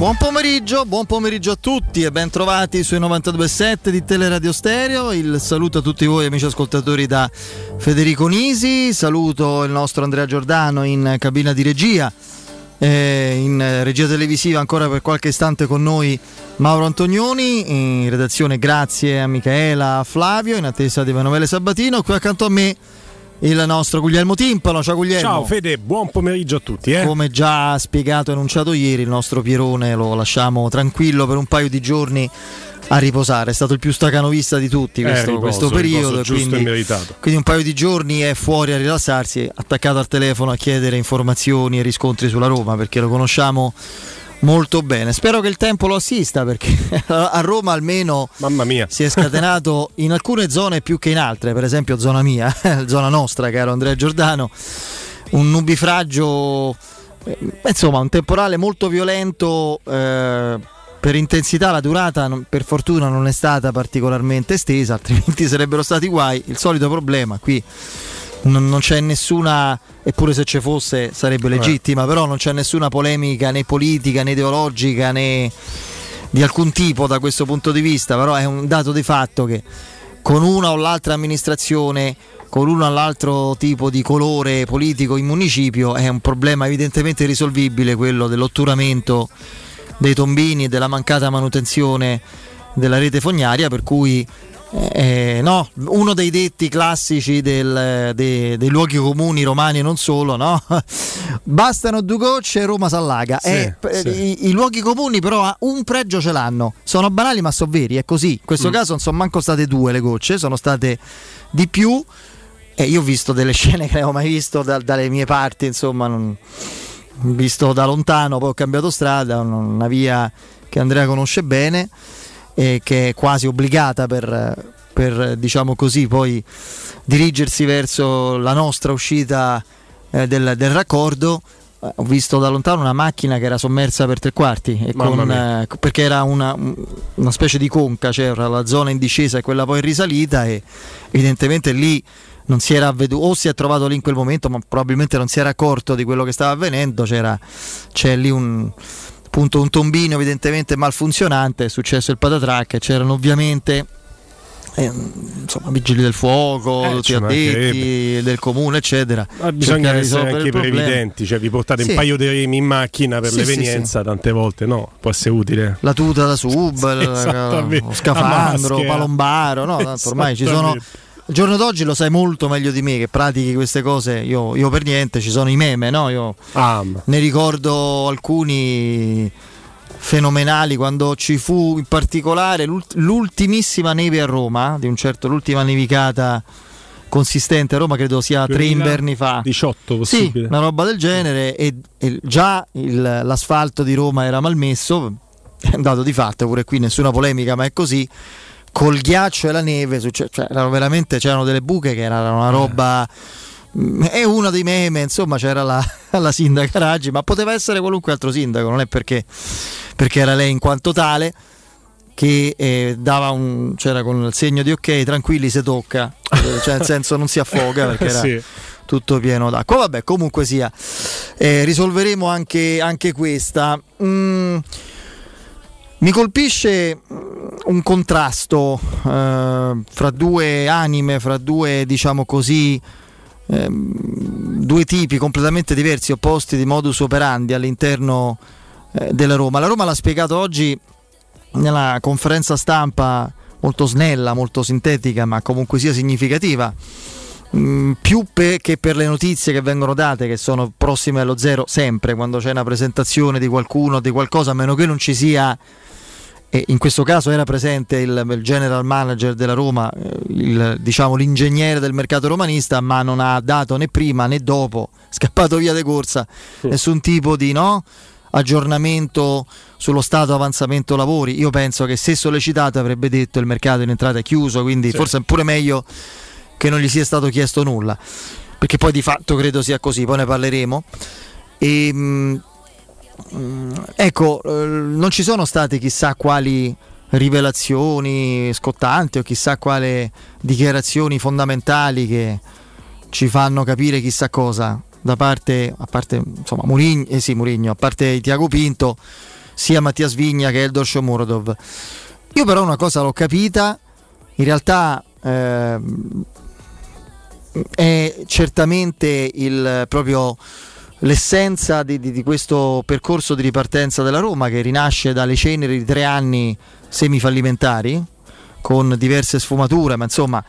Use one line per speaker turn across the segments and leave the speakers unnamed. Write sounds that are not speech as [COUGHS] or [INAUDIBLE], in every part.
Buon pomeriggio, buon pomeriggio a tutti e ben trovati sui 92.7 di Teleradio Stereo. Il saluto a tutti voi amici ascoltatori da Federico Nisi, saluto il nostro Andrea Giordano in cabina di regia, eh, in regia televisiva ancora per qualche istante con noi Mauro Antonioni, in redazione grazie a Michaela, a Flavio, in attesa di Emanuele Sabatino, qui accanto a me il nostro Guglielmo Timpano. Ciao Guglielmo.
Ciao Fede, buon pomeriggio a tutti. Eh?
Come già spiegato e annunciato ieri, il nostro Pierone lo lasciamo tranquillo per un paio di giorni a riposare. È stato il più stacanovista di tutti questo,
eh, riposo,
questo periodo.
Quindi,
quindi, un paio di giorni è fuori a rilassarsi, attaccato al telefono a chiedere informazioni e riscontri sulla Roma perché lo conosciamo molto bene. Spero che il tempo lo assista perché [LAUGHS] a Roma almeno si è scatenato [LAUGHS] in alcune zone più che in altre, per esempio zona mia, [LAUGHS] zona nostra, caro Andrea Giordano, un nubifragio, eh, insomma un temporale molto violento. Eh, per intensità la durata per fortuna non è stata particolarmente estesa, altrimenti sarebbero stati guai. Il solito problema qui non, non c'è nessuna, eppure se ci fosse sarebbe legittima, però non c'è nessuna polemica né politica né ideologica né di alcun tipo da questo punto di vista, però è un dato di fatto che con una o l'altra amministrazione, con uno o l'altro tipo di colore politico in municipio è un problema evidentemente risolvibile quello dell'otturamento dei tombini e della mancata manutenzione della rete fognaria per cui eh, no, uno dei detti classici del, dei, dei, luoghi comuni romani e non solo, no? [LAUGHS] bastano due gocce e Roma s'allaga. Sì, eh, sì. I, I, luoghi comuni però un pregio ce l'hanno, sono banali ma sono veri, è così. In questo mm. caso non sono manco state due le gocce, sono state di più. E io ho visto delle [LAUGHS] scene che non avevo mai visto da, dalle mie parti, insomma, non, visto da lontano, poi ho cambiato strada, una via che Andrea conosce bene eh, che è quasi obbligata per, per, diciamo così, poi dirigersi verso la nostra uscita eh, del, del, raccordo. Ho visto da lontano una macchina che era sommersa per tre quarti con, eh, perché era una, una, specie di conca, c'era la zona in discesa e quella poi in risalita e evidentemente lì non si era avveduto o si è trovato lì in quel momento ma probabilmente non si era accorto di quello che stava avvenendo c'era, c'è lì un, appunto un tombino evidentemente malfunzionante, è successo il patatrack, c'erano ovviamente eh, insomma, vigili del fuoco, eh, addetti del comune, eccetera.
Ma bisogna essere anche previdenti, cioè vi portate sì. un paio di remi in macchina per sì, l'evenienza, sì, tante volte no, può essere utile.
La tuta da [LAUGHS] sub, lo scafandro, palombaro, no, tanto ormai ci sono il giorno d'oggi lo sai molto meglio di me che pratichi queste cose. Io, io per niente, ci sono i meme, no? Io ah, ne ricordo alcuni fenomenali quando ci fu in particolare l'ultimissima neve a Roma, di un certo l'ultima nevicata consistente a Roma, credo sia tre inverni fa.
18 possibile.
Sì, una roba del genere e, e già il, l'asfalto di Roma era malmesso, è andato di fatto, pure qui nessuna polemica, ma è così col ghiaccio e la neve, cioè, veramente c'erano delle buche che erano una roba. Mm, è uno dei meme, insomma, c'era la, [LAUGHS] la sindaca Raggi, ma poteva essere qualunque altro sindaco, non è perché, perché era lei in quanto tale che eh, dava un c'era con il segno di ok, tranquilli se tocca, cioè nel senso non si affoga perché era [LAUGHS] sì. tutto pieno d'acqua. Vabbè, comunque sia, eh, risolveremo anche, anche questa. Mm, mi colpisce mm, un contrasto eh, fra due anime, fra due, diciamo così, eh, due tipi completamente diversi, opposti di modus operandi all'interno eh, della Roma. La Roma l'ha spiegato oggi nella conferenza stampa molto snella, molto sintetica, ma comunque sia significativa. Mm, più pe- che per le notizie che vengono date, che sono prossime allo zero sempre, quando c'è una presentazione di qualcuno, di qualcosa, a meno che non ci sia e in questo caso era presente il, il general manager della Roma, eh, il, diciamo, l'ingegnere del mercato romanista, ma non ha dato né prima né dopo, scappato via di corsa, sì. nessun tipo di no, aggiornamento sullo stato avanzamento lavori. Io penso che se sollecitato avrebbe detto il mercato in entrata è chiuso, quindi sì. forse è pure meglio che non gli sia stato chiesto nulla, perché poi di fatto credo sia così, poi ne parleremo. E, mh, Mm, ecco, eh, non ci sono state chissà quali rivelazioni scottanti o chissà quali dichiarazioni fondamentali che ci fanno capire chissà cosa da parte, a parte insomma, Murigno, eh sì, Murigno, a parte Tiago Pinto sia Mattias Vigna che Eldor Shomurodov. Io però una cosa l'ho capita, in realtà eh, è certamente il, proprio l'essenza di, di, di, questo percorso di ripartenza della Roma che rinasce dalle ceneri di tre anni semifallimentari con diverse sfumature, ma insomma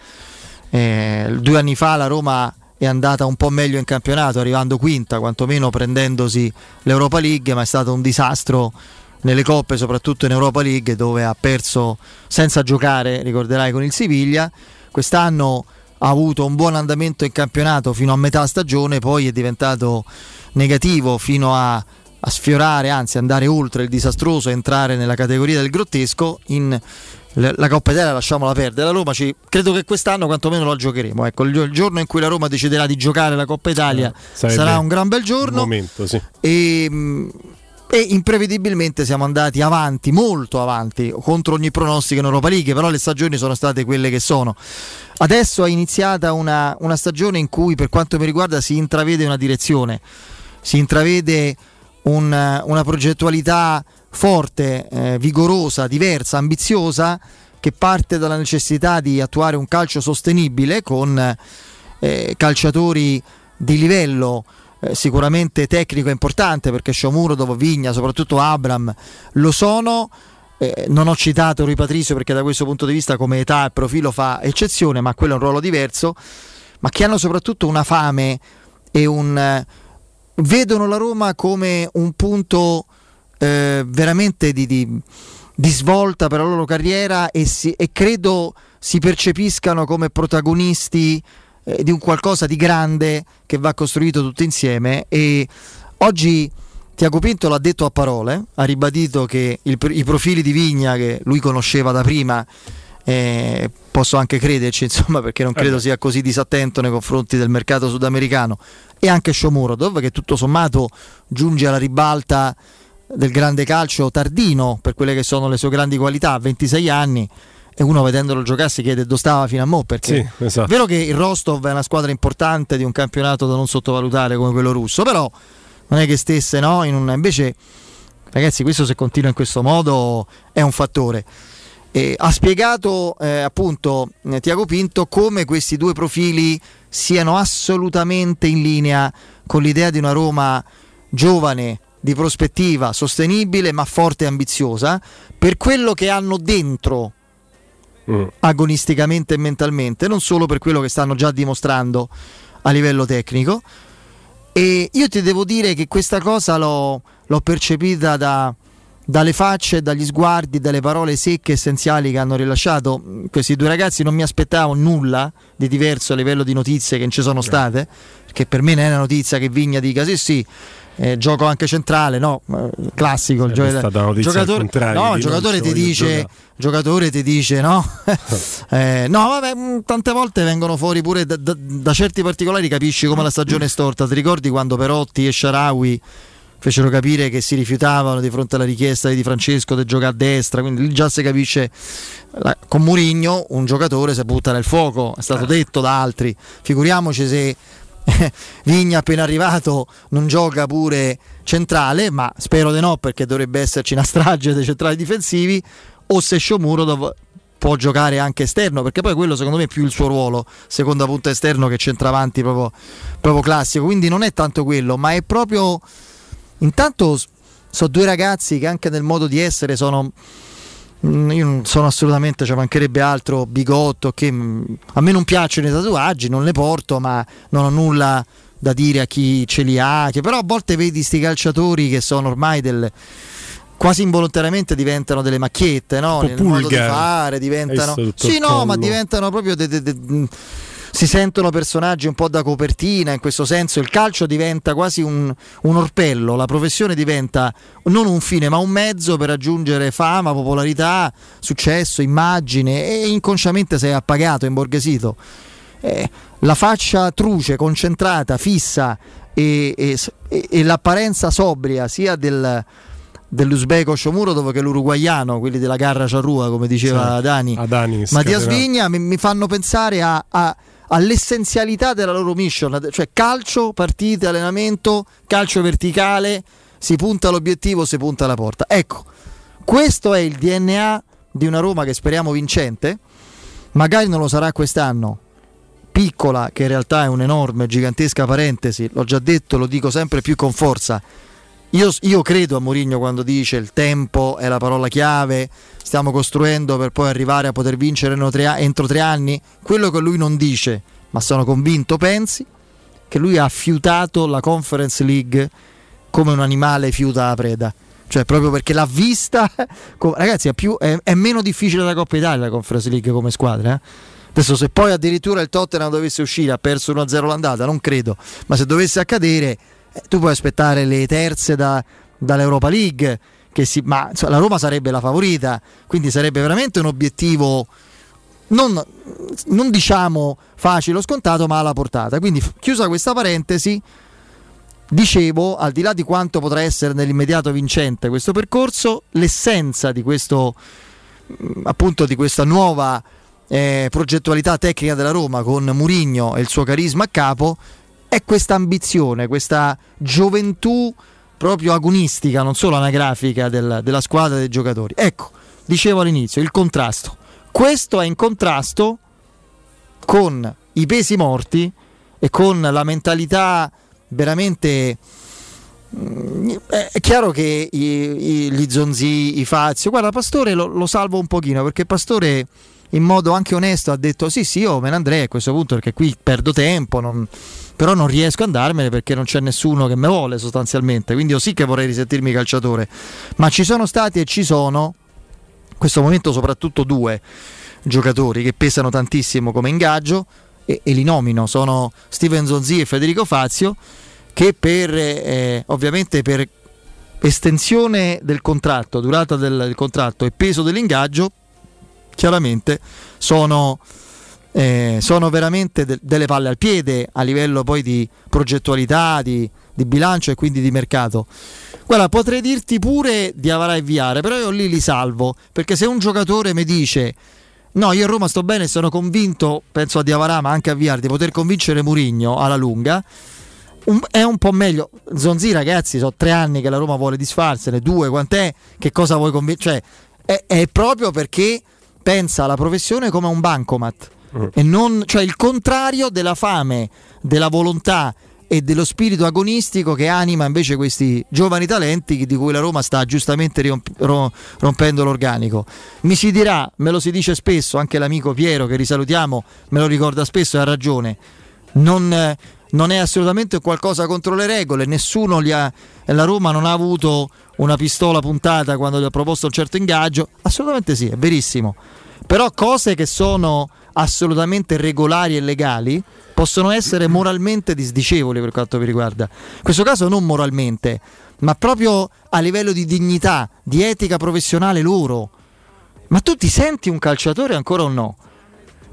eh, due anni fa la Roma è andata un po' meglio in campionato, arrivando quinta, quantomeno prendendosi l'Europa League, ma è stato un disastro nelle coppe, soprattutto in Europa League, dove ha perso senza giocare, ricorderai, con il Siviglia. Quest'anno ha avuto un buon andamento in campionato fino a metà stagione, poi è diventato negativo fino a, a sfiorare, anzi andare oltre il disastroso entrare nella categoria del grottesco. In, la Coppa Italia lasciamola perdere. La Roma ci, credo che quest'anno quantomeno la giocheremo. Ecco, il, il, giorno in cui la Roma deciderà di giocare la Coppa Italia eh, sarà un gran bel giorno.
Momento, sì.
e, e imprevedibilmente siamo andati avanti, molto avanti, contro ogni pronostico in Europa League, però le stagioni sono state quelle che sono. Adesso è iniziata una, una stagione in cui per quanto mi riguarda si intravede una direzione, si intravede un, una progettualità forte, eh, vigorosa, diversa, ambiziosa, che parte dalla necessità di attuare un calcio sostenibile con eh, calciatori di livello eh, sicuramente tecnico importante perché Shomurodov, Vigna, soprattutto Abram lo sono. Eh, non ho citato Rui Patricio perché da questo punto di vista come età e profilo fa eccezione, ma quello è un ruolo diverso, ma che hanno soprattutto una fame e un... Eh, vedono la Roma come un punto eh, veramente di, di, di, svolta per la loro carriera e, si, e credo si percepiscano come protagonisti eh, di un qualcosa di grande che va costruito tutto insieme e oggi Tiago Pinto l'ha detto a parole, ha ribadito che il, i profili di Vigna che lui conosceva da prima eh, posso anche crederci, [LAUGHS] insomma, perché non credo eh sia così disattento nei confronti del mercato sudamericano. E anche Shomurodov, che tutto sommato giunge alla ribalta del grande calcio tardino per quelle che sono le sue grandi qualità, a 26 anni e uno vedendolo giocare si chiede dove stava fino a mo' perché
sì, esatto.
è vero che il Rostov è una squadra importante di un campionato da non sottovalutare come quello russo, però non è che stesse no? in un... invece ragazzi questo se continua in questo modo è un fattore. E ha spiegato eh, appunto eh, Tiago Pinto come questi due profili siano assolutamente in linea con l'idea di una Roma giovane, di prospettiva sostenibile ma forte e ambiziosa per quello che hanno dentro mm. agonisticamente e mentalmente, non solo per quello che stanno già dimostrando a livello tecnico. E io ti devo dire che questa cosa l'ho, l'ho percepita da, dalle facce, dagli sguardi, dalle parole secche essenziali che hanno rilasciato questi due ragazzi. Non mi aspettavo nulla di diverso a livello di notizie che non ci sono state, perché per me non è una notizia che Vigna dica sì sì eh, gioco anche centrale, no, eh, classico. Il
gioca- giocatore,
no, il giocatore ti dice, giocatore ti dice, no, [LAUGHS] [LAUGHS] eh, no, vabbè, mm, tante volte vengono fuori pure da, da, da, certi particolari, capisci come la stagione è storta. Ti ricordi quando Perotti e Sharawi fecero capire che si rifiutavano di fronte alla richiesta di Francesco di giocare a destra, quindi lì già si capisce con Murigno un giocatore si butta nel fuoco, è stato eh. detto da altri, figuriamoci se [LAUGHS] Vigna appena arrivato non gioca pure centrale, ma spero di no perché dovrebbe esserci una strage dei centrali difensivi, o se Sciomuro dov- può giocare anche esterno, perché poi quello secondo me è più il suo ruolo, seconda punta esterno che centravanti proprio, proprio classico, quindi non è tanto quello, ma è proprio... Intanto sono due ragazzi che anche nel modo di essere sono io non sono assolutamente, ci mancherebbe altro bigotto, che mm, a me non piacciono i tatuaggi, non le porto, ma non ho nulla da dire a chi ce li ha, che però a volte vedi questi calciatori che sono ormai del quasi involontariamente diventano delle macchiette, no?
Nel modo di
fare, diventano Sì, no, ma diventano proprio de, de, de, si sentono personaggi un po' da copertina, in questo senso il calcio diventa quasi un, un, orpello, la professione diventa non un fine ma un mezzo per raggiungere fama, popolarità, successo, immagine e inconsciamente sei appagato, imborghesito. Eh, la faccia truce, concentrata, fissa e, e, e l'apparenza sobria sia del, dell'Uzbeko Shomurodov che l'uruguaiano, quelli della Garra Ciarrua, come diceva sì, Dani,
Dani
Mattias Vigna, mi, mi, fanno pensare a, a all'essenzialità della loro mission, cioè calcio, partite, allenamento, calcio verticale, si punta all'obiettivo, si punta alla porta. Ecco, questo è il DNA di una Roma che speriamo vincente, magari non lo sarà quest'anno, piccola che in realtà è un'enorme, gigantesca parentesi, l'ho già detto, lo dico sempre più con forza. Io, io credo a Mourinho quando dice il tempo è la parola chiave, stiamo costruendo per poi arrivare a poter vincere entro tre anni. Quello che lui non dice, ma sono convinto, pensi, che lui ha fiutato la Conference League come un animale fiuta la preda cioè proprio perché l'ha vista. [LAUGHS] Ragazzi, è, più, è, è meno difficile la Coppa Italia la Conference League come squadra. Eh? Adesso, se poi addirittura il Tottenham dovesse uscire, ha perso 1-0 l'andata, non credo, ma se dovesse accadere, tu puoi aspettare le terze da, dall'Europa League. Si, ma la Roma sarebbe la favorita, quindi sarebbe veramente un obiettivo. Non, non diciamo facile o scontato, ma alla portata. Quindi, chiusa questa parentesi, dicevo, al di là di quanto potrà essere nell'immediato vincente questo percorso, l'essenza di questo mm, appunto di questa nuova eh, progettualità tecnica della Roma con Murigno e il suo carisma a capo è questa ambizione, questa gioventù proprio agonistica, non solo anagrafica del, della squadra dei giocatori. Ecco, dicevo all'inizio, il contrasto. Questo è in contrasto con i pesi morti e con la mentalità veramente mm, è chiaro che i, i, gli Zonzi, i Fazio, guarda Pastore lo, lo, salvo un pochino perché Pastore in modo anche onesto ha detto sì sì io me ne andrei a questo punto perché qui perdo tempo, non, però non riesco ad andarmene perché non c'è nessuno che mi vuole sostanzialmente, quindi io sì che vorrei risentirmi calciatore, ma ci sono stati e ci sono in questo momento soprattutto due giocatori che pesano tantissimo come ingaggio e, e li nomino, sono Steven Zonzi e Federico Fazio, che per, eh, ovviamente per estensione del contratto, durata del, del contratto e peso dell'ingaggio, chiaramente sono, eh, sono veramente de- delle palle al piede a livello poi di progettualità, di, di bilancio e quindi di mercato. Guarda, potrei dirti pure di Avarà e Viare, però io lì li salvo, perché se un giocatore mi dice No, io a Roma sto bene, sono convinto, penso a Diavarà, ma anche a Viar, di poter convincere Murigno alla lunga. Un, è un po' meglio. Zonzi, ragazzi, sono tre anni che la Roma vuole disfarsene, due, quant'è? Che cosa vuoi convincere? Cioè, è, è, proprio perché pensa alla professione come a un bancomat. E non, cioè il contrario della fame, della volontà e dello spirito agonistico che anima invece questi giovani talenti di cui la Roma sta giustamente rompendo l'organico. Mi si dirà, me lo si dice spesso, anche l'amico Piero che risalutiamo me lo ricorda spesso e ha ragione, non, non è assolutamente qualcosa contro le regole, nessuno li ha, la Roma non ha avuto una pistola puntata quando gli ha proposto un certo ingaggio, assolutamente sì, è verissimo, però cose che sono assolutamente regolari e legali possono essere moralmente disdicevoli per quanto mi riguarda. In questo caso non moralmente, ma proprio a livello di dignità, di etica professionale loro. Ma tu ti senti un calciatore ancora o no?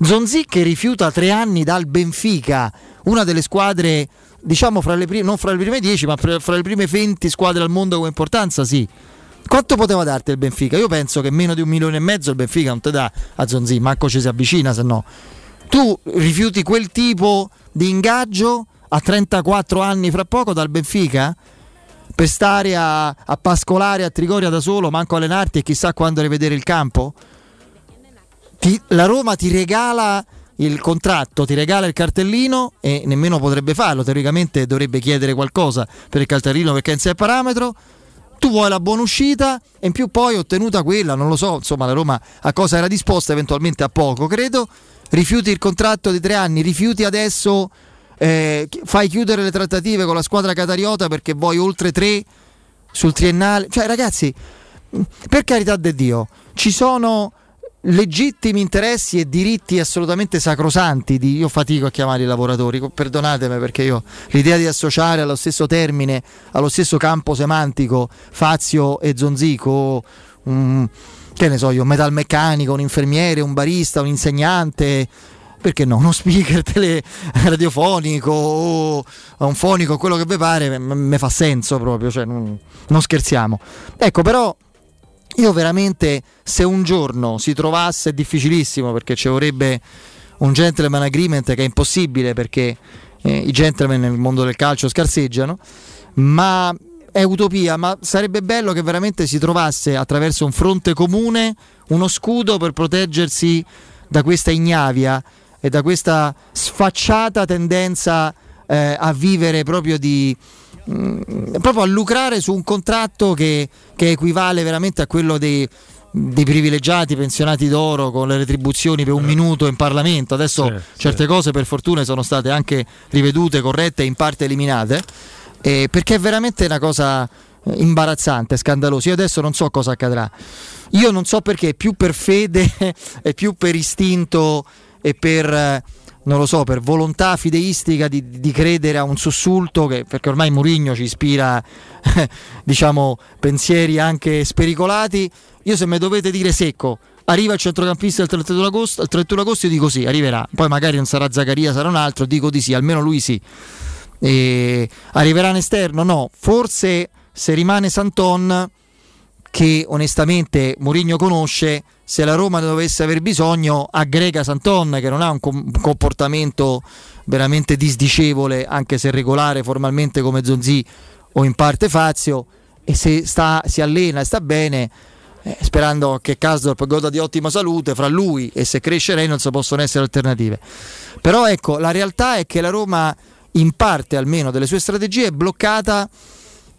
Zonzi che rifiuta tre anni dal Benfica, una delle squadre, diciamo, fra prime, non fra le prime dieci, ma fra le prime 20 squadre al mondo come importanza, sì. Quanto poteva darti il Benfica? Io penso che meno di un milione e mezzo il Benfica non ti dà a Zonzi, manco ci si avvicina, se no tu rifiuti quel tipo di ingaggio a 34 anni fra poco dal Benfica? Per stare a, a pascolare a Trigoria da solo, manco allenarti e chissà quando rivedere il campo? Ti, la Roma ti regala il contratto, ti regala il cartellino e nemmeno potrebbe farlo, teoricamente dovrebbe chiedere qualcosa per il cartellino perché è in sé parametro. Tu vuoi la buona uscita e in più poi ottenuta quella, non lo so, insomma la Roma a cosa era disposta, eventualmente a poco, credo rifiuti il contratto di tre anni, rifiuti adesso, eh, fai chiudere le trattative con la squadra catariota perché vuoi oltre tre sul triennale. Cioè ragazzi, per carità di Dio, ci sono legittimi interessi e diritti assolutamente sacrosanti di, io fatico a chiamare i lavoratori perdonatemi perché io l'idea di associare allo stesso termine allo stesso campo semantico Fazio e Zonzico um, che ne so io, un metalmeccanico, un infermiere, un barista, un insegnante, perché no, uno speaker tele, radiofonico o un fonico, quello che vi pare, mi fa senso proprio, cioè, non, non scherziamo. Ecco, però io veramente se un giorno si trovasse, è difficilissimo perché ci vorrebbe un gentleman agreement che è impossibile perché eh, i gentleman nel mondo del calcio scarseggiano, ma è utopia, ma sarebbe bello che veramente si trovasse attraverso un fronte comune uno scudo per proteggersi da questa ignavia e da questa sfacciata tendenza eh, a vivere proprio di mh, mm, proprio a lucrare su un contratto che, che equivale veramente a quello dei dei privilegiati pensionati d'oro con le retribuzioni per un eh. minuto in Parlamento. Adesso sì, certe sì. cose per fortuna sono state anche rivedute, corrette e in parte eliminate, eh, perché è veramente una cosa eh, imbarazzante, scandalosa. Io adesso non so cosa accadrà. Io non so perché, più per fede [LAUGHS] e più per istinto e per eh, non lo so, per volontà fideistica di, di credere a un sussulto, che, perché ormai Murigno ci ispira [LAUGHS] diciamo, pensieri anche spericolati. Io se mi dovete dire secco, arriva il centrocampista il 31 agosto, il 31 agosto io dico sì, arriverà. Poi magari non sarà Zaccaria, sarà un altro, dico di sì, almeno lui sì. E arriverà in esterno? No, forse se rimane Santon, che onestamente Mourinho conosce, se la Roma dovesse aver bisogno, aggrega Santon, che non ha un, com- comportamento veramente disdicevole, anche se regolare formalmente come Zonzi o in parte Fazio, e se sta, si allena e sta bene, eh, sperando che Kasdorp goda di ottima salute, fra lui e se cresce Reynolds possono essere alternative. Però ecco, la realtà è che la Roma in parte almeno delle sue strategie è bloccata.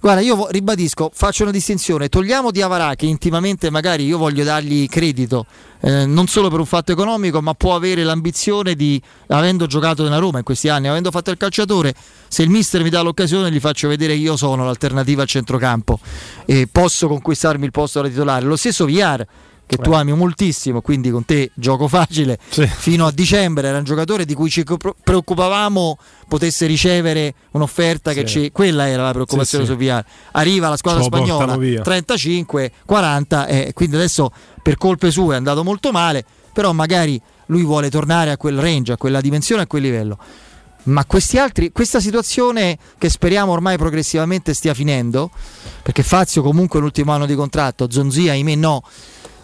Guarda, io ribadisco, faccio una distinzione, togliamo di Avarà che intimamente magari io voglio dargli credito, eh, non solo per un fatto economico, ma può avere l'ambizione di, avendo giocato nella Roma in questi anni, avendo fatto il calciatore, se il mister mi dà l'occasione gli faccio vedere che io sono l'alternativa al centrocampo e posso conquistarmi il posto da titolare. Lo stesso Viar che tu ami moltissimo, quindi con te gioco facile. Sì. Fino a dicembre era un giocatore di cui ci preoccupavamo potesse ricevere un'offerta sì. che ci... quella era la preoccupazione sì, su Viar. Arriva la squadra spagnola 35, 40 e quindi adesso per colpe sue è andato molto male, però magari lui vuole tornare a quel range, a quella dimensione, a quel livello. Ma questi altri, questa situazione che speriamo ormai progressivamente stia finendo, perché Fazio comunque l'ultimo anno di contratto, Zonzia, ahimè no,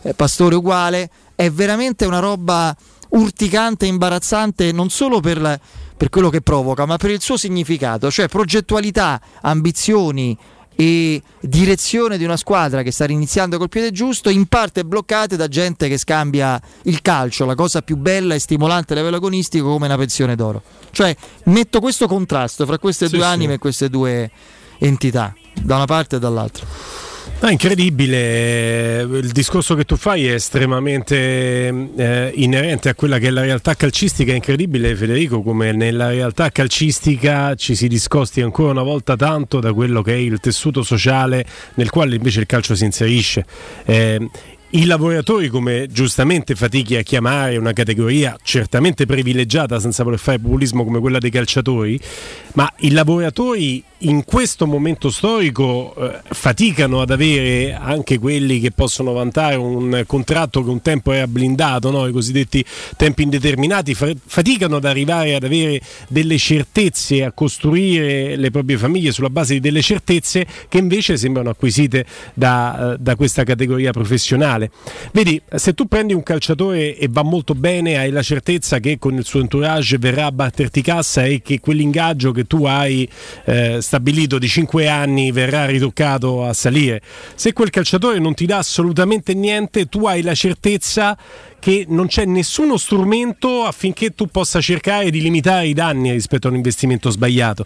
eh, Pastore uguale, è veramente una roba urticante, imbarazzante, non solo per, per quello che provoca, ma per il suo significato, cioè progettualità, ambizioni, e direzione di una squadra che sta iniziando col piede giusto, in parte bloccate da gente che scambia il calcio, la cosa più bella e stimolante a livello agonistico, come una pensione d'oro. Cioè, metto questo contrasto fra queste sì, due anime e queste due entità, da una parte e dall'altra.
No, incredibile, il discorso che tu fai è estremamente eh, inerente a quella che è la realtà calcistica, è incredibile Federico come nella realtà calcistica ci si discosti ancora una volta tanto da quello che è il tessuto sociale nel quale invece il calcio si inserisce. Eh, i lavoratori, come giustamente fatichi a chiamare una categoria certamente privilegiata, senza voler fare populismo come quella dei calciatori, ma i lavoratori in questo momento storico eh, faticano ad avere anche quelli che possono vantare un contratto che un tempo era blindato, no? i cosiddetti tempi indeterminati, faticano ad arrivare ad avere delle certezze, a costruire le proprie famiglie sulla base di delle certezze che invece sembrano acquisite da, eh, da questa categoria professionale. Vedi, se tu prendi un calciatore e va molto bene, hai la certezza che con il suo entourage verrà a batterti cassa e che quell'ingaggio che tu hai eh, stabilito di 5 anni verrà ritoccato a salire. Se quel calciatore non ti dà assolutamente niente, tu hai la certezza che non c'è nessuno strumento affinché tu possa cercare di limitare i danni rispetto a un investimento sbagliato.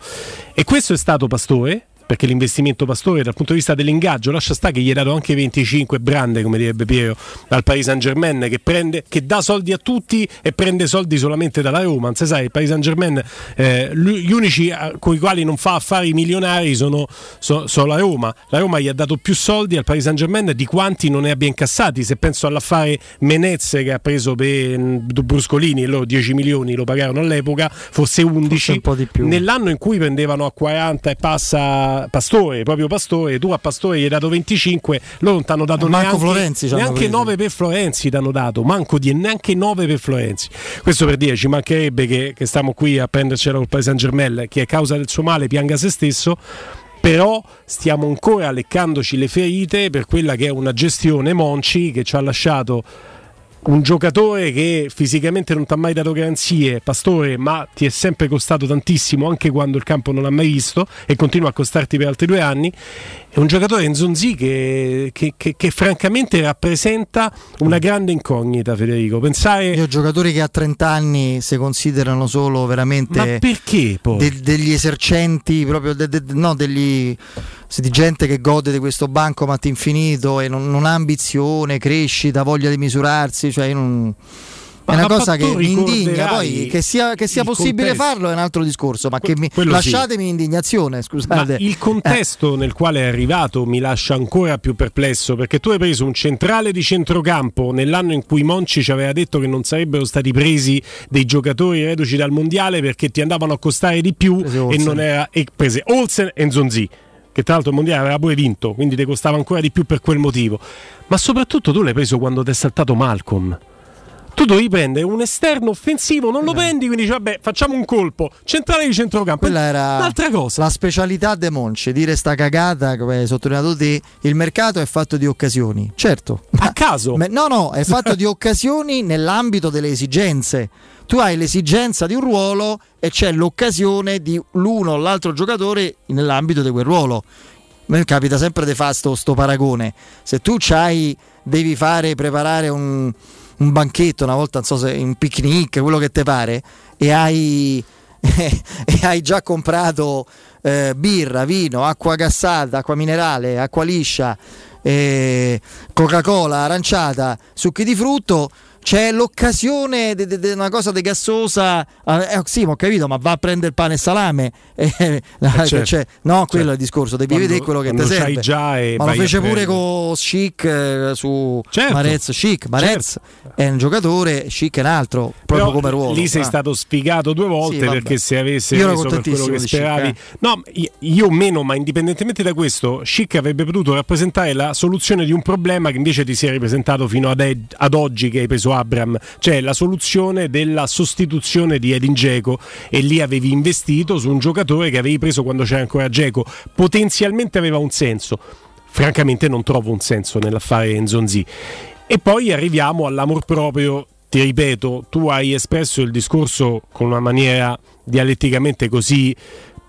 E questo è stato Pastore, perché l'investimento Pastore dal punto di vista dell'ingaggio lascia sta che gli hai dato anche 25 brande come direbbe Piero dal Paris Saint Germain che, prende, che dà soldi a tutti e prende soldi solamente dalla Roma. Non sai il Paris Saint Germain eh, gli unici con i quali non fa affari milionari sono, so, sono, la Roma. La Roma gli ha dato più soldi al Paris Saint Germain di quanti non ne abbia incassati. Se penso all'affare Menezze che ha preso per Bruscolini loro 10 milioni lo pagarono all'epoca forse 11 forse nell'anno in cui prendevano a 40 e passa Pastore, proprio Pastore, tu a Pastore gli hai dato 25, loro non ti hanno dato neanche, Florenzi neanche 9 per Florenzi, ti hanno dato, manco di, neanche 9 per Florenzi. Questo per dire, ci mancherebbe che, che stiamo qui a prendercela col Paese Saint Germain, che a causa del suo male pianga se stesso però stiamo ancora leccandoci le ferite per quella che è una gestione Monci che ci ha lasciato un giocatore che fisicamente non ti ha mai dato garanzie, Pastore, ma ti è sempre costato tantissimo anche quando il campo non l'ha mai visto e continua a costarti per altri due anni. È un giocatore in Zonzi che, che, che, che francamente rappresenta una grande incognita, Federico. Pensare...
Io giocatori che a 30 anni si considerano solo veramente...
Ma perché poi?
De- degli esercenti, proprio de- de- no, degli di gente che gode di questo bancomat infinito e non, non ha ambizione, crescita, voglia di misurarsi, cioè non... È una cosa che mi indigna, poi che sia, che sia possibile contesto. farlo è un altro discorso, ma che mi, lasciatemi sì. indignazione, scusate.
Ma il contesto eh. nel quale è arrivato mi lascia ancora più perplesso, perché tu hai preso un centrale di centrocampo nell'anno in cui Monci ci aveva detto che non sarebbero stati presi dei giocatori reduci dal mondiale perché ti andavano a costare di più e non era e prese Olsen e Zonzi che tra l'altro il mondiale aveva pure vinto, quindi ti costava ancora di più per quel motivo. Ma soprattutto tu l'hai preso quando ti è saltato Malcolm. Tu dovevi prendere un esterno offensivo, non lo eh. prendi, quindi dici, vabbè, facciamo un colpo. Centrale di centrocampo.
Quella era un'altra cosa. La specialità de Monce, dire sta cagata, come hai sottolineato te, il mercato è fatto di occasioni. Certo.
A caso?
no, no, è fatto di occasioni nell'ambito delle esigenze tu hai l'esigenza di un ruolo e c'è l'occasione di l'uno o l'altro giocatore nell'ambito di quel ruolo. A me capita sempre di fare sto, sto paragone. Se tu c'hai, devi fare, preparare un, un banchetto, una volta non so se un picnic, quello che ti pare, e hai, [LAUGHS] e hai già comprato eh, birra, vino, acqua gassata, acqua minerale, acqua liscia, eh, Coca-Cola, aranciata, succhi di frutto c'è l'occasione di una cosa de gassosa. Eh, eh, sì, ho capito, ma va a prendere pane e salame. Eh, eh, [LAUGHS] certo. cioè, no, quello certo. è il discorso. Devi quando, vedere quello che ti serve.
Già e
ma lo fece pure con Chic eh, su certo. Marez. Chic, Marez certo. è un giocatore, Chic è un altro, proprio Però come ruolo.
Lì sei ah. stato sfigato due volte sì, perché se avesse io reso per quello che speravi. Chic, eh. No, io meno, ma indipendentemente da questo, Chic avrebbe potuto rappresentare la soluzione di un problema che invece ti si è ripresentato fino ad, ad oggi che hai preso Abram, cioè la soluzione della sostituzione di Edin Dzeko e lì avevi investito su un giocatore che avevi preso quando c'era ancora Dzeko, potenzialmente aveva un senso. Francamente non trovo un senso nell'affare Enzonzi. E poi arriviamo all'amor proprio ti ripeto, tu hai espresso il discorso con una maniera dialetticamente così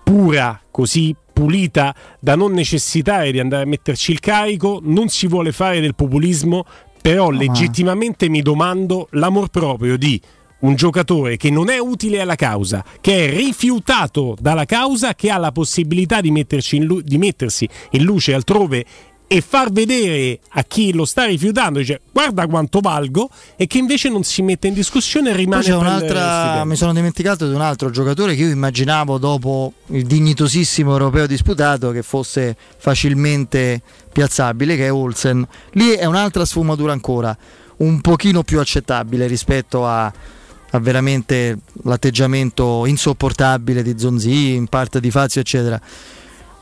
pura, così pulita da non necessitare di andare a metterci il carico, non si vuole fare del populismo, però oh, legittimamente mi domando l'amor proprio di un giocatore che non è utile alla causa, che è rifiutato dalla causa, che ha la possibilità di, in lu- di mettersi in luce altrove e far vedere a chi lo sta rifiutando, dice guarda quanto valgo, e che invece non si mette in discussione e rimane
Poi c'è un'altra, mi sono dimenticato di un altro giocatore che io immaginavo dopo il dignitosissimo europeo disputato che fosse facilmente piazzabile, che è Olsen. Lì è un'altra sfumatura ancora, un pochino più accettabile rispetto a, a veramente l'atteggiamento insopportabile di Zonzi, in parte di Fazio, eccetera.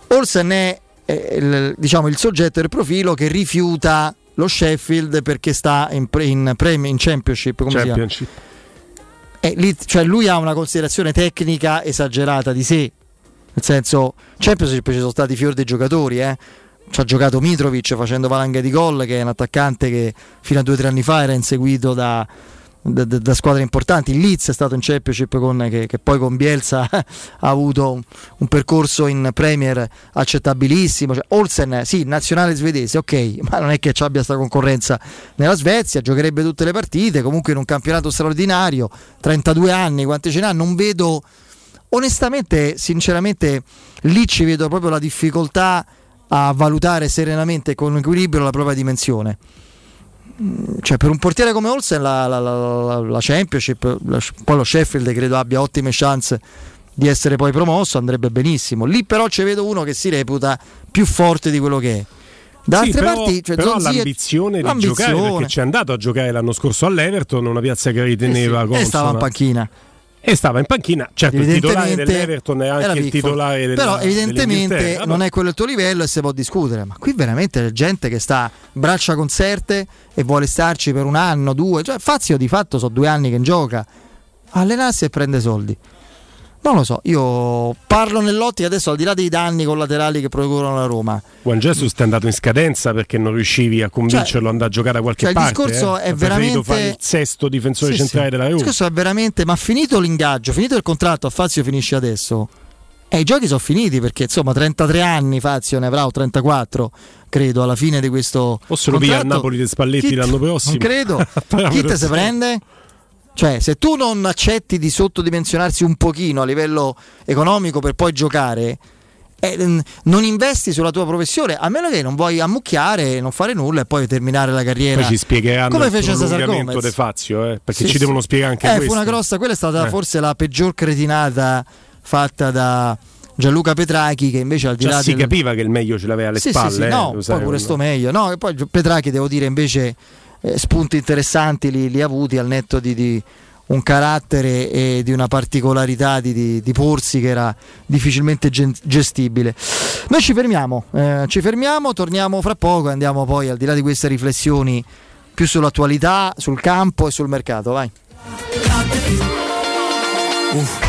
Olsen è il, diciamo, il soggetto del profilo che rifiuta lo Sheffield perché sta in, pre, in, in Championship. Come Championship. Eh, lì, cioè lui ha una considerazione tecnica esagerata di sé. Nel senso, Championship ci sono stati fior dei giocatori, eh. Ci ha giocato Mitrovic facendo valanga di gol, che è un attaccante che fino a due o tre anni fa era inseguito da, da, da, squadre importanti. Il Leeds è stato in Championship con, che, che, poi con Bielsa [LAUGHS] ha avuto un, un, percorso in Premier accettabilissimo. Cioè, Olsen, sì, nazionale svedese, ok, [LAUGHS] ma non è che ci abbia questa concorrenza nella Svezia, giocherebbe tutte le partite, comunque in un campionato straordinario, 32 anni, quanti ce n'ha, non vedo onestamente, sinceramente, lì ci vedo proprio la difficoltà a valutare serenamente con equilibrio la propria dimensione. Mm, cioè per un portiere come Olsen la, la, la, la Championship, poi lo Sheffield credo abbia ottime chance di essere poi promosso, andrebbe benissimo. Lì però ci vedo uno che si reputa più forte di quello che è.
Da altre però, parti, cioè però l'ambizione di l'ambizione. giocare perché ci è andato a giocare l'anno scorso all'Everton, una piazza che riteneva
eh sì, e stava in panchina
e stava in panchina. Certo, il titolare dell'Everton è anche il titolare del
Però evidentemente non è quello il tuo livello e si può discutere. Ma qui veramente c'è gente che sta braccia concerte e vuole starci per un anno, due. Cioè, Fazio di fatto sono due anni che gioca. Allenarsi e prende soldi. Non lo so, io parlo nell'ottica adesso al di là dei danni collaterali che procurano la Roma.
Juan Jesus è andato in scadenza perché non riuscivi a convincerlo cioè, andare a giocare da qualche
cioè
parte.
Il discorso
eh?
è veramente
fare il sesto difensore sì, centrale sì. della Roma.
Il discorso è veramente ma finito l'ingaggio, finito il contratto a Fazio finisce adesso. E i giochi sono finiti perché insomma 33 anni Fazio ne avrà o 34 credo alla fine di questo
o se lo via a Napoli di Spalletti l'anno prossimo
non credo [LAUGHS] chi te se prende? Cioè, se tu non accetti di sottodimensionarsi un pochino a livello economico per poi giocare, eh, non investi sulla tua professione, a meno che non vuoi ammucchiare, non fare nulla e poi terminare la carriera.
Poi ci spiegheranno
come fece
Cesar
Gomez
De Fazio, eh, perché sì, ci sì. devono spiegare anche
eh,
questo.
Fu una grossa, quella è stata eh. forse la peggior cretinata fatta da Gianluca Petrachi che invece al di
Già
là
si
del...
capiva che il meglio ce l'aveva alle
sì,
spalle,
sì, sì,
eh,
no, poi
sai,
pure sto meglio. No, e poi Petrachi devo dire invece eh, spunti interessanti li, li ha avuti al netto di, di un carattere e di una particolarità di, di, di porsi che era difficilmente gestibile. Noi ci fermiamo, eh, ci fermiamo, torniamo fra poco e andiamo poi al di là di queste riflessioni più sull'attualità, sul campo e sul mercato. Vai.
Uff.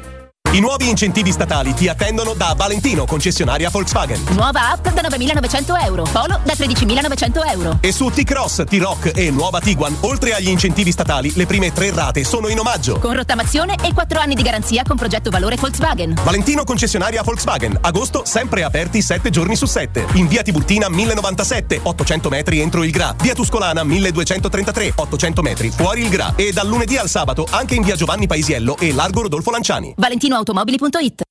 I nuovi incentivi statali ti attendono da Valentino, concessionaria Volkswagen.
Nuova app da 9.900 euro, Polo da 13.900 euro.
E su T-Cross, T-Rock e nuova Tiguan, oltre agli incentivi statali, le prime tre rate sono in omaggio.
Con rottamazione e 4 anni di garanzia con progetto valore Volkswagen.
Valentino, concessionaria Volkswagen. Agosto, sempre aperti 7 giorni su 7. In via Tiburtina 1097, 800 metri entro il Gra. Via Tuscolana 1233, 800 metri fuori il Gra. E dal lunedì al sabato anche in via Giovanni Paisiello e Largo Rodolfo Lanciani.
Valentino automobili.it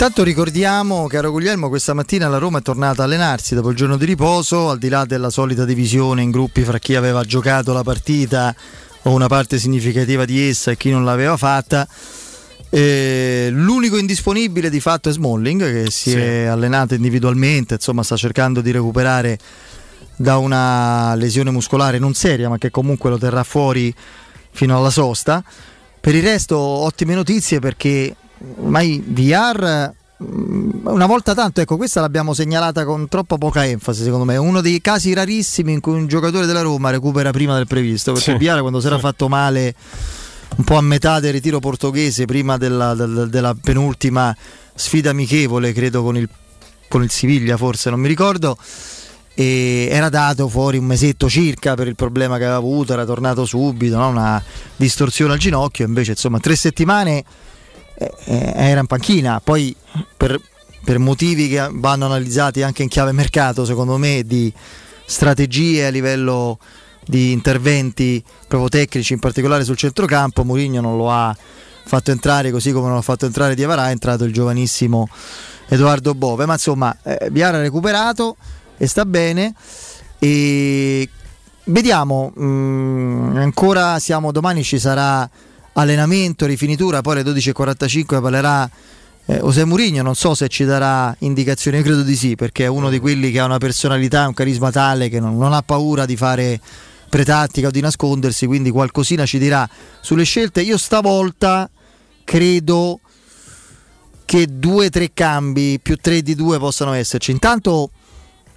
Intanto ricordiamo, caro Guglielmo, questa mattina la Roma è tornata a allenarsi dopo il giorno di riposo, al di là della solita divisione in gruppi fra chi aveva giocato la partita o una parte significativa di essa e chi non l'aveva fatta. Eh, l'unico indisponibile di fatto è Smalling che si
Sì.
è allenato individualmente, insomma sta cercando di recuperare da una lesione muscolare non seria ma che comunque lo terrà fuori fino alla sosta. Per il resto ottime notizie perché ormai VR mm, una volta tanto, ecco questa l'abbiamo segnalata con troppa poca enfasi secondo me, è uno dei casi rarissimi in cui un giocatore della Roma recupera prima del previsto, perché
Sì.
VR quando si era fatto male un po' a metà del ritiro portoghese, prima della, del- della penultima sfida amichevole, credo con il, con il Siviglia forse, non mi ricordo, e era dato fuori un mesetto circa per il problema che aveva avuto, era tornato subito, no? una distorsione al ginocchio, invece insomma tre settimane era in panchina, poi per, per motivi che vanno analizzati anche in chiave mercato secondo me di strategie a livello di interventi proprio tecnici, in particolare sul centrocampo, Mourinho non lo ha fatto entrare così come non ha fatto entrare Diavarà, è entrato il giovanissimo Edoardo Bove, ma insomma eh, Biara ha recuperato e sta bene. E vediamo, mm, ancora siamo domani ci sarà allenamento, rifinitura, poi alle 12.45 parlerà eh, José Mourinho, non so se ci darà indicazioni, io credo di sì, perché è uno di quelli che ha una personalità, un carisma tale che non, non ha paura di fare pretattica o di nascondersi, quindi qualcosina ci dirà sulle scelte. Io stavolta credo che due o tre cambi più tre di due possano esserci. Intanto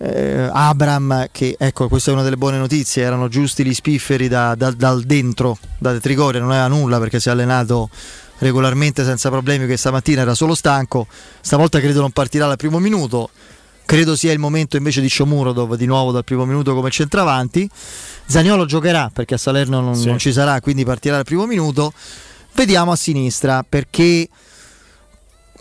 eh, Abram, che ecco, questa è una delle buone notizie, erano giusti gli spifferi da- da- dal dentro, da Trigoria, non aveva nulla perché si è allenato regolarmente senza problemi questa mattina, era solo stanco, stavolta credo non partirà al primo minuto, credo sia il momento invece di Shomurodov di nuovo dal primo minuto come centravanti, Zaniolo giocherà perché a Salerno non,
Sì.
non ci sarà, quindi partirà al primo minuto, vediamo a sinistra perché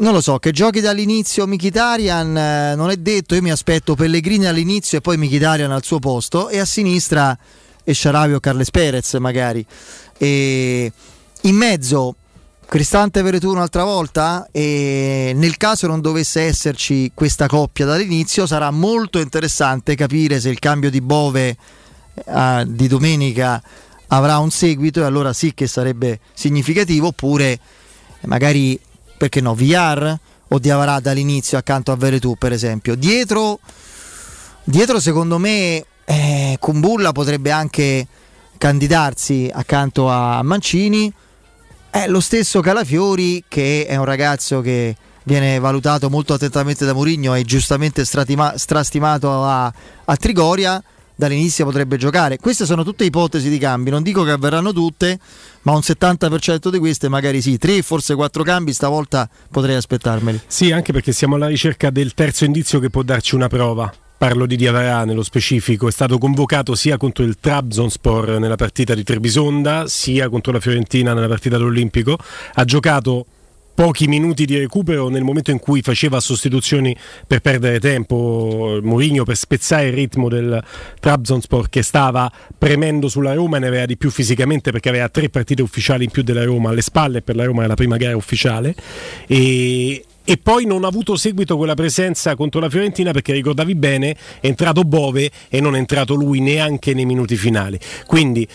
non lo so, che giochi dall'inizio Mkhitaryan eh, non è detto, io mi aspetto Pellegrini all'inizio e poi Mkhitaryan al suo posto e a sinistra e Sharavi o Carles Perez magari. E in mezzo Cristante Veretù un'altra volta e nel caso non dovesse esserci questa coppia dall'inizio sarà molto interessante capire se il cambio di Bove eh, di domenica avrà un seguito e allora sì che sarebbe significativo oppure magari perché no VR o Diavarà dall'inizio accanto a Veretù per esempio. Dietro dietro secondo me eh, Kumbulla potrebbe anche candidarsi accanto a Mancini. È lo stesso Calafiori che è un ragazzo che viene valutato molto attentamente da Mourinho e giustamente stratima- strastimato a, a Trigoria. Dall'inizio potrebbe giocare. Queste sono tutte ipotesi di cambi non dico che avverranno tutte ma un 70% di queste magari sì 3 forse 4 cambi stavolta potrei aspettarmeli
Sì, anche perché siamo alla ricerca del terzo indizio che può darci una prova. Parlo di Diavarà nello specifico, è stato convocato sia contro il Trabzonspor nella partita di Trebisonda, sia contro la Fiorentina nella partita dell'Olimpico. Ha giocato pochi minuti di recupero nel momento in cui faceva sostituzioni per perdere tempo Mourinho per spezzare il ritmo del Trabzonspor che stava premendo sulla Roma e ne aveva di più fisicamente perché aveva tre partite ufficiali in più della Roma alle spalle per la Roma era la prima gara ufficiale. E, e poi non ha avuto seguito quella presenza contro la Fiorentina perché ricordavi bene è entrato Bove e non è entrato lui neanche nei minuti finali. Quindi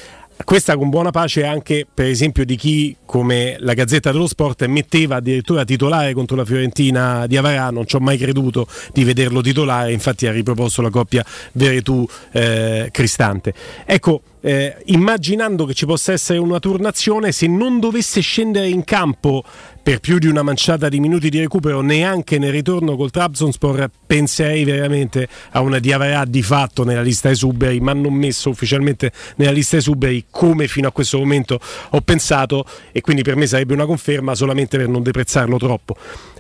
questa con buona pace anche per esempio di chi come la Gazzetta dello Sport metteva addirittura titolare contro la Fiorentina di Avarà, non ci ho mai creduto di vederlo titolare, infatti ha riproposto la coppia Veretù-Cristante. ecco, eh, immaginando che ci possa essere una turnazione, se non dovesse scendere in campo per più di una manciata di minuti di recupero neanche nel ritorno col Trabzonspor penserei veramente a una Diavarà di fatto nella lista esuberi ma non messo ufficialmente nella lista esuberi come fino a questo momento ho pensato e quindi per me sarebbe una conferma solamente per non deprezzarlo troppo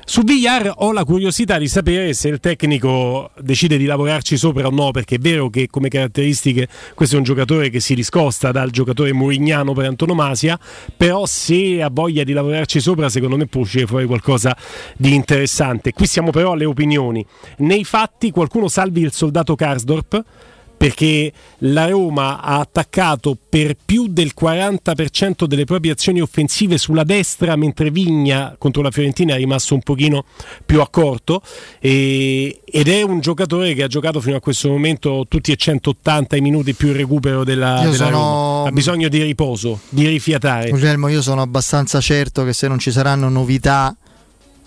su Villar ho la curiosità di sapere se il tecnico decide di lavorarci sopra o no, perché è vero che come caratteristiche questo è un giocatore che si discosta dal giocatore murignano per antonomasia, però se ha voglia di lavorarci sopra secondo me può uscire fuori qualcosa di interessante. Qui siamo però alle opinioni. Nei fatti qualcuno salvi il soldato Karsdorp perché la Roma ha attaccato per più del 40% delle proprie azioni offensive sulla destra, mentre Vigna contro la Fiorentina è rimasto un pochino più accorto e, ed è un giocatore che ha giocato fino a questo momento tutti e 180 minuti più il recupero della, della
sono-
Roma. Ha bisogno di riposo, di rifiatare.
Guglielmo, io sono abbastanza certo che se non ci saranno novità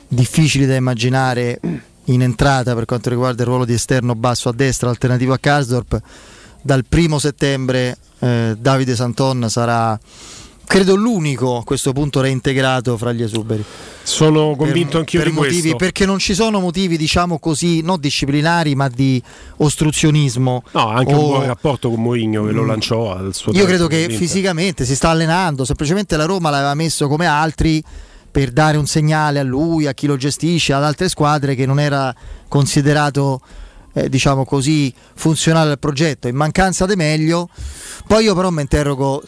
difficili da immaginare in entrata per quanto riguarda il ruolo di esterno basso a destra, alternativo a Karsdorp, dal primo settembre eh, Davide Santon sarà credo l'unico a questo punto reintegrato fra gli esuberi.
Sono convinto
per,
anch'io
per
di
motivi,
questo.
Perché non ci sono motivi, diciamo così, non disciplinari, ma di ostruzionismo.
No, anche
o-
un buon rapporto con Mourinho che lo lanciò al suo
Io credo che fisicamente si sta allenando, semplicemente la Roma l'aveva messo come altri per dare un segnale a lui, a chi lo gestisce, ad altre squadre che non era considerato eh, diciamo così funzionale al progetto. In mancanza di meglio, poi io però mi interrogo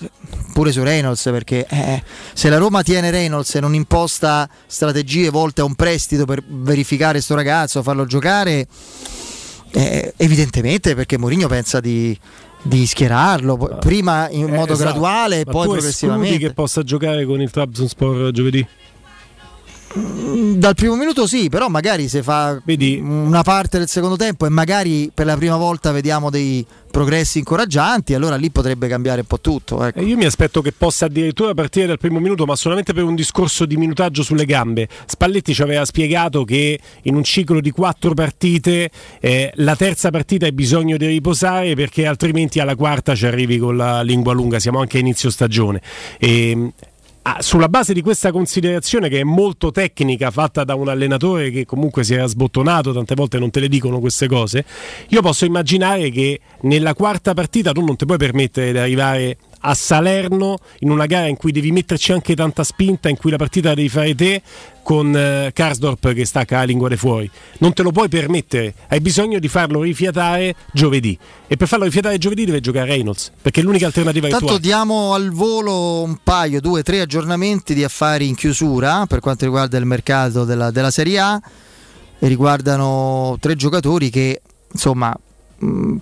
pure su Reynolds perché eh, se la Roma tiene Reynolds e non imposta strategie volte a un prestito per verificare sto ragazzo, farlo giocare, eh, evidentemente perché Mourinho pensa di, di schierarlo prima in
Eh,
modo
esatto.
graduale e poi progressivamente.
che possa giocare con il Trabzonspor giovedì?
Mm, Dal primo minuto sì, però magari se fa una parte del secondo tempo e magari per la prima volta vediamo dei progressi incoraggianti, allora lì potrebbe cambiare un po' tutto. ecco.
Eh, Io mi aspetto che possa addirittura partire dal primo minuto, ma solamente per un discorso di minutaggio sulle gambe. Spalletti ci aveva spiegato che in un ciclo di quattro partite eh, la terza partita hai bisogno di riposare perché altrimenti alla quarta ci arrivi con la lingua lunga. Siamo anche a inizio stagione. E, ah, sulla base di questa considerazione che è molto tecnica, fatta da un allenatore che comunque si era sbottonato, tante volte non te le dicono queste cose, io posso immaginare che nella quarta partita tu non ti puoi permettere di arrivare a Salerno in una gara in cui devi metterci anche tanta spinta, in cui la partita la devi fare te con eh, Karsdorp che stacca la lingua di fuori. Non te lo puoi permettere, hai bisogno di farlo rifiatare giovedì. E per farlo rifiatare giovedì deve giocare Reynolds, perché è l'unica alternativa che tu
Tanto
hai.
diamo al volo un paio, due, tre aggiornamenti di affari in chiusura per quanto riguarda il mercato della, della Serie A e riguardano tre giocatori che insomma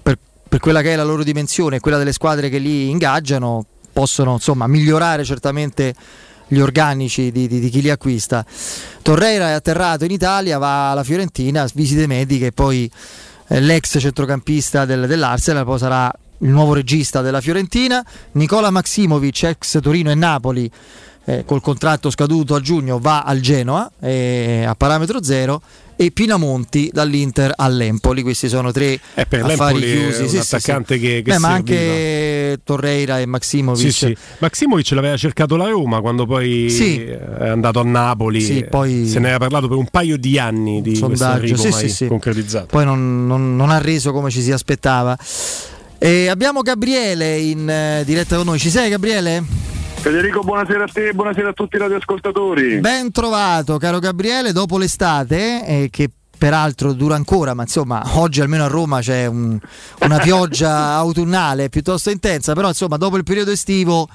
per, per quella che è la loro dimensione e quella delle squadre che li ingaggiano possono insomma migliorare certamente gli organici di, di- di chi li acquista. Torreira è atterrato in Italia, va alla Fiorentina, visite mediche poi eh, l'ex centrocampista del- dell'Arsenal poi sarà il nuovo regista della Fiorentina. Nicola Maximovic, ex Torino e Napoli, eh, col contratto scaduto a giugno, va al Genoa eh, a parametro zero. E Pinamonti dall'Inter all'Empoli. Questi sono tre
Eh, per
affari
è
chiusi.
un
Sì, sì,
attaccante
sì.
che- che
Beh, ma anche Torreira e Maximovic.
Sì, sì. Maximovic l'aveva cercato la Roma quando poi
Sì.
è andato a Napoli.
Sì, poi-
Se ne era parlato per un paio di anni di
sondaggio, sì,
mai
sì, sì.
concretizzato.
Poi non, non- non ha reso come ci si aspettava. E abbiamo Gabriele in eh, diretta con noi. Ci sei, Gabriele?
Federico, buonasera a te buonasera a tutti i radioascoltatori.
Ben trovato, caro Gabriele, dopo l'estate, eh, che peraltro dura ancora, ma insomma, oggi almeno a Roma c'è un- una [LAUGHS] pioggia autunnale piuttosto intensa, però insomma, dopo il periodo estivo.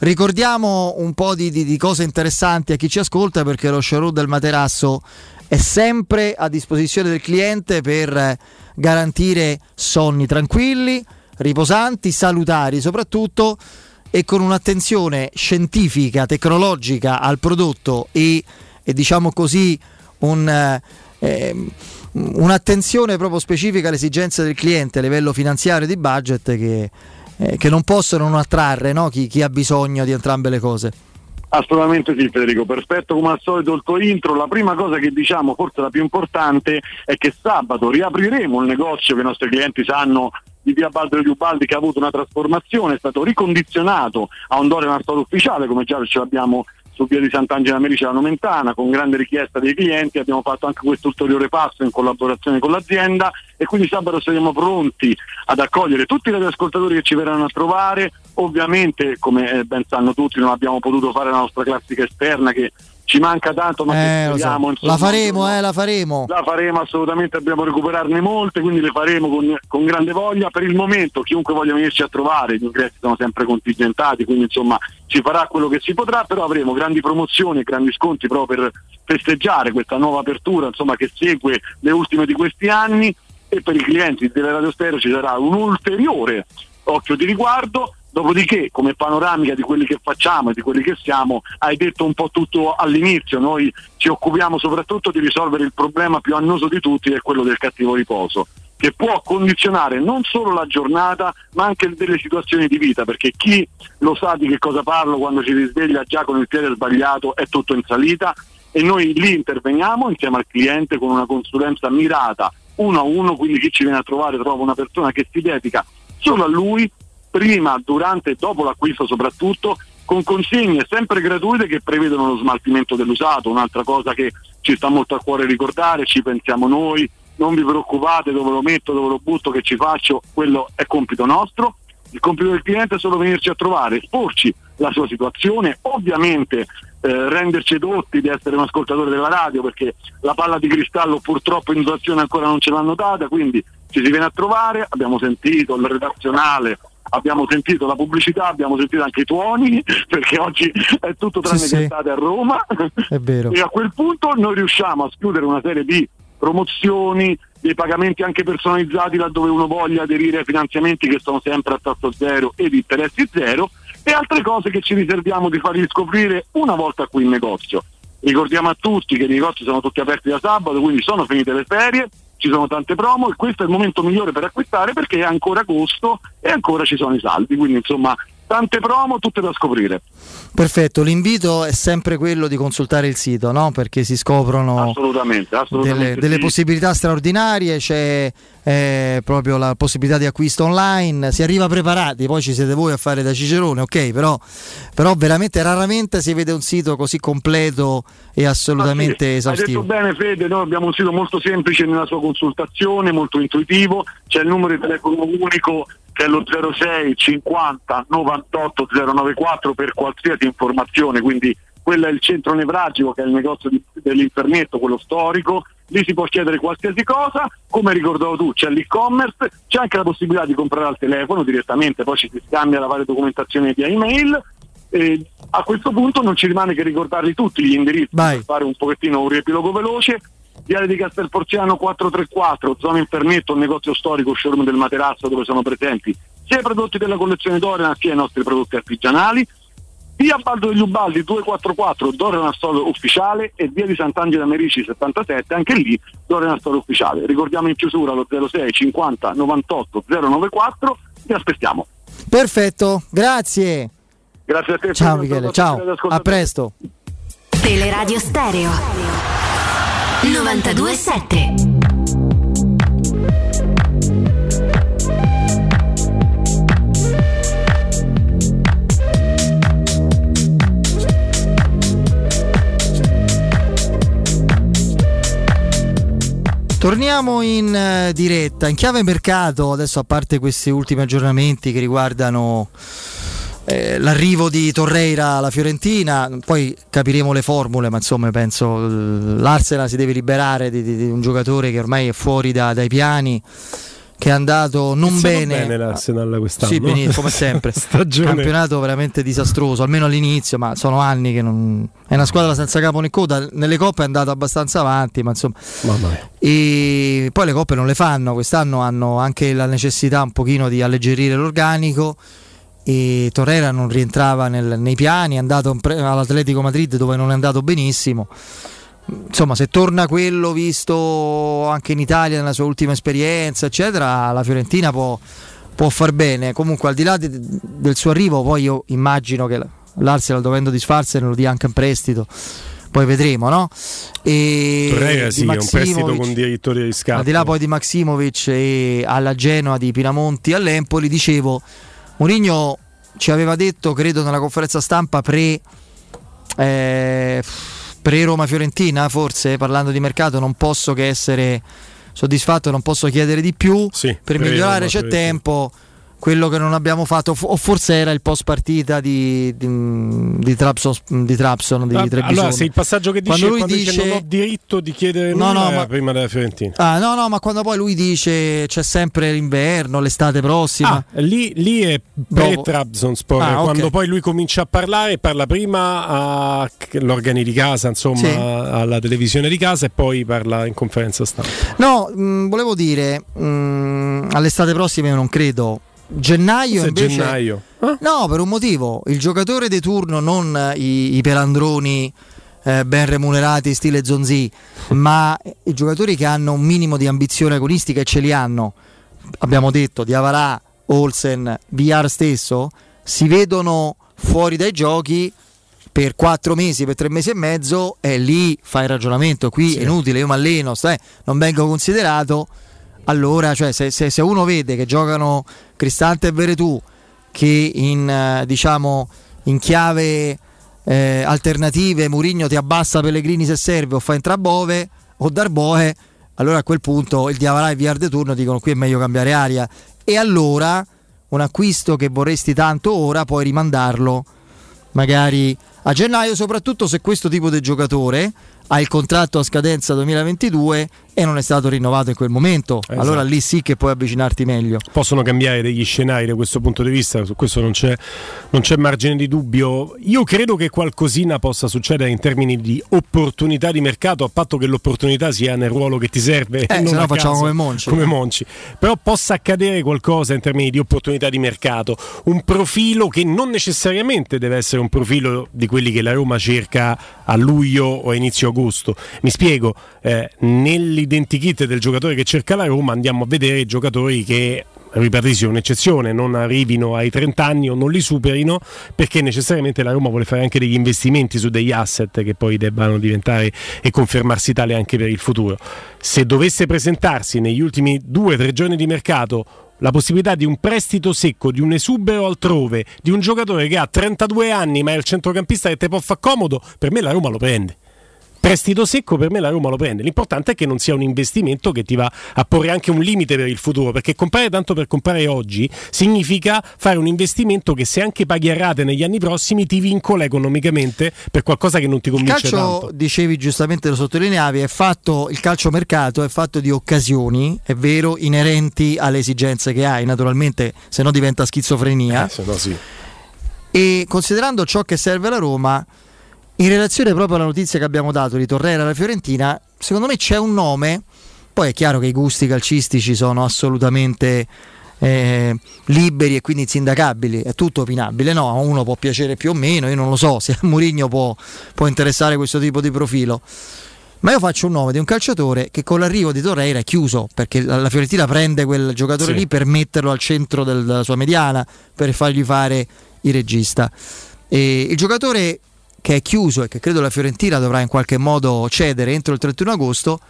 Ricordiamo un po' di, di- di cose interessanti a chi ci ascolta perché lo showroom del materasso è sempre a disposizione del cliente per garantire sonni tranquilli, riposanti, salutari soprattutto e con un'attenzione scientifica, tecnologica al prodotto e, e diciamo così un, eh, un'attenzione proprio specifica alle esigenze del cliente a livello finanziario e di budget che, eh, che non possono non attrarre no? chi, chi ha bisogno di entrambe le cose.
Assolutamente sì Federico, perfetto come al solito il tuo intro. La prima cosa che diciamo, forse la più importante, è che sabato riapriremo il negozio che i nostri clienti sanno di via Baldo di Ubaldi che ha avuto una trasformazione, è stato ricondizionato a un Dore una storia ufficiale come già ce l'abbiamo su via di Sant'Angela Merice Nomentana con grande richiesta dei clienti abbiamo fatto anche questo ulteriore passo in collaborazione con l'azienda e quindi sabato saremo pronti ad accogliere tutti gli ascoltatori che ci verranno a trovare. Ovviamente come eh, ben sanno tutti non abbiamo potuto fare la nostra classica esterna che ci manca tanto ma
Eh, lo so.
speriamo insomma,
La faremo, eh, la faremo.
la faremo assolutamente, dobbiamo recuperarne molte, quindi le faremo con, con grande voglia. Per il momento chiunque voglia venirci a trovare, gli ingressi sono sempre contingentati, quindi insomma ci farà quello che si potrà, però avremo grandi promozioni e grandi sconti proprio per festeggiare questa nuova apertura insomma, che segue le ultime di questi anni. e per i clienti delle radio stereo ci sarà un ulteriore occhio di riguardo. Dopodiché, come panoramica di quelli che facciamo e di quelli che siamo, hai detto un po' tutto all'inizio. Noi ci occupiamo soprattutto di risolvere il problema più annoso di tutti, che è quello del cattivo riposo, che può condizionare non solo la giornata, ma anche delle situazioni di vita, perché chi lo sa di che cosa parlo quando ci risveglia già con il piede sbagliato è tutto in salita e noi lì interveniamo insieme al cliente con una consulenza mirata uno a uno, quindi chi ci viene a trovare trova una persona che si dedica solo a lui prima, durante e dopo l'acquisto soprattutto, con consegne sempre gratuite che prevedono lo smaltimento dell'usato, un'altra cosa che ci sta molto a cuore ricordare, ci pensiamo noi, non vi preoccupate dove lo metto, dove lo butto, che ci faccio, quello è compito nostro. Il compito del cliente è solo venirci a trovare, esporci la sua situazione, ovviamente eh, renderci edotti di essere un ascoltatore della radio perché la palla di cristallo purtroppo in situazione ancora non ce l'hanno data, quindi ci si viene a trovare, abbiamo sentito il redazionale, abbiamo sentito la pubblicità, abbiamo sentito anche i tuoni, [LAUGHS] perché oggi è tutto tranne
Sì,
che a Roma. E a quel punto noi riusciamo a schiudere una serie di promozioni, dei pagamenti anche personalizzati laddove uno voglia aderire ai finanziamenti che sono sempre a tasso zero e di interessi zero e altre cose che ci riserviamo di fargli scoprire una volta qui in negozio. Ricordiamo a tutti che i negozi sono tutti aperti da sabato, quindi sono finite le ferie, ci sono tante promo e questo è il momento migliore per acquistare perché è ancora agosto e ancora ci sono i saldi, quindi insomma tante promo, tutte da scoprire.
Perfetto, l'invito è sempre quello di consultare il sito, no? perché si scoprono
Assolutamente, assolutamente.
delle, delle
sì.
possibilità straordinarie, c'è eh, proprio la possibilità di acquisto online, si arriva preparati, poi ci siete voi a fare da cicerone, ok, però, però veramente raramente si vede un sito così completo e assolutamente
Hai detto
esaustivo.
bene Fede, noi abbiamo un sito molto semplice nella sua consultazione, molto intuitivo, c'è il numero di telefono unico che è lo 06 50 98 094 per qualsiasi informazione, quindi quello è il centro nevralgico che è il negozio di- dell'internetto, quello storico, lì si può chiedere qualsiasi cosa, come ricordavo tu c'è l'e-commerce, c'è anche la possibilità di comprare al telefono direttamente, poi ci si scambia la varia documentazione via email e a questo punto non ci rimane che ricordarli tutti gli indirizzi per fare un pochettino un riepilogo veloce. Viale di Castelporziano 434, zona internato, negozio storico, showroom del materasso dove sono presenti sia i prodotti della collezione Dorian sia i nostri prodotti artigianali. Via Baldo degli Ubaldi 244 Dorian Store ufficiale e via di Sant'Angela Merici 77 anche lì Dorian Store ufficiale. Ricordiamo in chiusura lo 06 50 98 094 vi aspettiamo.
Perfetto, grazie.
Grazie a te.
Ciao Michele, ciao, a presto.
Teleradio Stereo 927
Torniamo in eh, diretta, in chiave mercato, adesso a parte questi ultimi aggiornamenti che riguardano eh, l'arrivo di Torreira alla Fiorentina, poi capiremo le formule, ma insomma penso eh, l'Arsenal si deve liberare di, di- di un giocatore che ormai è fuori da- dai piani, che è andato non
Iniziato
bene.
bene l'Arsenal quest'anno.
Sì, benissimo, come sempre. [LAUGHS]
Stagione.
Campionato veramente disastroso, almeno all'inizio, ma sono anni che non. È una squadra senza capo né coda. Nelle coppe è andata abbastanza avanti, ma insomma. E poi le coppe non le fanno, quest'anno hanno anche la necessità un pochino di alleggerire l'organico. E Torreira non rientrava nel- nei piani, è andato pre- all'Atletico Madrid dove non è andato benissimo. Insomma, se torna quello visto anche in Italia nella sua ultima esperienza, eccetera, la Fiorentina può, può far bene. Comunque, al di là di- del suo arrivo, poi io immagino che l'Arsenal dovendo disfarsene lo dia anche in prestito. Poi vedremo, no? E di
sì, un prestito con dirittori di scatto.
al di là poi di Maximovic e alla Genoa di Pinamonti all'Empoli, dicevo, Mourinho ci aveva detto, credo nella conferenza stampa pre, eh, pre Roma Fiorentina, forse parlando di mercato, non posso che essere soddisfatto, non posso chiedere di più. per
pre
migliorare c'è
Fiorentina.
Quello che non abbiamo fatto, o forse era il post partita di, di, di Trapson, di, Trapson, di
Ah, allora, se il passaggio che dice
Quando lui
quando dice,
dice-
non ho diritto di chiedere
No, no,
era
ma-
prima della Fiorentina.
Ah, no, no, ma quando poi lui dice c'è sempre l'inverno, l'estate prossima.
Ah, lì, lì è
Dopo.
pre-Trabzonspor,
Ah, ok.
quando poi lui comincia a parlare, parla prima all'organi di casa, insomma,
Sì.
alla televisione di casa e poi parla in conferenza stampa.
No, mh, volevo dire, mh, all'estate prossima io non credo. Gennaio
Forse
invece...
gennaio.
No, per un motivo. Il giocatore di turno, non eh, i, i pelandroni eh, ben remunerati stile Zonzi, [LAUGHS] ma i giocatori che hanno un minimo di ambizione agonistica e ce li hanno. Abbiamo detto Diavarà, Olsen, VR stesso, si vedono fuori dai giochi per quattro mesi, per tre mesi e mezzo e lì fai il ragionamento. Qui è inutile, io mi alleno, non vengo considerato. Allora, cioè, se, se- se uno vede che giocano Cristante e Veretù, che in, eh, diciamo, in chiave eh, alternative Murigno ti abbassa Pellegrini se serve o fa entrare Bove o Darboe, allora a quel punto il Diavarà e Viar de turno dicono qui è meglio cambiare aria. E allora un acquisto che vorresti tanto ora puoi rimandarlo magari a gennaio, soprattutto se questo tipo di giocatore ha il contratto a scadenza 2022 e non è stato rinnovato in quel momento.
Esatto.
Allora lì sì che puoi avvicinarti meglio.
Possono cambiare degli scenari da questo punto di vista, su questo non c'è, non c'è margine di dubbio. Io credo che qualcosina possa succedere in termini di opportunità di mercato, a patto che l'opportunità sia nel ruolo che ti serve.
Eh,
non
se no facciamo come Monci.
come Monci. Però possa accadere qualcosa in termini di opportunità di mercato, un profilo che non necessariamente deve essere un profilo di quelli che la Roma cerca a luglio o a inizio agosto. Mi spiego, eh, nell'identikit del giocatore che cerca la Roma andiamo a vedere giocatori che ripetissi un'eccezione, non arrivino ai 30 anni o non li superino, perché necessariamente la Roma vuole fare anche degli investimenti su degli asset che poi debbano diventare e confermarsi tale anche per il futuro. Se dovesse presentarsi negli ultimi due o tre giorni di mercato la possibilità di un prestito secco, di un esubero altrove, di un giocatore che ha 32 anni ma è il centrocampista che te può far comodo, per me la Roma lo prende. Prestito secco per me la Roma lo prende. L'importante è che non sia un investimento che ti va a porre anche un limite per il futuro, perché comprare tanto per comprare oggi significa fare un investimento che se anche paghi a rate negli anni prossimi ti vincola economicamente per qualcosa che non ti
Il
convince
calcio,
tanto.
dicevi giustamente, lo sottolineavi, è fatto, il calcio mercato è fatto di occasioni, è vero, inerenti alle esigenze che hai, naturalmente, se no diventa schizofrenia.
Eh, se no sì.
E considerando ciò che serve alla Roma, in relazione proprio alla notizia che abbiamo dato di Torreira alla Fiorentina, secondo me c'è un nome, poi è chiaro che i gusti calcistici sono assolutamente eh, liberi e quindi insindacabili, è tutto opinabile, no? A uno può piacere più o meno, io non lo so [LAUGHS] se a Mourinho può, può interessare questo tipo di profilo. Ma io faccio un nome di un calciatore che con l'arrivo di Torreira è chiuso perché la la Fiorentina prende quel giocatore
Sì.
lì per metterlo al centro del- della sua mediana, per fargli fare il regista. E il giocatore che è chiuso e che credo la Fiorentina dovrà in qualche modo cedere entro il 31 agosto,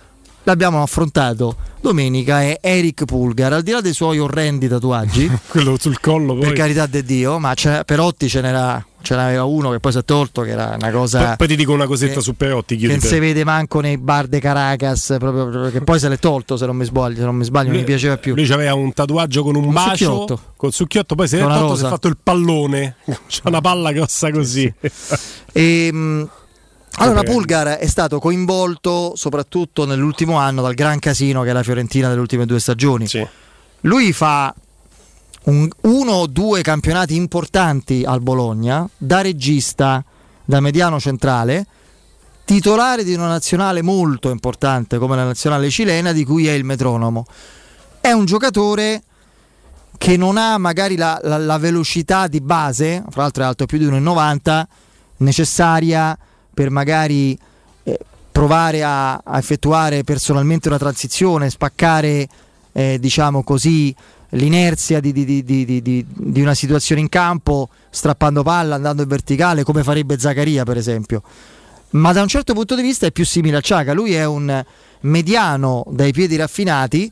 l'abbiamo affrontato domenica, è Eric Pulgar, al di là dei suoi orrendi tatuaggi, [LAUGHS]
Quello sul collo poi.
per carità di Dio, ma Perotti ce n'era, ce n'aveva uno che poi si è tolto, che era una cosa...
Poi, poi ti dico una cosetta
che-
su Perotti,
che non si vede manco nei bar de Caracas, proprio, che poi se l'è tolto se non mi sbaglio, se non mi sbaglio, non mi piaceva più.
Lui aveva un tatuaggio con un,
Un
bacio,
succhiotto.
col succhiotto, poi si è
Con una
tolto, si è
rosa.
fatto il pallone. [LAUGHS] C'è una palla grossa così.
E, mh, allora. Pulgar è stato coinvolto soprattutto nell'ultimo anno dal gran casino che è la Fiorentina delle ultime due stagioni. Lui fa un- uno o due campionati importanti al Bologna, da regista, da mediano centrale, titolare di una nazionale molto importante come la nazionale cilena di cui è il metronomo. È un giocatore che non ha magari la, la- la velocità di base, fra l'altro è alto più di 1,90, necessaria per magari eh, provare a, a effettuare personalmente una transizione, spaccare eh, diciamo così l'inerzia di, di- di- di- una situazione in campo, strappando palla, andando in verticale, come farebbe Zaccaria per esempio. Ma da un certo punto di vista è più simile a Ciaga, lui è un mediano dai piedi raffinati,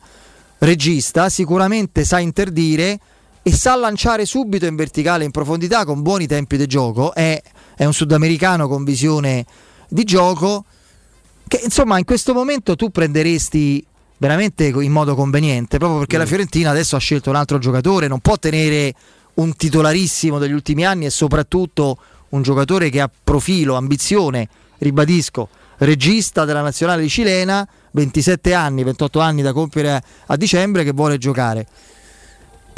regista, sicuramente sa interdire e sa lanciare subito in verticale in profondità con buoni tempi di gioco, è, è un sudamericano con visione di gioco che insomma in questo momento tu prenderesti veramente in modo conveniente, proprio perché
Mm.
la Fiorentina adesso ha scelto un altro giocatore, non può tenere un titolarissimo degli ultimi anni e soprattutto un giocatore che ha profilo, ambizione, ribadisco, regista della nazionale cilena, 27 anni, 28 anni da compiere a dicembre che vuole giocare.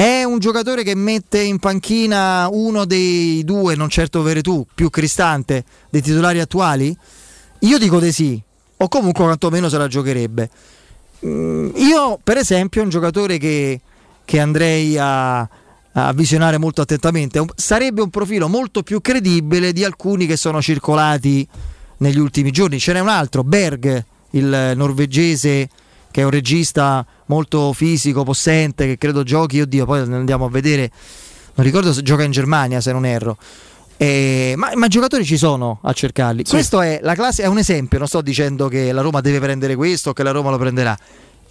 È un giocatore che mette in panchina uno dei due, non certo Veretù, più Cristante dei titolari attuali? Io dico di sì, o comunque quantomeno se la giocherebbe. Mm, io, per esempio, è un giocatore che, che andrei a, a visionare molto attentamente. Sarebbe un profilo molto più credibile di alcuni che sono circolati negli ultimi giorni. Ce n'è un altro, Berg, il norvegese, che è un regista molto fisico, possente, che credo giochi, oddio, poi andiamo a vedere, non ricordo se gioca in Germania, se non erro. Eh, ma, ma giocatori ci sono a cercarli. Questo è, la classe, è un esempio, non sto dicendo che la Roma deve prendere questo o che la Roma lo prenderà.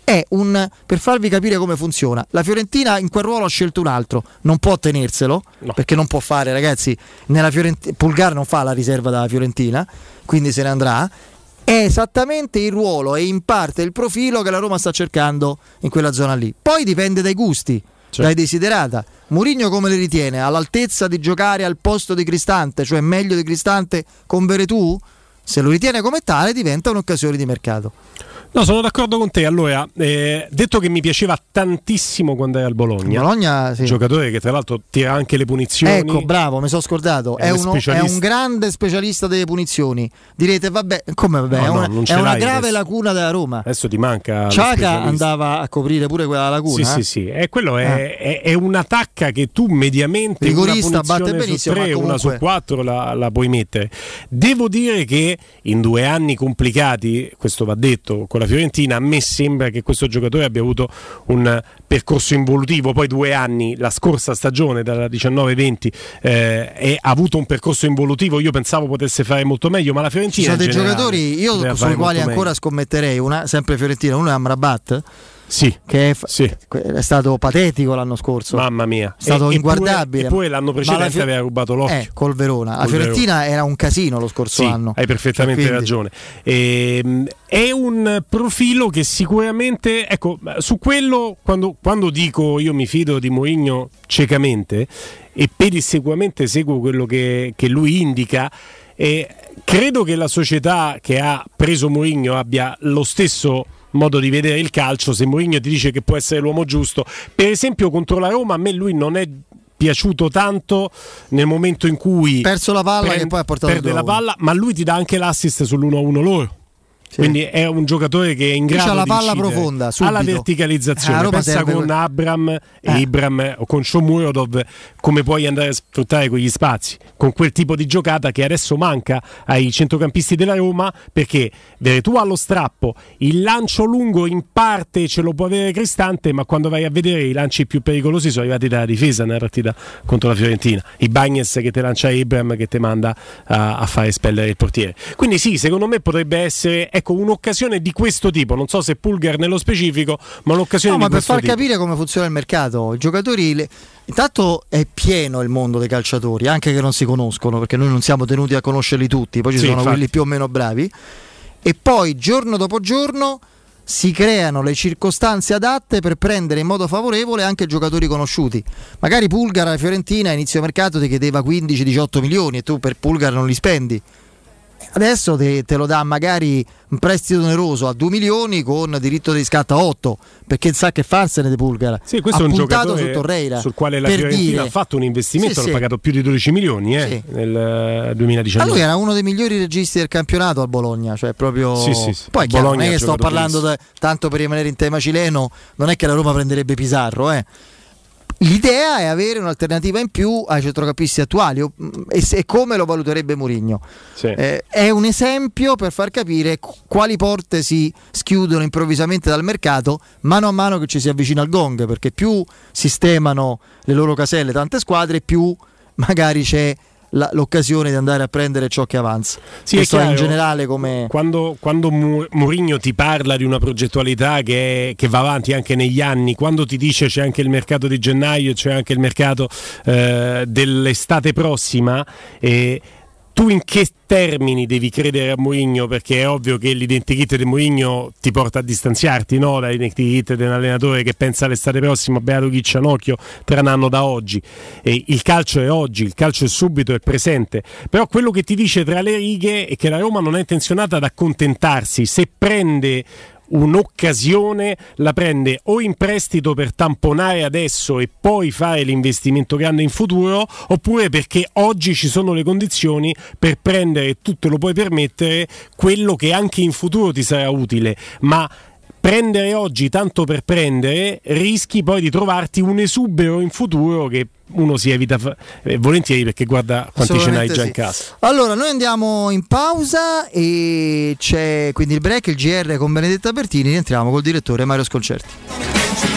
È un per farvi capire come funziona. La Fiorentina in quel ruolo ha scelto un altro, non può tenerselo perché non può fare, ragazzi. Nella Fiorent- Pulgar non fa la riserva dalla Fiorentina, quindi se ne andrà. È esattamente il ruolo e in parte il profilo che la Roma sta cercando in quella zona lì. Poi dipende dai gusti, dai desiderata. Mourinho come le ritiene? All'altezza di giocare al posto di Cristante, cioè meglio di Cristante con Veretù? Se lo ritiene come tale diventa un'occasione di mercato.
No, sono d'accordo con te. Allora, eh, detto che mi piaceva tantissimo quando era al Bologna,
Bologna, sì.
giocatore che tra l'altro tira anche le punizioni.
Ecco, bravo, mi sono scordato.
È
È,
un
uno- è un grande specialista delle punizioni. Direte, vabbè, come vabbè?
No,
è
no,
una,
ce
è una grave
adesso.
lacuna della Roma.
Adesso ti manca.
Ciaca andava a coprire pure quella lacuna.
Sì,
eh?
sì, sì. E quello è,
Ah.
è, è un'attacca che tu mediamente
Rigorista,
una
batte benissimo,
su tre,
ma
una su
comunque-
quattro la, la puoi mettere. Devo dire che in due anni complicati, questo va detto, con la Fiorentina, a me sembra che questo giocatore abbia avuto un percorso involutivo. Poi due anni, la scorsa stagione, dalla 19-20, eh, ha avuto un percorso involutivo. Io pensavo potesse fare molto meglio, ma la
Ci
Fiorentina.
sono dei
generale
giocatori io sui quali ancora
meglio.
scommetterei, una, sempre Fiorentina, uno è Amrabat.
Sì,
che è, fa- è stato patetico l'anno scorso.
Mamma mia,
È stato
E-
inguardabile.
E poi, e l'anno
la
precedente
Fio-
aveva rubato l'occhio.
Eh, col Verona. La
Col
Fiorentina era un casino lo scorso
Sì,
anno.
Hai perfettamente
Quindi-
ragione. Ehm, è un profilo che sicuramente, ecco, su quello quando, quando dico io mi fido di Mourinho ciecamente e pedissequamente seguo quello che, che lui indica. E credo che la società che ha preso Mourinho abbia lo stesso modo di vedere il calcio. Se Mourinho ti dice che può essere l'uomo giusto, per esempio contro la Roma, a me lui non è piaciuto tanto nel momento in cui
Perso la palla che poi ha portato
perde la palla, ma lui ti dà anche l'assist sull'1-1 loro. Quindi è un giocatore che è in grado
la
di
palla
incidere
profonda, subito.
alla verticalizzazione.
A Roma
Pensa con
que-
Abram e
Eh.
Ibram o con Shomurodov come puoi andare a sfruttare quegli spazi con quel tipo di giocata che adesso manca ai centrocampisti della Roma perché Veretù ha lo strappo, il lancio lungo in parte ce lo può avere Cristante, ma quando vai a vedere i lanci più pericolosi sono arrivati dalla difesa nella partita contro la Fiorentina. I Bagnes che te lancia Ibram che ti manda a, a fare espellere il portiere. Quindi sì, secondo me potrebbe essere ecco, un'occasione di questo tipo, non so se Pulgar nello specifico, ma un'occasione
No, ma
di
per
questo
far
tipo.
capire come funziona il mercato, i giocatori. le- Intanto è pieno il mondo dei calciatori, anche che non si conoscono, perché noi non siamo tenuti a conoscerli tutti, poi ci
Sì,
sono
infatti.
quelli più o meno bravi. E poi giorno dopo giorno si creano le circostanze adatte per prendere in modo favorevole anche giocatori conosciuti. Magari Pulgar alla Fiorentina a inizio mercato ti chiedeva 15-18 milioni e tu per Pulgar non li spendi. Adesso te, te lo dà magari un prestito oneroso a 2 milioni con diritto di riscatto a 8 perché sa che farsene di Pulgar.
Sì, questo
ha
è un
puntato
giocatore
su Torreira
sul quale la Fiorentina
dire-
ha fatto un investimento,
Sì,
hanno
sì.
pagato più di 12 milioni eh, nel eh,
Ma
2019.
lui era uno dei migliori registi del campionato al Bologna, cioè proprio
Sì, sì, sì.
Poi chiaro,
Bologna
non è che sto parlando da- tanto per rimanere in tema cileno, non è che la Roma prenderebbe Pizarro, eh. L'idea è avere un'alternativa in più ai centrocampisti attuali o- e, come lo valuterebbe Mourinho.
Sì.
Eh, è un esempio per far capire qu- quali porte si schiudono improvvisamente dal mercato mano a mano che ci si avvicina al gong, perché più sistemano le loro caselle tante squadre, più magari c'è la- l'occasione di andare a prendere ciò che avanza.
Sì,
Questo è in
chiaro.
generale come...
Quando, quando Mourinho ti parla di una progettualità che, è- che va avanti anche negli anni, quando ti dice c'è anche il mercato di gennaio, c'è anche il mercato eh, dell'estate prossima, eh, tu in che termini devi credere a Mourinho? Perché è ovvio che l'identikit di Mourinho ti porta a distanziarti no? dall'identikit di un allenatore che pensa all'estate prossima, Beato Chiccianocchio, tra un anno da oggi. E il calcio è oggi, il calcio è subito, è presente. Però quello che ti dice tra le righe è che la Roma non è intenzionata ad accontentarsi. Se prende un'occasione la prende o in prestito per tamponare adesso e poi fare l'investimento grande in futuro oppure perché oggi ci sono le condizioni per prendere, tu te lo puoi permettere, quello che anche in futuro ti sarà utile, ma prendere oggi tanto per prendere rischi poi di trovarti un esubero in futuro che uno si evita eh, volentieri perché guarda quanti ce n'hai già
sì.
in casa.
Allora, noi andiamo in pausa e c'è quindi il break, il GR con Benedetta Bertini. Rientriamo col direttore Mario Sconcerti.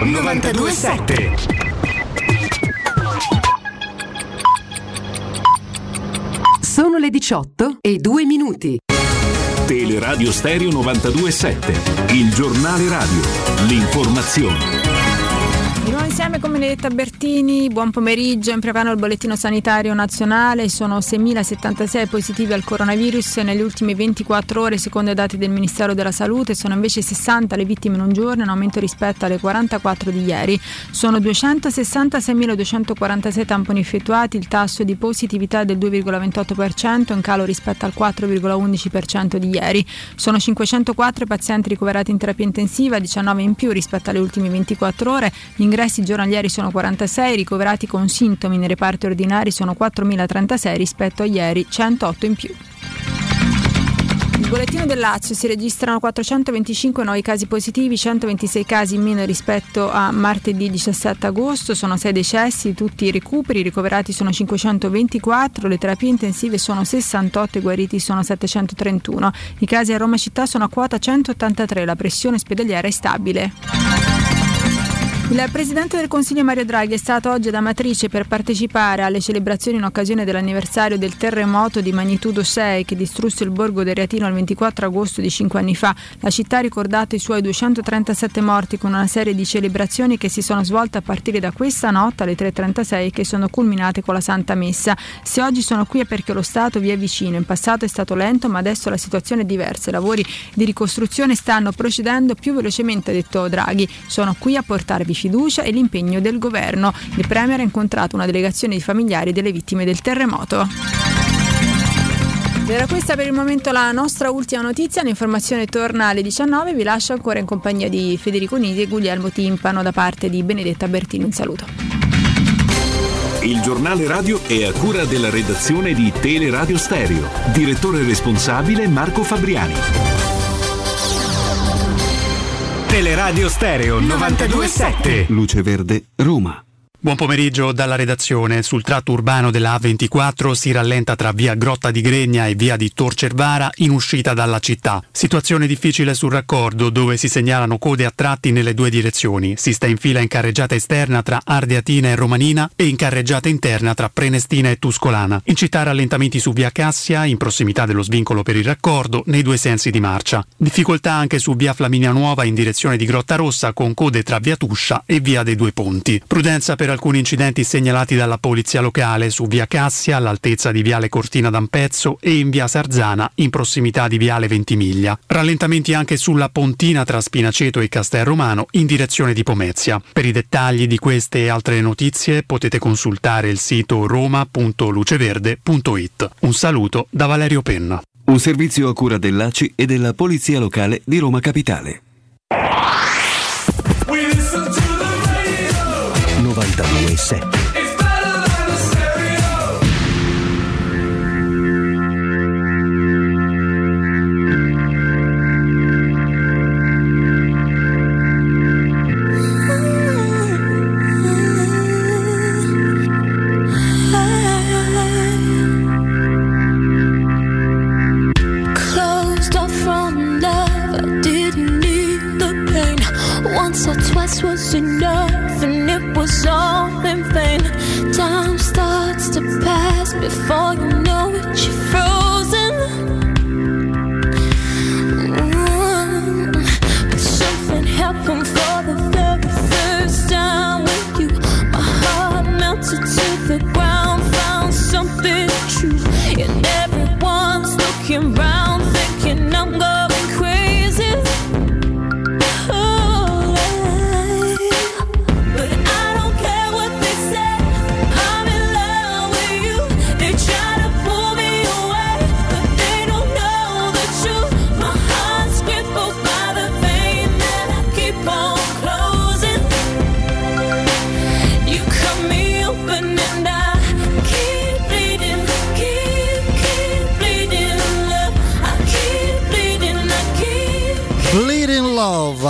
927.
Sono le 18 e 2 minuti.
Teleradio Stereo 927, il giornale radio, l'informazione.
Di nuovo insieme con Benedetta Bertini, buon pomeriggio, in preparo il bollettino sanitario nazionale, sono 6.076 positivi al coronavirus nelle ultime 24 ore secondo i dati del Ministero della Salute, sono invece 60 le vittime in un giorno, in aumento rispetto alle 44 di ieri, sono 266.246 tamponi effettuati, il tasso di positività è del 2,28%, in calo rispetto al 4,11% di ieri, sono 504 pazienti ricoverati in terapia intensiva, 19 in più rispetto alle ultime 24 ore, gli ingressi giornalieri sono 46, ricoverati con sintomi nei reparti ordinari sono 4.036 rispetto a ieri, 108 in più. Il bollettino del Lazio si registrano 425 nuovi casi positivi, 126 casi in meno rispetto a martedì 17 agosto, sono 6 decessi, tutti i recuperi, i ricoverati sono 524, le terapie intensive sono 68 e guariti sono 731. I casi a Roma città sono a quota 183, la pressione ospedaliera è stabile. Il Presidente del Consiglio Mario Draghi è stato oggi ad Amatrice per partecipare alle celebrazioni in occasione dell'anniversario del terremoto di magnitudo 6 che distrusse il borgo del Reatino il 24 agosto di 5 anni fa. La città ha ricordato i suoi 237 morti con una serie di celebrazioni che si sono svolte a partire da questa notte alle 3.36 e che sono culminate con la Santa Messa. Se oggi sono qui è perché lo Stato vi è vicino. In passato è stato lento ma adesso la situazione è diversa. I lavori di ricostruzione stanno procedendo più velocemente, ha detto Draghi. Sono qui a portarvi fiducia e l'impegno del governo. Il Premier ha incontrato una delegazione di familiari delle vittime del terremoto. Era questa per il momento la nostra ultima notizia, l'informazione torna alle 19, vi lascio ancora in compagnia di Federico Nisi e Guglielmo Timpano da parte di Benedetta Bertini, un saluto.
Il giornale radio è a cura della redazione di Teleradio Stereo. Direttore responsabile Marco Fabriani.
Teleradio Stereo 927.
Luce Verde, Roma.
Buon pomeriggio dalla redazione. Sul tratto urbano della A24 si rallenta tra via Grotta di Gregna e via di Tor Cervara in uscita dalla città. Situazione difficile sul raccordo dove si segnalano code a tratti nelle due direzioni. Si sta in fila in carreggiata esterna tra Ardeatina e Romanina e in carreggiata interna tra Prenestina e Tuscolana. In città rallentamenti su via Cassia in prossimità dello svincolo per il raccordo nei due sensi di marcia. Difficoltà anche su via Flaminia Nuova in direzione di Grotta Rossa con code tra via Tuscia e via dei Due Ponti. Prudenza per alcuni incidenti segnalati dalla polizia locale su via Cassia all'altezza di viale Cortina d'Ampezzo e in via Sarzana in prossimità di viale Ventimiglia. Rallentamenti anche sulla pontina tra Spinaceto e Castelromano in direzione di Pomezia. Per i dettagli di queste e altre notizie potete consultare il sito roma.luceverde.it. Un saluto da Valerio Penna.
Un servizio a cura dell'ACI e della Polizia Locale di Roma Capitale.
92.7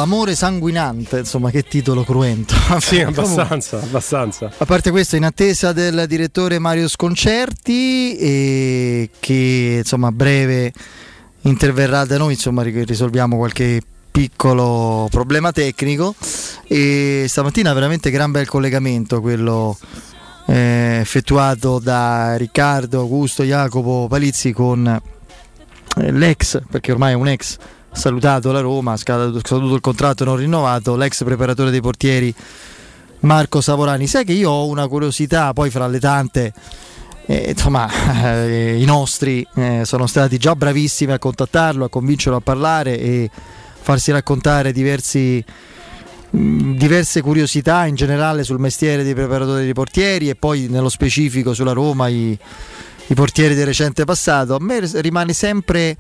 Amore sanguinante, insomma, che titolo cruento.
Sì, [LAUGHS]
Comunque,
abbastanza, abbastanza.
A parte questo, in attesa del direttore Mario Sconcerti, e che insomma a breve interverrà da noi, insomma, ri- risolviamo qualche piccolo problema tecnico. E stamattina veramente gran bel collegamento quello eh, effettuato da Riccardo Augusto Jacopo Palizzi con eh, l'ex, perché ormai è un ex salutato la Roma, scaduto, il contratto non rinnovato, l'ex preparatore dei portieri Marco Savorani. Sai che io ho una curiosità, poi fra le tante, eh, insomma, eh, i nostri eh, sono stati già bravissimi a contattarlo, a convincerlo a parlare e farsi raccontare diversi, mh, diverse curiosità in generale sul mestiere dei preparatori dei portieri e poi nello specifico sulla Roma, i, i portieri del recente passato. A me rimane sempre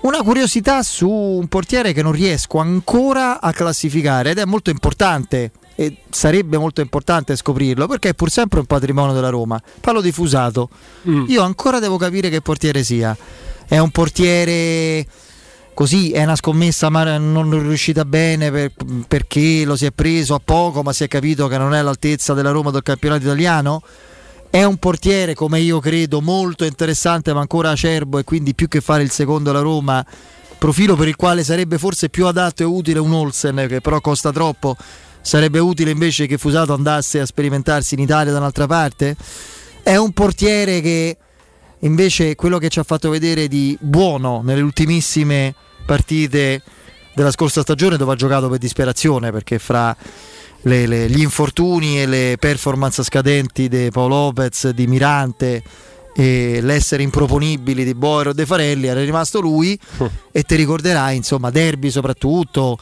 una curiosità su un portiere che non riesco ancora a classificare ed è molto importante e sarebbe molto importante scoprirlo perché è pur sempre un patrimonio della Roma. Parlo di Fusato. Io ancora devo capire che portiere sia. È un portiere così, è una scommessa ma non è riuscita bene per- perché lo si è preso a poco ma si è capito che non è all'altezza della Roma del campionato italiano. È un portiere, come io credo, molto interessante, ma ancora acerbo e quindi più che fare il secondo alla Roma, profilo per il quale sarebbe forse più adatto e utile un Olsen, che però costa troppo. Sarebbe utile invece che Fusato andasse a sperimentarsi in Italia da un'altra parte. È un portiere che invece quello che ci ha fatto vedere di buono nelle ultimissime partite della scorsa stagione dove ha giocato per disperazione perché fra le- le- gli infortuni e le performance scadenti di Paolo Lopez, di Mirante e l'essere improponibili di Boero e De Farelli era rimasto lui. [LAUGHS] E ti ricorderai insomma derby soprattutto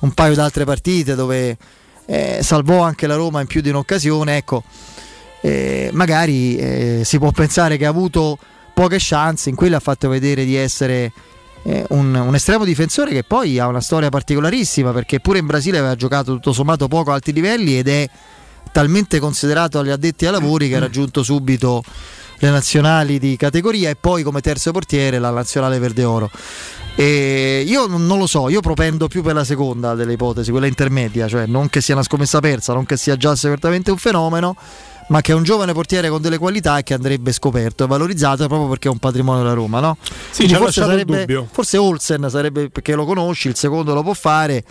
un paio di altre partite dove eh, salvò anche la Roma in più di un'occasione ecco. Eh, magari eh, si può pensare che ha avuto poche chance in quelle ha fatto vedere di essere eh, un, un estremo difensore che poi ha una storia particolarissima perché pure in Brasile aveva giocato tutto sommato poco a alti livelli ed è talmente considerato agli addetti ai lavori che ha raggiunto subito le nazionali di categoria e poi come terzo portiere la nazionale verde oro. E io non non lo so, io propendo più per la seconda delle ipotesi, quella intermedia, cioè non che sia una scommessa persa, non che sia già certamente un fenomeno, ma che è un giovane portiere con delle qualità che andrebbe scoperto e valorizzato proprio perché è un patrimonio della Roma, no?
Sì,
Quindi
ci ha
forse,
lasciato il
sarebbe,
dubbio.
forse Olsen sarebbe perché lo conosci, il secondo lo può fare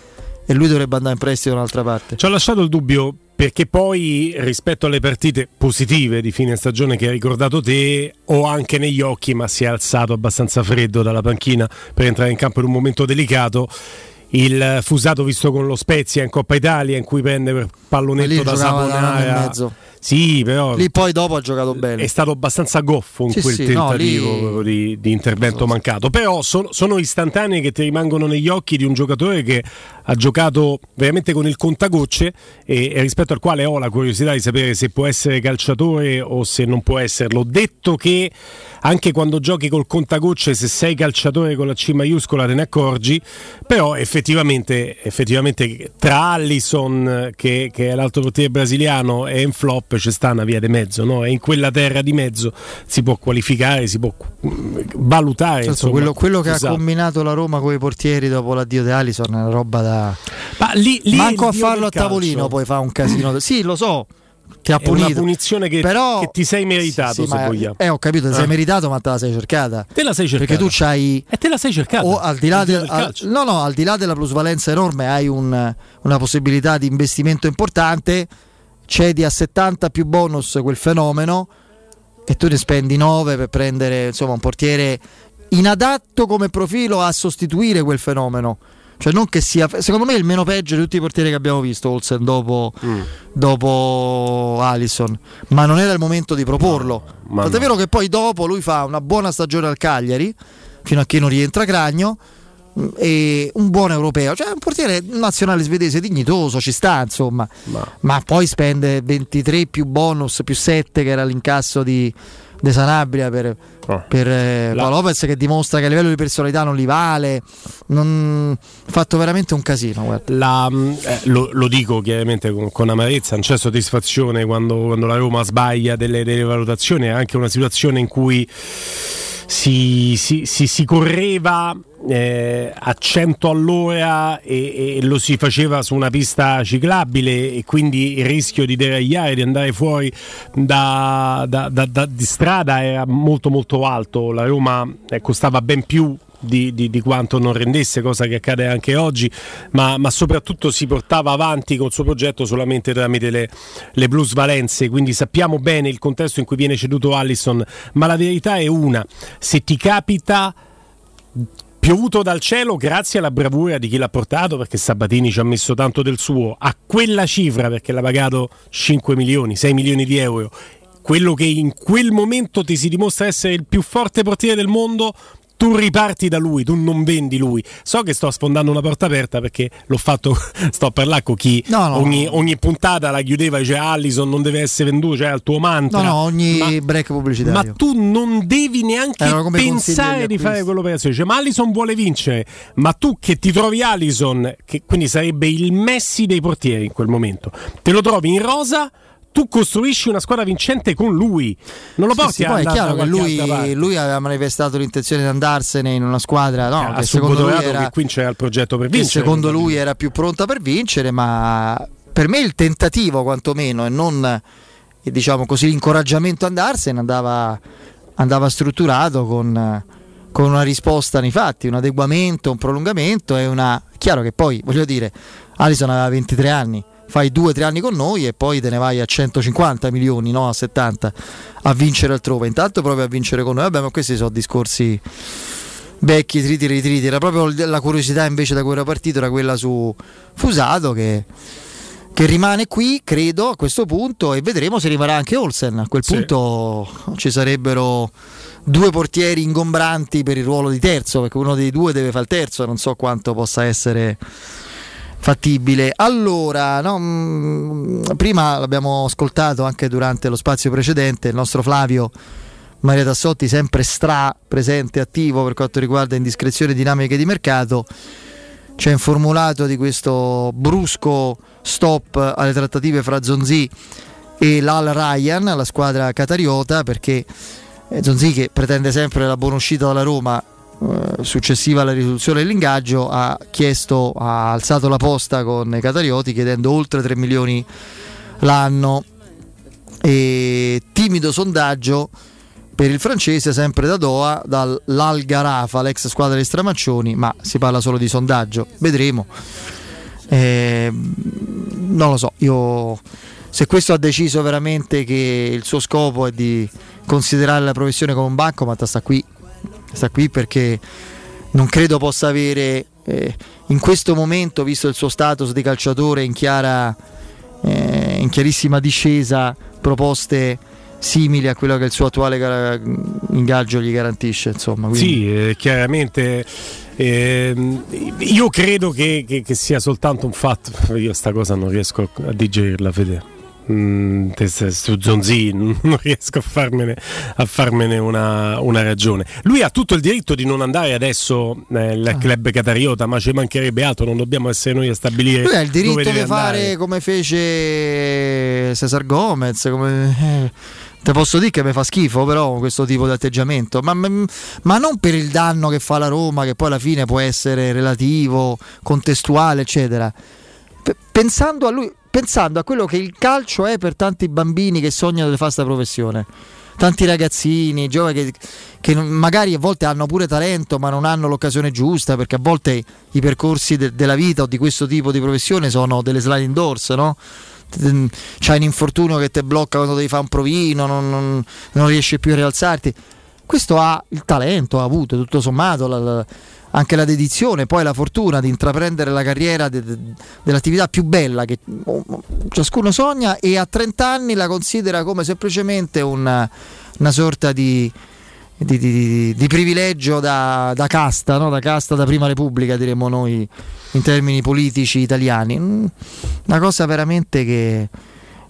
e lui dovrebbe andare in prestito da un'altra parte.
Ci ha lasciato il dubbio perché poi rispetto alle partite positive di fine stagione che hai ricordato te, ho anche negli occhi, ma si è alzato abbastanza freddo dalla panchina per entrare in campo in un momento delicato. Il fusato visto con lo Spezia in Coppa Italia in cui prende per pallonetto da
giocava
Sì, però
Lì poi dopo ha giocato bene.
è stato abbastanza goffo in
Sì,
quel
sì, no,
tentativo
lì-
proprio di, di intervento mancato. Però sono, sono istantanee che ti rimangono negli occhi di un giocatore che ha giocato veramente con il contagocce e, e rispetto al quale ho la curiosità di sapere se può essere calciatore o se non può esserlo. Detto che anche quando giochi col contagocce, se sei calciatore con la C maiuscola te ne accorgi, però effettivamente, effettivamente tra Allison, che, che è l'altro portiere brasiliano, e Flop c'è sta una via di mezzo, no? e in quella terra di mezzo si può qualificare, si può mm, valutare.
Certo,
insomma,
quello, quello che
esatto.
ha combinato la Roma con i portieri dopo l'addio di Alison è una roba da.
Ma lì, lì
Manco a farlo a
calcio.
tavolino poi fa un casino. [CLEARS THROAT] sì, lo so. Ti ha
È una
punito.
punizione che,
Però-
che ti sei meritato,
Sì,
vogliamo.
Eh, ho capito, te sei
Eh.
meritato, ma te la sei cercata.
Te la sei cercata.
Perché tu c'hai.
E te la sei cercata.
O al di là, del-
del
al- no, no, al di là della plusvalenza enorme, hai un- una possibilità di investimento importante. Cedi a 70 più bonus quel fenomeno e tu ne spendi 9 per prendere insomma, un portiere inadatto come profilo a sostituire quel fenomeno. Cioè, non che sia. Secondo me è il meno peggio di tutti i portieri che abbiamo visto, Olsen, dopo,
Mm.
dopo Allison. Ma non era il momento di proporlo.
ma
Tant'è
no.
vero che poi dopo lui fa una buona stagione al Cagliari, fino a che non rientra Cragno. E un buon europeo, cioè un portiere nazionale svedese dignitoso, ci sta insomma, ma, poi spende 23 più bonus più 7 che era l'incasso di De Sanabria per, per eh, Lopez che dimostra che a livello di personalità non li vale, non... ha fatto veramente un casino.
La, eh, lo, lo dico chiaramente con, con amarezza, non c'è soddisfazione quando, quando la Roma sbaglia delle, delle valutazioni, è anche una situazione in cui si, si- si- si correva eh, a 100 all'ora e, e lo si faceva su una pista ciclabile e quindi il rischio di deragliare, di andare fuori da, da- da- da- strada era molto molto alto. La Roma costava ben più di, di- di quanto non rendesse, cosa che accade anche oggi, ma, ma soprattutto si portava avanti col suo progetto solamente tramite le, le blues valenze, quindi sappiamo bene il contesto in cui viene ceduto Allison, ma la verità è una, se ti capita piovuto dal cielo grazie alla bravura di chi l'ha portato perché Sabatini ci ha messo tanto del suo a quella cifra perché l'ha pagato 5 milioni 6 milioni di euro quello che in quel momento ti si dimostra essere il più forte portiere del mondo tu riparti da lui, tu non vendi lui. So che sto sfondando una porta aperta perché l'ho fatto, [LAUGHS] sto a parlare con chi
No, no.
ogni, ogni puntata la chiudeva e dice Allison non deve essere venduto, cioè il tuo mantra.
No, no, ogni
Ma-
break pubblicitario.
ma tu non devi neanche pensare di fare quell'operazione. Cioè, ma Allison vuole vincere, ma tu che ti trovi Allison, che quindi sarebbe il Messi dei portieri in quel momento, te lo trovi in rosa. Tu costruisci una squadra vincente con lui, non lo
Sì,
porti
sì,
a
poi è chiaro che lui, lui aveva manifestato l'intenzione di andarsene in una squadra no,
ha
che secondo lui era
che qui c'era il progetto per vincere.
secondo lui era più pronta per vincere, ma per me il tentativo quantomeno e non eh, diciamo così l'incoraggiamento a andarsene andava, andava strutturato con, con una risposta nei fatti, un adeguamento, un prolungamento e una... Chiaro che poi, voglio dire, Alison aveva 23 anni, fai 2-3 anni con noi e poi te ne vai a 150 milioni, no a 70, a vincere altrove. Intanto proprio a vincere con noi. Vabbè, ma questi sono discorsi vecchi, triti ritriti. Era proprio la curiosità invece da cui era partito, era quella su Fusato che, che rimane qui, credo, a questo punto e vedremo se rimarrà anche Olsen. A quel
Sì.
punto ci sarebbero due portieri ingombranti per il ruolo di terzo, perché uno dei due deve fare il terzo, non so quanto possa essere fattibile. Allora, no, mm, prima l'abbiamo ascoltato anche durante lo spazio precedente, il nostro Flavio Maria Tassotti sempre stra presente attivo per quanto riguarda indiscrezioni dinamiche di mercato ci ha informato di questo brusco stop alle trattative fra Zonzi e l'Al Ryan, la squadra catariota, perché Zonzi che pretende sempre la buona uscita dalla Roma successiva alla risoluzione dell'ingaggio ha chiesto, ha alzato la posta con i catarioti chiedendo oltre 3 milioni l'anno. E timido sondaggio per il francese sempre da Doha dall'Al Garafa l'ex squadra di Stramaccioni ma si parla solo di sondaggio. Vedremo. Eh, non lo so. Io se questo ha deciso veramente che il suo scopo è di considerare la professione come un bancomat sta qui sta qui perché non credo possa avere eh, in questo momento visto il suo status di calciatore in chiara eh, in chiarissima discesa proposte simili a quello che il suo attuale gara- ingaggio gli garantisce insomma quindi-
Sì, eh, chiaramente. ehm, io credo che, che- che sia soltanto un fatto. [LAUGHS] Io sta cosa non riesco a digerirla, Fede. Mm, su Zonzi [LAUGHS] non riesco a farmene, a farmene una, una ragione. Lui ha tutto il diritto di non andare adesso nel
Ah.
club catariota, ma ci mancherebbe altro, non dobbiamo essere noi a stabilire.
Lui ha il diritto di fare
andare.
come fece Cesar Gomez. Come... eh, Te posso dire che mi fa schifo, però, questo tipo di atteggiamento. Ma, ma- ma non per il danno che fa la Roma, che poi alla fine può essere relativo, contestuale, eccetera. P- pensando a lui, pensando a quello che il calcio è per tanti bambini che sognano di fare questa professione. Tanti ragazzini, giovani che, che magari a volte hanno pure talento ma non hanno l'occasione giusta perché a volte i percorsi de- della vita o di questo tipo di professione sono delle sliding doors, no? T- C'hai un infortunio che ti blocca quando devi fare un provino, non, non- non riesci più a rialzarti. Questo ha il talento, ha avuto tutto sommato la- la- anche la dedizione, poi la fortuna di intraprendere la carriera de- de- dell'attività più bella che ciascuno sogna e a 30 anni la considera come semplicemente un- una sorta di, di- di- di- di privilegio da, da casta, no? da casta da prima repubblica diremmo noi in termini politici italiani. Mm, Una cosa veramente che...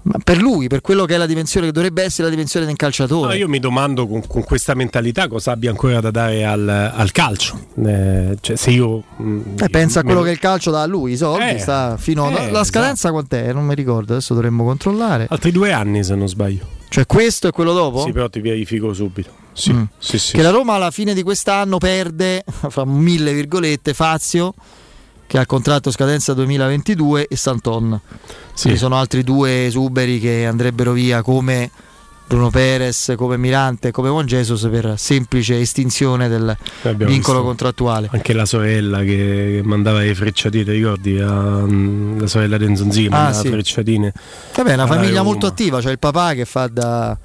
ma per lui, per quello che è la dimensione, che dovrebbe essere la dimensione del calciatore.
No, io mi domando con, con questa mentalità cosa abbia ancora da dare al, al calcio. Eh, cioè, se io. mm,
Eh, pensa a quello
me-
che il calcio dà a lui, i soldi,
Eh,
sta fino a...
eh,
la scadenza quant'è? Non mi ricordo, adesso dovremmo controllare.
Altri due anni, se non sbaglio.
Cioè questo e quello dopo?
Sì, però ti verifico subito. Sì,
Mm.
sì, sì.
che la Roma alla fine di quest'anno perde, [LAUGHS] fra mille virgolette, Fazio che ha contratto scadenza 2022 e Santon.
Sì.
Ci sono altri due esuberi che andrebbero via come Bruno Perez, come Mirante come Juan Jesus per semplice estinzione del vincolo
visto
contrattuale.
Anche la sorella che mandava le frecciatine, ti ricordi? A- la sorella di Enzonzi
Ah,
mandava
sì.
frecciatine.
Vabbè, è una famiglia
Roma.
molto attiva, c'è il papà che fa da,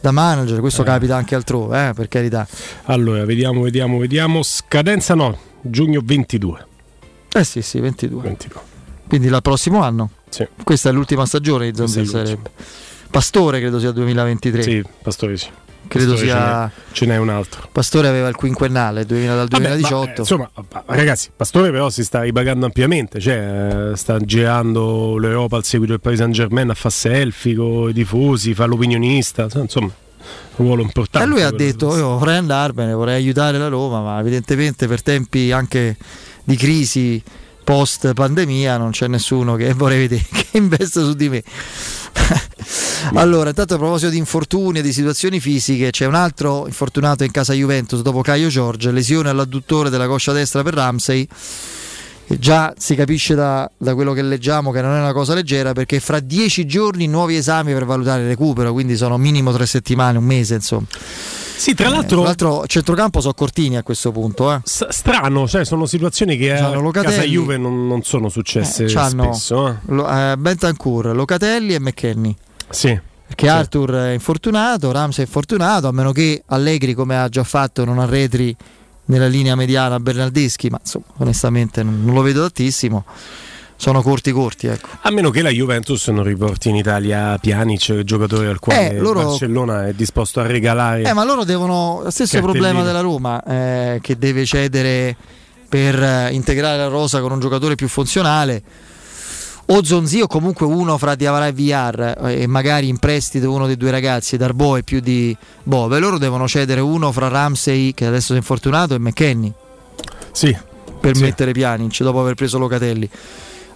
da manager, questo
Eh.
capita anche altrove, eh, per carità.
Allora, vediamo, vediamo, vediamo. Scadenza no, giugno 22.
Eh sì, sì, 22.
22.
Quindi il prossimo anno.
Sì.
Questa è l'ultima stagione di Zonzi sarebbe. Pastore credo sia 2023.
Sì, Pastore sì.
Credo
Pastore
sia-
Ce n'è, ce n'è un altro.
Pastore aveva il quinquennale 2000 dal
Vabbè,
2018.
ma, eh, insomma, ragazzi, Pastore però si sta ripagando ampiamente, cioè eh, sta girando l'Europa al seguito del Paris Saint Germain a fare selfie con i tifosi, fa l'opinionista, insomma, un ruolo importante.
E lui ha detto: Io vorrei andarmene, vorrei aiutare la Roma, ma evidentemente per tempi anche di crisi post pandemia non c'è nessuno che vorrei vedere [LAUGHS] che investe su di me. allora, intanto a proposito di infortuni e di situazioni fisiche, c'è un altro infortunato in casa Juventus dopo Caio Giorgio, lesione all'adduttore della coscia destra per Ramsey. Già si capisce da, da quello che leggiamo che non è una cosa leggera perché fra dieci giorni nuovi esami per valutare il recupero, quindi sono minimo tre settimane, un mese insomma.
Sì, tra
Eh,
l'altro,
tra l'altro centrocampo sono cortini a questo punto. Eh.
s- strano, cioè sono situazioni che a
Locatelli.
casa Juve non, non sono successe
Eh,
spesso. eh.
Lo- eh, Bentancur, Locatelli e McKenny.
Sì.
Perché Arthur è infortunato, Ramsey è infortunato, a meno che Allegri, come ha già fatto, non arretri nella linea mediana Bernardeschi, ma insomma, onestamente non, non lo vedo tantissimo. Sono corti corti, ecco.
A meno che la Juventus non riporti in Italia Pjanic, giocatore al quale
Eh, loro-
Barcellona è disposto a regalare.
Eh, ma loro devono. Lo stesso
Cartellino.
problema della Roma, eh, che deve cedere per eh, integrare la rosa con un giocatore più funzionale. O Zonzi o comunque uno fra Diavara e VR eh, e magari in prestito uno dei due ragazzi, Darbo e più di Bove. Loro devono cedere uno fra Ramsey, che adesso è infortunato, e McKenny
Sì.
per
Sì.
mettere Pjanic dopo aver preso Locatelli.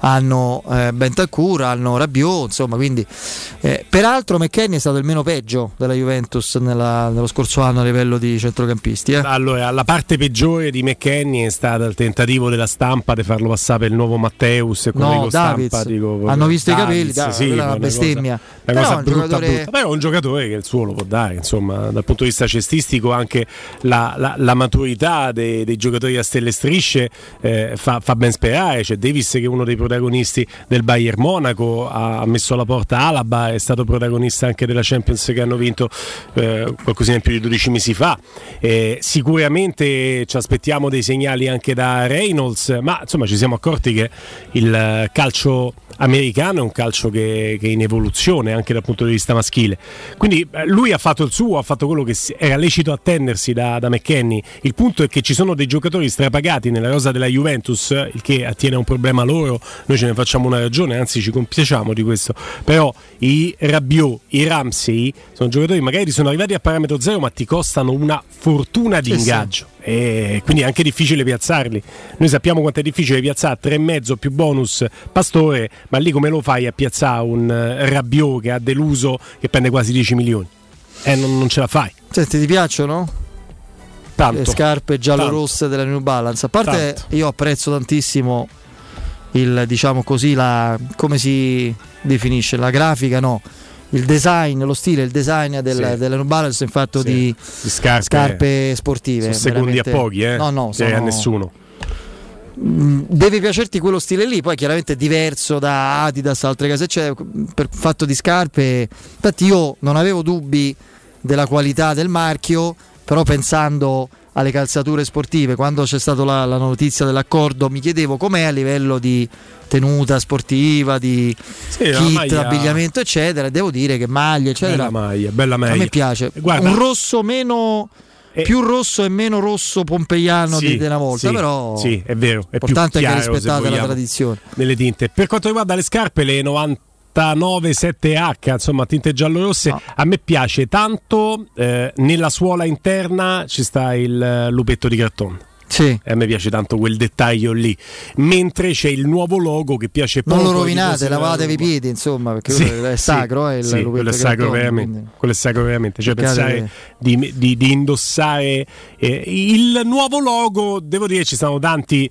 Hanno eh, Bentancur, hanno Rabiot, insomma, quindi eh, peraltro McKenny è stato il meno peggio della Juventus nella- nello scorso anno a livello di centrocampisti. eh.
Allora, la parte peggiore di McKenny è stata il tentativo della stampa di farlo passare per il nuovo Matteus. e quello
No,
dico stampa,
Davids.
dico
Hanno visto i capelli,
Davids,
dai,
sì,
una
cosa-
bestemmia.
Una
Però
cosa
è un
brutta,
giocatore-
brutta. Però è un giocatore che il suo lo può dare, insomma, dal punto di vista cestistico anche la, la- la maturità dei, dei giocatori a stelle strisce eh, fa, fa ben sperare. C'è Davis che è uno dei protagonisti del Bayern Monaco, ha, messo alla porta Alaba, è stato protagonista anche della Champions che hanno vinto eh, qualcosina in più di 12 mesi fa. Eh, sicuramente ci aspettiamo dei segnali anche da Reynolds, ma insomma ci siamo accorti che il eh, calcio americano è un calcio che, che è in evoluzione anche dal punto di vista maschile. Quindi eh, lui ha fatto il suo, ha fatto quello che era lecito attendersi da, da McKenny. Il punto è che ci sono dei giocatori strapagati nella rosa della Juventus, eh, il che attiene a un problema loro, noi ce ne facciamo una ragione, anzi ci compiacciamo di questo. Però i Rabiot, i Ramsey sono giocatori magari sono arrivati a parametro zero ma ti costano una fortuna di
Sì, sì.
E quindi è anche difficile piazzarli. Noi sappiamo quanto è difficile piazzare 3,5 più bonus Pastore, ma lì come lo fai a piazzare un eh, Rabiot che ha deluso che prende quasi 10 milioni? Eh, non, non ce la fai.
Senti, ti piacciono?
Tanto.
Le scarpe giallo-rosse della New Balance. A parte,
Tanto.
io apprezzo tantissimo il diciamo così, la, come si definisce la grafica, no. Il design, lo stile, il design del-
Sì.
della New Balance in fatto
Sì.
di
Di scarpe,
scarpe sportive.
sono secondi a pochi, eh?
No, no,
Direi a
sono-
nessuno.
Mm, deve piacerti quello stile lì, poi chiaramente è diverso da Adidas, altre case, cioè, per fatto di scarpe. Infatti io non avevo dubbi della qualità del marchio, però pensando alle calzature sportive, quando c'è stata la, la notizia dell'accordo, mi chiedevo com'è a livello di tenuta sportiva, di
Sì,
kit, abbigliamento, eccetera. Devo dire che maglia, eccetera.
Bella maglia, bella maglia.
A me piace.
Guarda,
Un rosso meno. più rosso e meno rosso pompeiano
Sì,
di, della volta,
sì,
però
sì, è vero. È più
l'importante è che
chiaro, se
rispettate la tradizione.
Nelle tinte. Per quanto riguarda le scarpe, le 99 7H, insomma, tinte giallo-rosse, a me piace tanto. eh, nella suola interna ci sta il eh, lupetto di cartone.
Sì.
E a me piace tanto quel dettaglio lì. Mentre c'è il nuovo logo che piace
Non
poco
lo
ai
rovinate, lavatevi i piedi, insomma, perché
Sì,
quello è
sì,
sacro, eh, il
sì,
lupetto
quello è sacro veramente. Quello è sacro veramente. Cioè, pensare di, di- di indossare eh, il nuovo logo, devo dire, ci sono tanti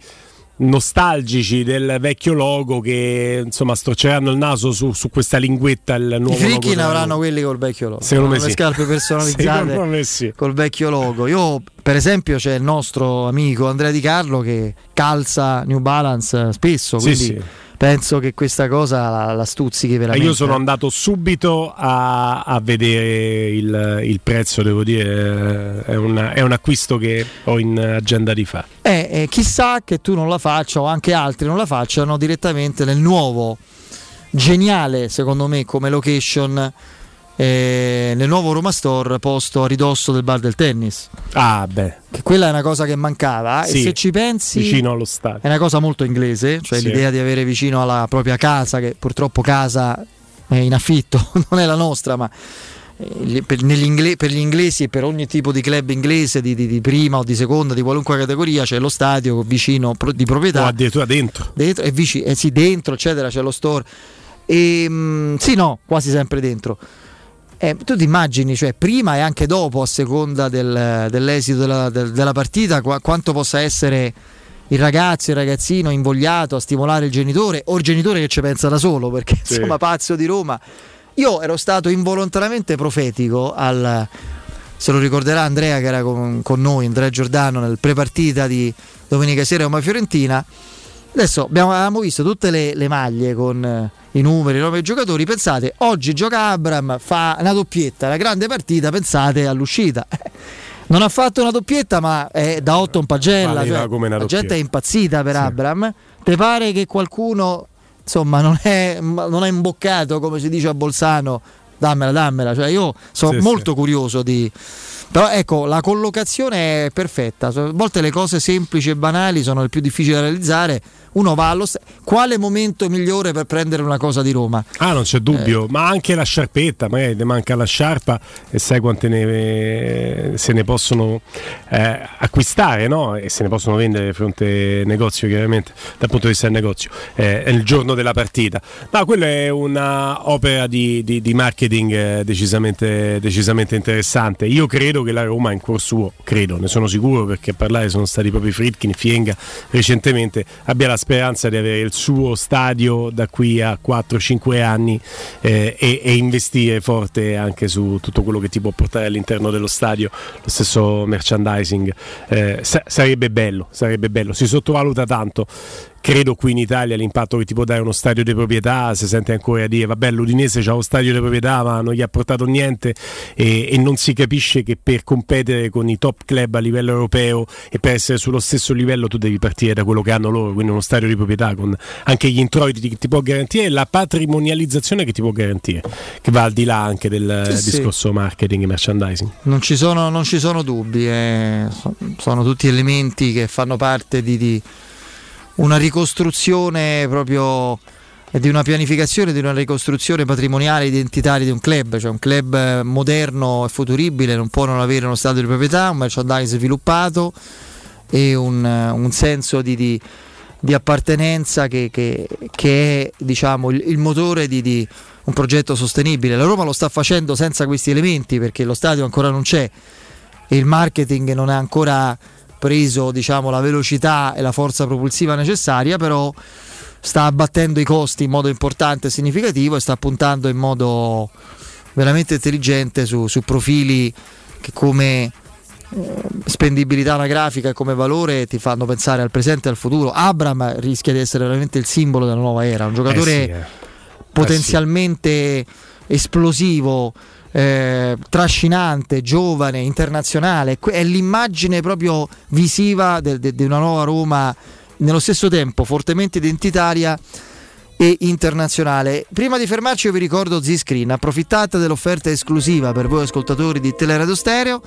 nostalgici del vecchio logo che insomma storceranno il naso su, su questa linguetta il
I
nuovo
fricchi
logo
ne avranno quelli col vecchio logo.
Secondo me
Con le
sì.
scarpe [LAUGHS] personalizzate
me sì.
col vecchio logo. Io, per esempio, c'è il nostro amico Andrea Di Carlo che calza New Balance spesso,
Sì,
quindi
sì.
Penso che questa cosa la, la stuzzichi
Eh,
veramente.
Io sono andato subito a, a vedere il, il prezzo, devo dire, è, una- è un acquisto che ho in agenda di fare.
Eh, eh, chissà che tu non la faccia o anche altri non la facciano direttamente nel nuovo, geniale secondo me come location, eh, nel nuovo Roma Store posto a ridosso del bar del tennis.
Ah, beh,
Che quella è una cosa che mancava
Sì,
e se ci pensi
vicino allo stadio.
è una cosa molto inglese, cioè
Sì.
l'idea di avere vicino alla propria casa, che purtroppo casa è in affitto, [LAUGHS] non è la nostra, ma eh, per, negli ingle- per gli inglesi e per ogni tipo di club inglese di, di- di prima o di seconda, di qualunque categoria, c'è lo stadio vicino pro- di proprietà.
O addirittura dentro.
Dentro, e vici- eh sì, dentro, eccetera, c'è lo store. E, mm, sì, no, quasi sempre dentro. Eh, tu ti immagini, cioè, prima e anche dopo, a seconda del- dell'esito della, del- della partita, qua- quanto possa essere il ragazzo, il ragazzino invogliato a stimolare il genitore o il genitore che ci pensa da solo, perché
Sì.
insomma, pazzo di Roma. Io ero stato involontariamente profetico al. Se lo ricorderà Andrea che era con, con noi, Andrea Giordano, nel pre-partita di domenica sera Roma Fiorentina. Adesso abbiamo, avevamo visto tutte le, le maglie con eh, i numeri, i nomi dei giocatori. Pensate, oggi gioca Abram, fa una doppietta, una grande partita. Pensate all'uscita. [LAUGHS] Non ha fatto una doppietta, ma è da 8 un pagella. Cioè, la gente è impazzita per Abram. Te pare che qualcuno insomma non è, non è imboccato come si dice a Bolzano? Dammela, dammela. Cioè, io sono
Sì,
molto curioso di. Però ecco, la collocazione è perfetta. A volte le cose semplici e banali sono le più difficili da realizzare. Uno va allo sta- Quale momento migliore per prendere una cosa di Roma?
Ah, non c'è dubbio, ma anche la sciarpetta, magari ti manca la sciarpa e sai quante ne, se ne possono eh, acquistare no? e se ne possono vendere fronte ai negozio, chiaramente, dal punto di vista del negozio, eh, è il giorno della partita. No, quella è un'opera di, di- di marketing eh, decisamente, decisamente interessante. Io credo che la Roma in cuor suo, credo, ne sono sicuro perché a parlare sono stati proprio Fritkin, Fienga recentemente, abbia la speranza di avere il suo stadio da qui a 4-5 anni eh, e, e investire forte anche su tutto quello che ti può portare all'interno dello stadio, lo stesso merchandising. Eh, sa- sarebbe bello, sarebbe bello, si sottovaluta tanto. Credo qui in Italia l'impatto che ti può dare uno stadio di proprietà, si sente ancora a dire vabbè l'Udinese c'ha lo stadio di proprietà ma non gli ha portato niente e, e non si capisce che per competere con i top club a livello europeo e per essere sullo stesso livello tu devi partire da quello che hanno loro, quindi uno stadio di proprietà con anche gli introiti che ti può garantire e la patrimonializzazione che ti può garantire, che va al di là anche del
Sì,
eh,
sì.
discorso marketing e merchandising.
Non ci sono, non ci sono dubbi, eh, so- sono tutti elementi che fanno parte di, di una ricostruzione proprio e di una pianificazione, di una ricostruzione patrimoniale identitaria di un club, cioè un club eh, moderno e futuribile non può non avere uno stato di proprietà, un merchandise sviluppato e un, eh, un senso di, di- di appartenenza che, che- che è diciamo, il, il motore di, di un progetto sostenibile. La Roma lo sta facendo senza questi elementi perché lo stadio ancora non c'è e il marketing non ha ancora preso diciamo, la velocità e la forza propulsiva necessaria, però sta abbattendo i costi in modo importante e significativo e sta puntando in modo veramente intelligente su, su profili che come eh, spendibilità anagrafica e come valore ti fanno pensare al presente e al futuro. Abram rischia di essere veramente il simbolo della nuova era, un giocatore
Eh sì, eh.
potenzialmente esplosivo, eh, trascinante, giovane, internazionale. È l'immagine proprio visiva di una nuova Roma, nello stesso tempo fortemente identitaria e internazionale. Prima di fermarci io vi ricordo Z-Screen, approfittate dell'offerta esclusiva per voi ascoltatori di Teleradio Stereo.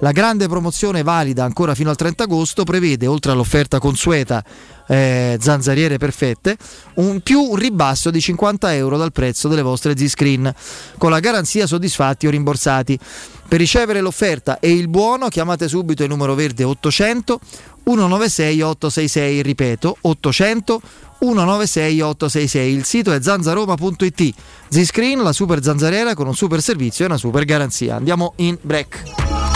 La grande promozione valida ancora fino al 30 agosto prevede, oltre all'offerta consueta eh, zanzariere perfette, un più ribasso di 50 euro dal prezzo delle vostre Z-Screen, con la garanzia soddisfatti o rimborsati. Per ricevere l'offerta e il buono chiamate subito il numero verde 800 196 866, ripeto 800 196 866. Il sito è zanzaroma.it. Z-Screen, la super zanzariera con un super servizio e una super garanzia. Andiamo in break.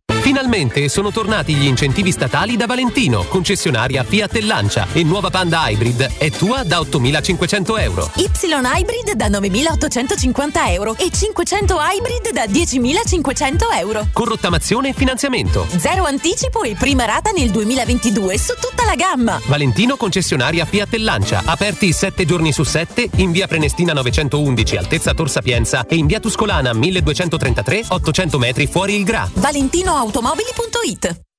Finalmente sono tornati gli incentivi statali da Valentino, concessionaria Fiat e Lancia e nuova Panda Hybrid è tua da 8.500 euro.
Y Hybrid da 9.850 euro e 500 Hybrid da 10.500 euro.
Con rottamazione e finanziamento.
Zero anticipo e prima rata nel 2022 su tutta la gamma.
Valentino concessionaria Fiat e Lancia, aperti 7 giorni su 7 in via Prenestina 911 altezza Tor Sapienza e in via Tuscolana 1233 800 metri fuori il Gra.
ValentinoAutomobili.it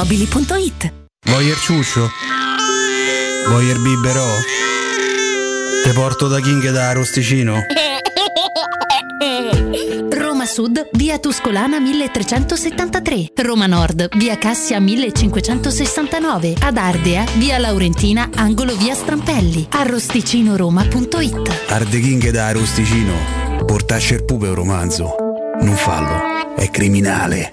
paolettimobili.it
Voyer ciuscio? Voyer biberò? Te porto da King da Rosticino? [LAUGHS]
Roma Sud, via Tuscolana 1373. Roma Nord, via Cassia 1569. Ad Ardea, via Laurentina, angolo via Strampelli. Arrosticinoroma.it
Arde King da Rosticino. Portasce il pupe un romanzo. Non fallo, è criminale.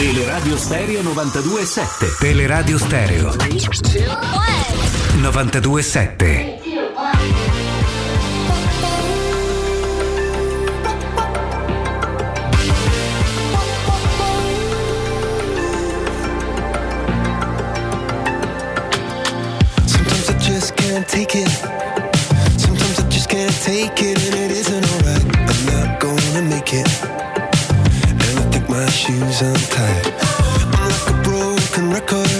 Teleradio Stereo 92.7
Teleradio Stereo 92.7
Sometimes I just can't take it. Sometimes I just can't take it, and it isn't shoes untied. I'm like a broken record.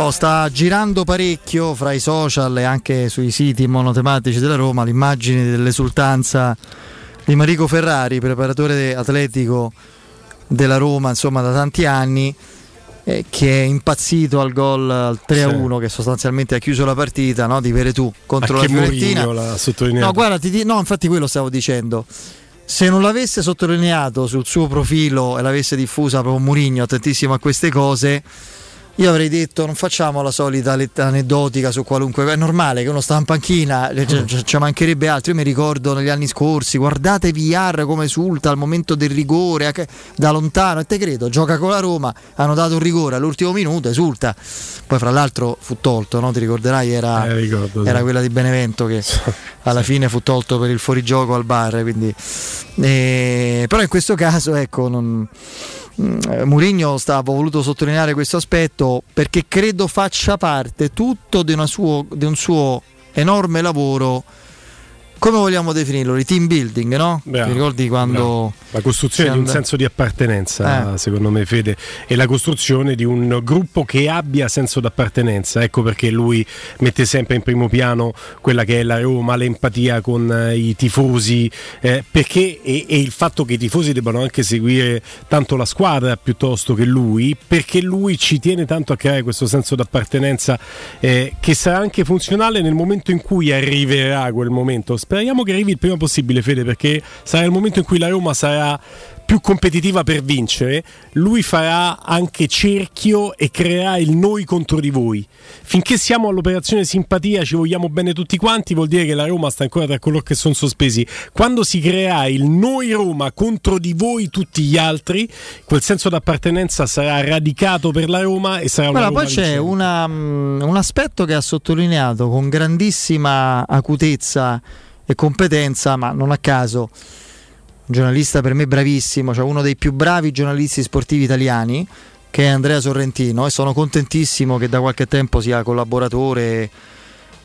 Oh, sta girando parecchio fra i social e anche sui siti monotematici della Roma l'immagine dell'esultanza di Marico Ferrari, preparatore atletico della Roma insomma da tanti anni eh, che è impazzito al gol al 3-1 che sostanzialmente ha chiuso la partita no, di Veretù contro la
Anche
Fiorentina.
Mourinho l'ha sottolineato.
no guarda ti no infatti quello stavo dicendo. Se non l'avesse sottolineato sul suo profilo e l'avesse diffusa proprio Mourinho attentissimo a queste cose io avrei detto non facciamo la solita aneddotica su qualunque è normale che uno sta in panchina ci- mancherebbe altro io mi ricordo negli anni scorsi guardate VR come esulta al momento del rigore da lontano e te credo gioca con la Roma hanno dato un rigore all'ultimo minuto esulta poi fra l'altro fu tolto no? ti ricorderai era,
Eh, ricordo, sì.
era quella di Benevento che alla fine fu tolto per il fuorigioco al bar quindi eh, però in questo caso ecco non Mm, eh, stavo voluto sottolineare questo aspetto perché credo faccia parte tutto di, suo- di un suo enorme lavoro come vogliamo definirlo di team building no?
Bravo,
ti ricordi quando
bravo. La costruzione di un senso di appartenenza,
Eh.
secondo me, Fede, e la costruzione di un gruppo che abbia senso d'appartenenza. Ecco perché lui mette sempre in primo piano quella che è la Roma, l'empatia con eh, i tifosi, eh, perché e, e il fatto che i tifosi debbano anche seguire tanto la squadra piuttosto che lui, perché lui ci tiene tanto a creare questo senso d'appartenenza eh, che sarà anche funzionale nel momento in cui arriverà quel momento. Speriamo che arrivi il prima possibile, Fede, perché sarà il momento in cui la Roma sarà più competitiva per vincere, lui farà anche cerchio e creerà il noi contro di voi. Finché siamo all'operazione simpatia, ci vogliamo bene tutti quanti, vuol dire che la Roma sta ancora tra coloro che sono sospesi. Quando si creerà il noi Roma contro di voi tutti gli altri, quel senso d'appartenenza sarà radicato per la Roma e sarà una Roma
poi c'è una, mm, un aspetto che ha sottolineato con grandissima acutezza e competenza, ma non a caso, giornalista per me bravissimo, cioè uno dei più bravi giornalisti sportivi italiani, che è Andrea Sorrentino, e sono contentissimo che da qualche tempo sia collaboratore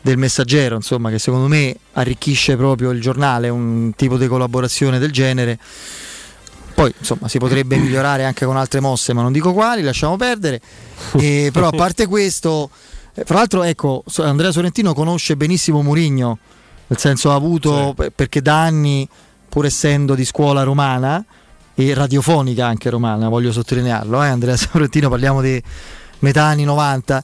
del messaggero, insomma, che secondo me arricchisce proprio il giornale, un tipo di collaborazione del genere. Poi insomma si potrebbe migliorare anche con altre mosse, ma non dico quali, lasciamo perdere. E, però a parte questo, eh, fra l'altro ecco, Andrea Sorrentino conosce benissimo Murigno, nel senso ha avuto, per- perché da anni, pur essendo di scuola romana e radiofonica anche romana, voglio sottolinearlo, eh, Andrea [LAUGHS] Sorrentino parliamo di metà anni 90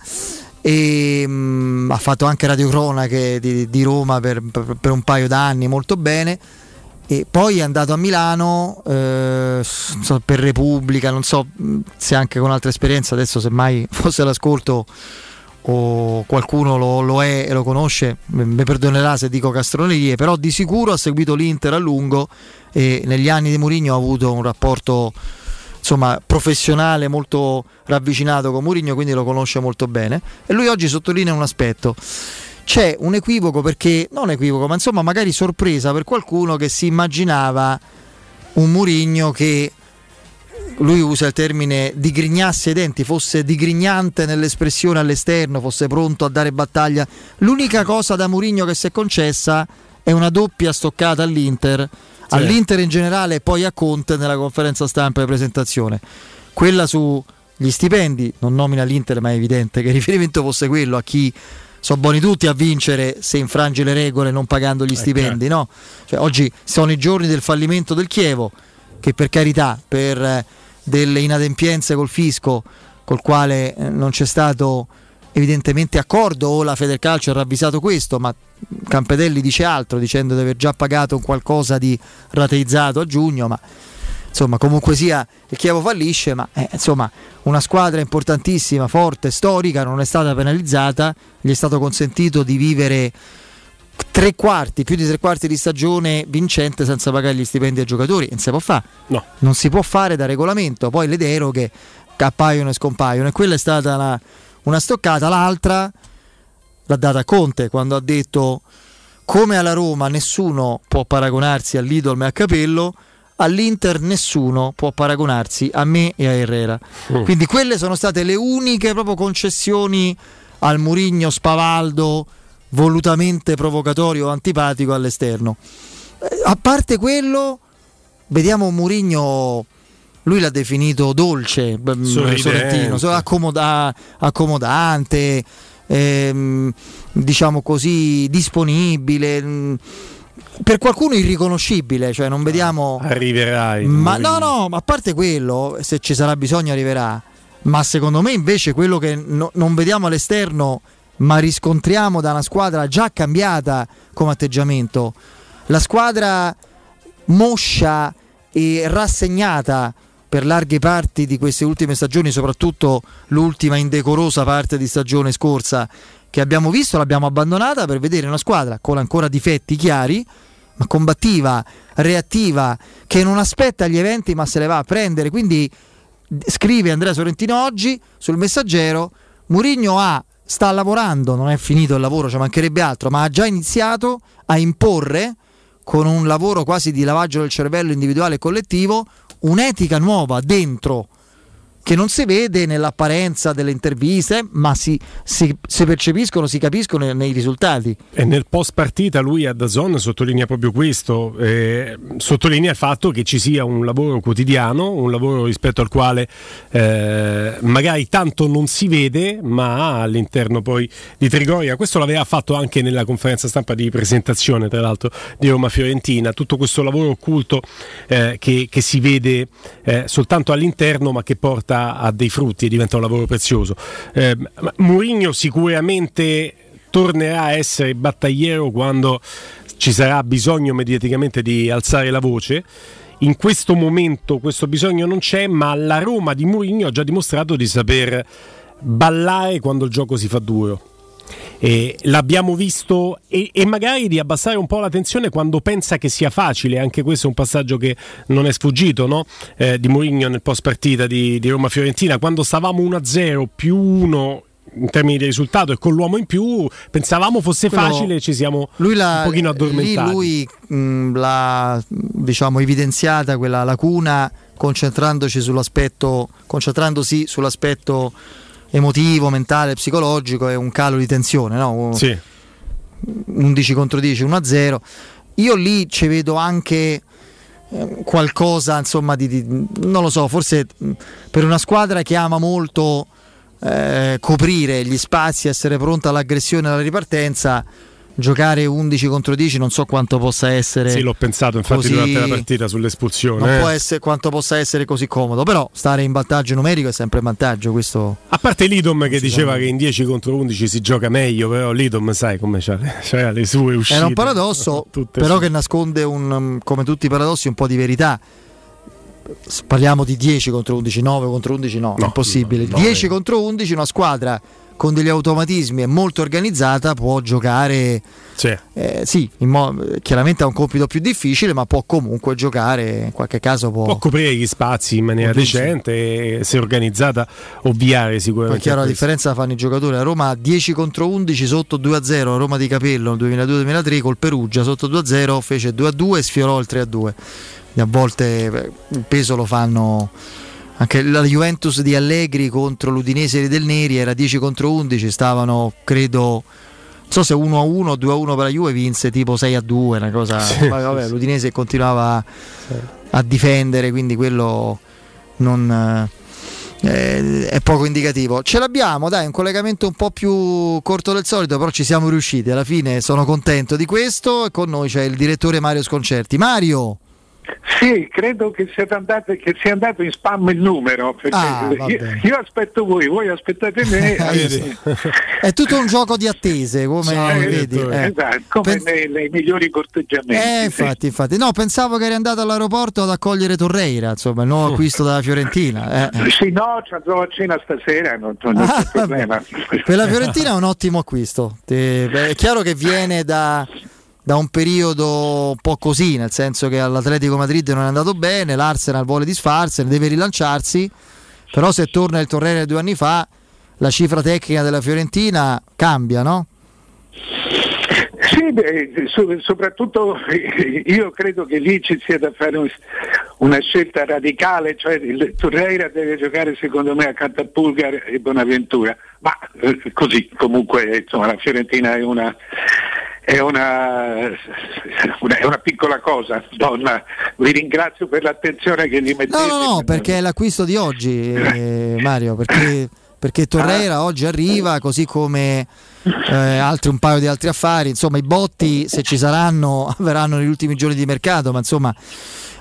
e mm, ha fatto anche radiocronache di, di Roma per, per- per un paio d'anni molto bene e poi è andato a Milano eh, per Repubblica, non so mh, se anche con altre esperienze, adesso semmai [LAUGHS] fosse all'ascolto o qualcuno lo, lo è e lo conosce, mi perdonerà se dico castronerie, però di sicuro ha seguito l'Inter a lungo e negli anni di Mourinho ha avuto un rapporto insomma, professionale molto ravvicinato con Mourinho, quindi lo conosce molto bene. E lui oggi sottolinea un aspetto. C'è un equivoco perché, non equivoco, ma insomma magari sorpresa per qualcuno che si immaginava un Mourinho che lui usa il termine digrignasse i denti, fosse digrignante nell'espressione all'esterno, fosse pronto a dare battaglia. L'unica cosa da Mourinho che si è concessa è una doppia stoccata all'Inter, all'Inter in generale e poi a Conte nella conferenza stampa e presentazione. Quella sugli stipendi, non nomina l'Inter, ma è evidente che il riferimento fosse quello a chi sono buoni tutti a vincere se infrange le regole non pagando gli stipendi, no? Cioè, oggi sono i giorni del fallimento del Chievo, che per carità, per eh, delle inadempienze col fisco, col quale eh, non c'è stato evidentemente accordo o la Federcalcio ha ravvisato questo, ma Campedelli dice altro, dicendo di aver già pagato qualcosa di rateizzato a giugno, ma insomma comunque sia il Chievo fallisce, ma eh, insomma una squadra importantissima, forte, storica, non è stata penalizzata, gli è stato consentito di vivere tre quarti, più di tre quarti di stagione vincente senza pagare gli stipendi ai giocatori, non si può fare.
No.
Non si può fare da regolamento, poi le deroghe appaiono e scompaiono e quella è stata la- una stoccata, l'altra l'ha data Conte quando ha detto come alla Roma nessuno può paragonarsi all'Idol e a Capello, all'Inter nessuno può paragonarsi a me e a Herrera.
Mm.
Quindi quelle sono state le uniche proprio concessioni al Murigno spavaldo, volutamente provocatorio o antipatico all'esterno. Eh, A parte quello, vediamo Murigno, lui l'ha definito dolce,
Sorridente.
Sorrentino, so- accomoda- accomodante, ehm, diciamo così, disponibile. mm, Per qualcuno irriconoscibile, cioè non vediamo...
Arriverai.
Ma no, no, ma a parte quello, se ci sarà bisogno arriverà. Ma secondo me invece quello che no- non vediamo all'esterno, ma riscontriamo da una squadra già cambiata come atteggiamento, la squadra moscia e rassegnata per larghe parti di queste ultime stagioni, soprattutto l'ultima indecorosa parte di stagione scorsa che abbiamo visto, l'abbiamo abbandonata per vedere una squadra con ancora difetti chiari, ma combattiva, reattiva, che non aspetta gli eventi ma se le va a prendere. Quindi scrive Andrea Sorrentino oggi sul messaggero, Murigno ha, sta lavorando, non è finito il lavoro, ci mancherebbe altro, ma ha già iniziato a imporre con un lavoro quasi di lavaggio del cervello individuale e collettivo un'etica nuova dentro che non si vede nell'apparenza delle interviste, ma si, si- si percepiscono, si capiscono nei- risultati.
E nel post partita lui a Dazon sottolinea proprio questo, eh, sottolinea il fatto che ci sia un lavoro quotidiano, un lavoro rispetto al quale eh, magari tanto non si vede, ma all'interno poi di Trigoria, questo l'aveva fatto anche nella conferenza stampa di presentazione tra l'altro di Roma Fiorentina, tutto questo lavoro occulto eh, che, che si vede eh, soltanto all'interno ma che porta a dei frutti e diventa un lavoro prezioso. Eh, Mourinho sicuramente tornerà a essere battagliero quando ci sarà bisogno mediaticamente di alzare la voce. In questo momento questo bisogno non c'è, ma la Roma di Mourinho ha già dimostrato di saper ballare quando il gioco si fa duro. E l'abbiamo visto e, e magari di abbassare un po' la tensione quando pensa che sia facile, anche questo è un passaggio che non è sfuggito no? Eh, di Mourinho nel post partita di, di Roma-Fiorentina, quando stavamo 1-0 più 1 in termini di risultato e con l'uomo in più pensavamo fosse
Quello-
facile e ci siamo
Lui l'ha,
un pochino
lì
addormentati.
lui mh, l'ha diciamo, evidenziata quella lacuna concentrandoci sull'aspetto, concentrandosi sull'aspetto emotivo, mentale, psicologico e un calo di tensione, no?
Sì.
11 contro 10, 1-0. Io lì ci vedo anche eh, qualcosa, insomma, di, di- non lo so, forse per una squadra che ama molto eh, coprire gli spazi, essere pronta all'aggressione e alla ripartenza, giocare 11 contro 10 non so quanto possa essere
Sì, l'ho pensato infatti
così-
durante la partita sull'espulsione.
non
eh.
può essere quanto possa essere così comodo, però stare in vantaggio numerico è sempre vantaggio, questo
A parte Lidom che diceva che in 10 contro 11 si gioca meglio, però Lidom sai come c'ha, c'ha le sue uscite.
Era un paradosso, [LAUGHS] però
su-
che nasconde, un, um, come tutti i paradossi, un po' di verità. Parliamo di 10 contro 11, 9 contro 11, no, è impossibile.
no,
10 contro 11, una squadra con degli automatismi e molto organizzata può giocare.
Sì.
eh, sì, mo- chiaramente ha un compito più difficile, ma può comunque giocare. In qualche caso può.
Può coprire gli spazi in maniera decente e se organizzata ovviare
Poi
sicuramente.
chiaro
a
la differenza la fanno i giocatori. A Roma 10 contro 11 sotto 2-0, a Roma di Capello nel 2002-2003 col Perugia sotto 2-0 fece 2-2 e sfiorò il 3-2. E a volte il peso lo fanno anche la Juventus di Allegri contro l'Udinese del Neri era 10 contro 11, stavano credo non so se 1 a 1 o 2 a 1 per la Juve vinse tipo 6 a 2, una cosa.
Sì,
vabbè,
sì.
l'Udinese continuava a difendere, quindi quello non eh, è poco indicativo. Ce l'abbiamo, dai, un collegamento un po' più corto del solito, però ci siamo riusciti. Alla fine sono contento di questo e con noi c'è il direttore Mario Sconcerti. Mario,
Sì, credo che sia andato, che sia andato in spam il numero.
Ah,
io, io aspetto voi, voi aspettate me. [LAUGHS]
Vedi. è tutto un gioco di attese, come
Eh,
vedi. eh.
esatto, come
Pen-
nei, nei migliori corteggiamenti.
Eh,
sì.
infatti, infatti. No, pensavo che eri andato all'aeroporto ad accogliere Torreira, insomma, il nuovo acquisto della Fiorentina. eh.
Sì, no, ci andrò a cena stasera, non, non c'è
Ah,
problema.
Per la Fiorentina è un ottimo acquisto. È chiaro che viene da, da un periodo un po' così, nel senso che all'Atletico Madrid non è andato bene, l'Arsenal vuole disfarsene, deve rilanciarsi. Però se torna il Torreira di due anni fa, la cifra tecnica della Fiorentina cambia, no?
Sì, beh, so- soprattutto [LAUGHS] io credo che lì ci sia da fare un- una scelta radicale, cioè il Torreira deve giocare secondo me accanto a Pulgar e Bonaventura, ma eh, così comunque insomma, la Fiorentina è una, è una, è una piccola cosa, donna. Vi ringrazio per l'attenzione che gli mettete.
No, no, no, perché è l'acquisto di oggi, eh, Mario, perché, perché Torreira oggi arriva, così come eh, altri, un paio di altri affari, insomma i botti se ci saranno [LAUGHS] avverranno negli ultimi giorni di mercato, ma insomma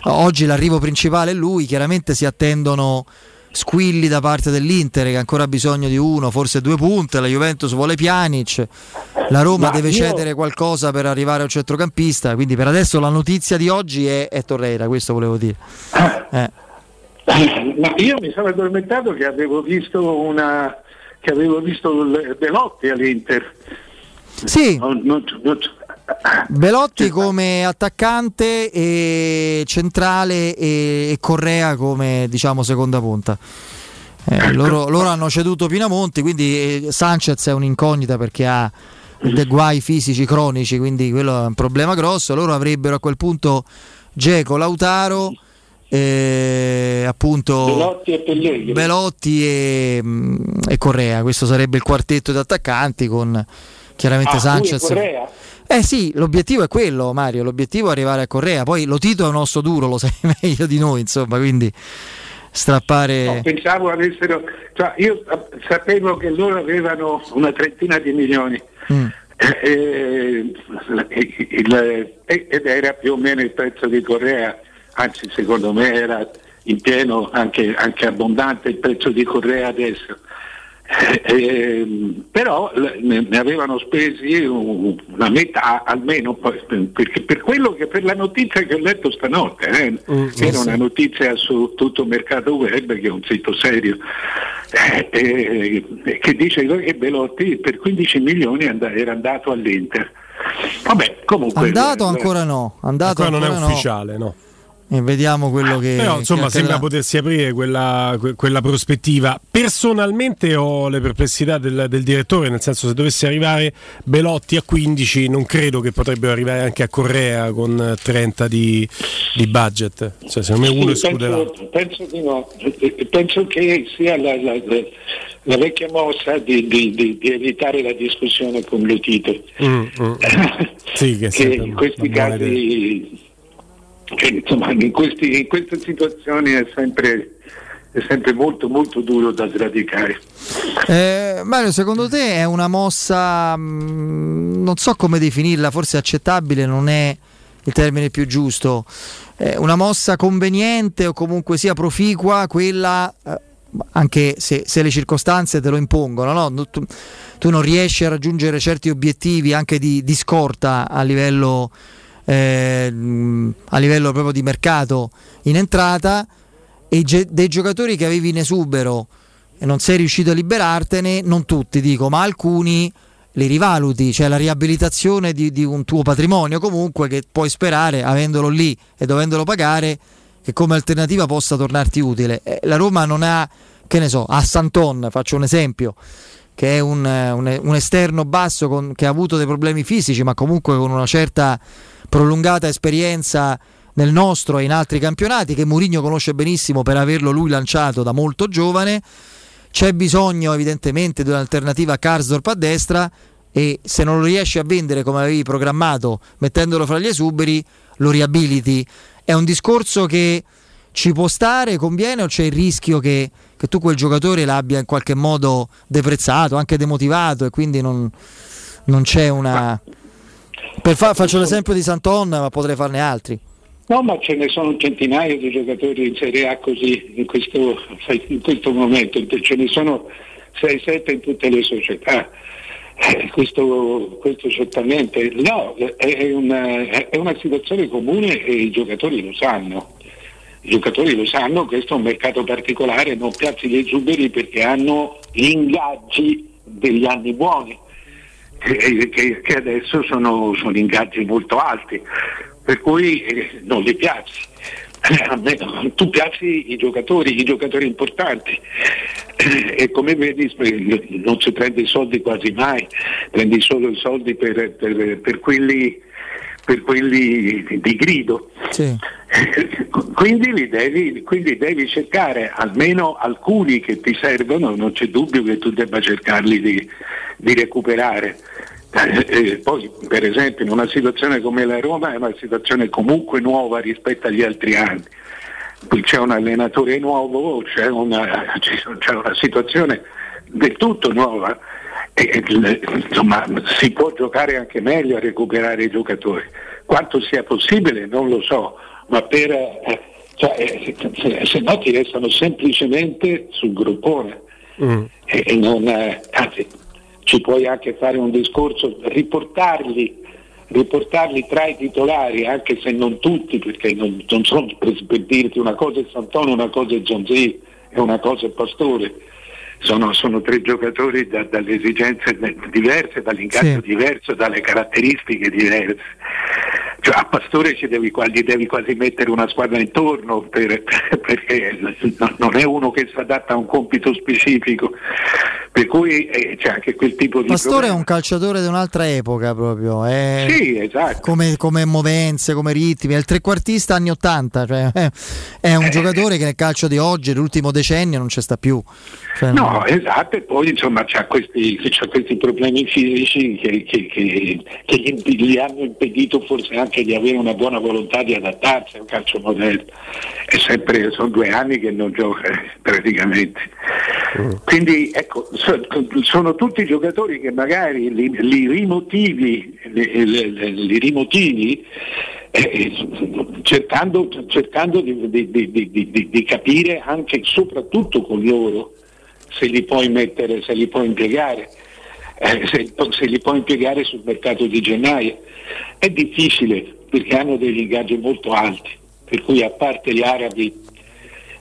oggi l'arrivo principale è lui, chiaramente si attendono squilli da parte dell'Inter che ha ancora bisogno di uno, forse due punte, la Juventus vuole Pjanic, la Roma
Ma
deve
io-
cedere qualcosa per arrivare a un centrocampista, quindi per adesso la notizia di oggi è, è Torreira, questo volevo dire. Eh. [LAUGHS]
Ma io mi sono addormentato che avevo visto una che avevo visto Belotti all'Inter.
Sì.
Non- non- non-
Belotti come attaccante e centrale e, Correa come diciamo seconda punta. Eh, loro, loro hanno ceduto Pinamonti, quindi eh, Sanchez è un'incognita perché ha dei guai fisici cronici, quindi quello è un problema grosso. Loro avrebbero a quel punto Geco, Lautaro, eh, appunto
Belotti e Pellegrini.
Belotti e, mm, e Correa. Questo sarebbe il quartetto di attaccanti con chiaramente
Ah,
Sanchez. Eh sì, l'obiettivo è quello, Mario. L'obiettivo è arrivare a Correa. Poi lo Tito è un osso duro, lo sai [LAUGHS] meglio di noi, insomma, quindi strappare.
No, pensavo avessero, cioè io sapevo che loro avevano una trentina di milioni
Mm.
Eh, eh, il- eh, ed era più o meno il prezzo di Correa, anzi secondo me era in pieno anche, anche abbondante il prezzo di Correa adesso. Eh, ehm, però ne, avevano spesi un- una metà almeno poi, perché per quello che per la notizia che ho letto stanotte eh, era una notizia su tutto il mercato web che è un sito serio eh, eh, che dice che Belotti per 15 milioni and- era andato all'Inter vabbè comunque
Andato
eh,
ancora no, andato
Ancora non è
ancora no.
ufficiale, no.
E vediamo quello che.
Però insomma
che
sembra potersi aprire quella, que- quella prospettiva. Personalmente ho le perplessità del, del direttore, nel senso se dovesse arrivare Belotti a 15 non credo che potrebbero arrivare anche a Correa con eh, 30 di, di budget. Cioè, secondo me uno
Sì,
esclude l'altro.
penso, penso di no, penso che sia la, la- la- vecchia mossa di, di- di- di evitare la discussione con Lotito,
Mm, mm. [LAUGHS] Sì, che
che in questi
buona idea.
Che, insomma, in, questi- in queste situazioni è sempre, è sempre molto molto duro da sradicare.
Eh, Mario, secondo te è una mossa, mh, non so come definirla, forse accettabile, non è il termine più giusto, è una mossa conveniente o comunque sia proficua quella, eh, anche se, se le circostanze te lo impongono, no? No, tu, tu non riesci a raggiungere certi obiettivi anche di, di scorta a livello, eh, a livello proprio di mercato in entrata e ge- dei giocatori che avevi in esubero e non sei riuscito a liberartene, non tutti dico, ma alcuni li rivaluti, cioè la riabilitazione di, di un tuo patrimonio comunque che puoi sperare, avendolo lì e dovendolo pagare, che come alternativa possa tornarti utile. Eh, la Roma non ha, che ne so, a Santon, faccio un esempio, che è un, un- un esterno basso con- che ha avuto dei problemi fisici, ma comunque con una certa prolungata esperienza nel nostro e in altri campionati, che Mourinho conosce benissimo per averlo lui lanciato da molto giovane. C'è bisogno evidentemente di un'alternativa a Karsdorp a destra e se non lo riesci a vendere come avevi programmato mettendolo fra gli esuberi, lo riabiliti. È un discorso che ci può stare, conviene o c'è il rischio che, che tu quel giocatore l'abbia in qualche modo deprezzato, anche demotivato e quindi non, non c'è una... Per fa- faccio l'esempio di Santon, ma potrei farne altri.
No, ma ce ne sono centinaia di giocatori in Serie A così in questo, in questo momento, ce ne sono 6-7 in tutte le società. Eh, Questo, questo certamente no, è una, è una situazione comune e i giocatori lo sanno. I giocatori lo sanno, questo è un mercato particolare, non piazzi gli esuberi perché hanno gli ingaggi degli anni buoni, che, che- adesso sono, sono ingaggi molto alti, per cui eh, non li piazzi. Eh, tu piaci i giocatori, i giocatori importanti Eh, e come vedi non si prende i soldi quasi mai, prendi solo i soldi per, per- per quelli, per quelli di grido. [LAUGHS] Quindi, li devi, quindi devi cercare almeno alcuni che ti servono, non c'è dubbio che tu debba cercarli di, di recuperare. Eh, eh, poi per esempio in una situazione come la Roma è una situazione comunque nuova rispetto agli altri anni. Qui c'è un allenatore nuovo, c'è una, c'è una situazione del tutto nuova e insomma si può giocare anche meglio a recuperare i giocatori. Quanto sia possibile non lo so, ma per, eh, cioè, eh, se, se no ti restano semplicemente sul gruppone e, e non, eh, anzi ci puoi anche fare un discorso, riportarli, riportarli tra i titolari, anche se non tutti, perché non, non sono per, per dirti una cosa è Santoro, una cosa è Zonzi e una cosa è Pastore. Sono, sono tre giocatori da- dalle esigenze diverse, dall'ingaggio diverso, dalle caratteristiche diverse. Cioè, a Pastore ci devi, gli devi quasi mettere una squadra intorno per- [LAUGHS] perché no- non è uno che si adatta a un compito specifico. Per cui eh, c'è anche quel tipo di
Pastore è
problema.
un calciatore di un'altra epoca proprio. È
Sì, esatto.
Come, come movenze, come ritmi. È il trequartista anni 80. Cioè, è, è
Eh.
un giocatore che nel calcio di oggi, l'ultimo decennio, non c'è sta più. Cioè,
No, esatto, e poi insomma c'ha questi, c'ha questi problemi fisici che, che- che- che gli, gli hanno impedito forse anche di avere una buona volontà di adattarsi al calcio moderno. È sempre, sono due anni che non gioca eh, [LAUGHS] praticamente. Quindi ecco, so- sono tutti giocatori che magari li, li rimotivi, li, li- li- rimotivi eh, cercando, cercando di, di- di- di- capire anche e soprattutto con loro se li puoi mettere, se li puoi impiegare, eh, se, se li puoi impiegare sul mercato di gennaio. È difficile perché hanno degli ingaggi molto alti, per cui a parte gli arabi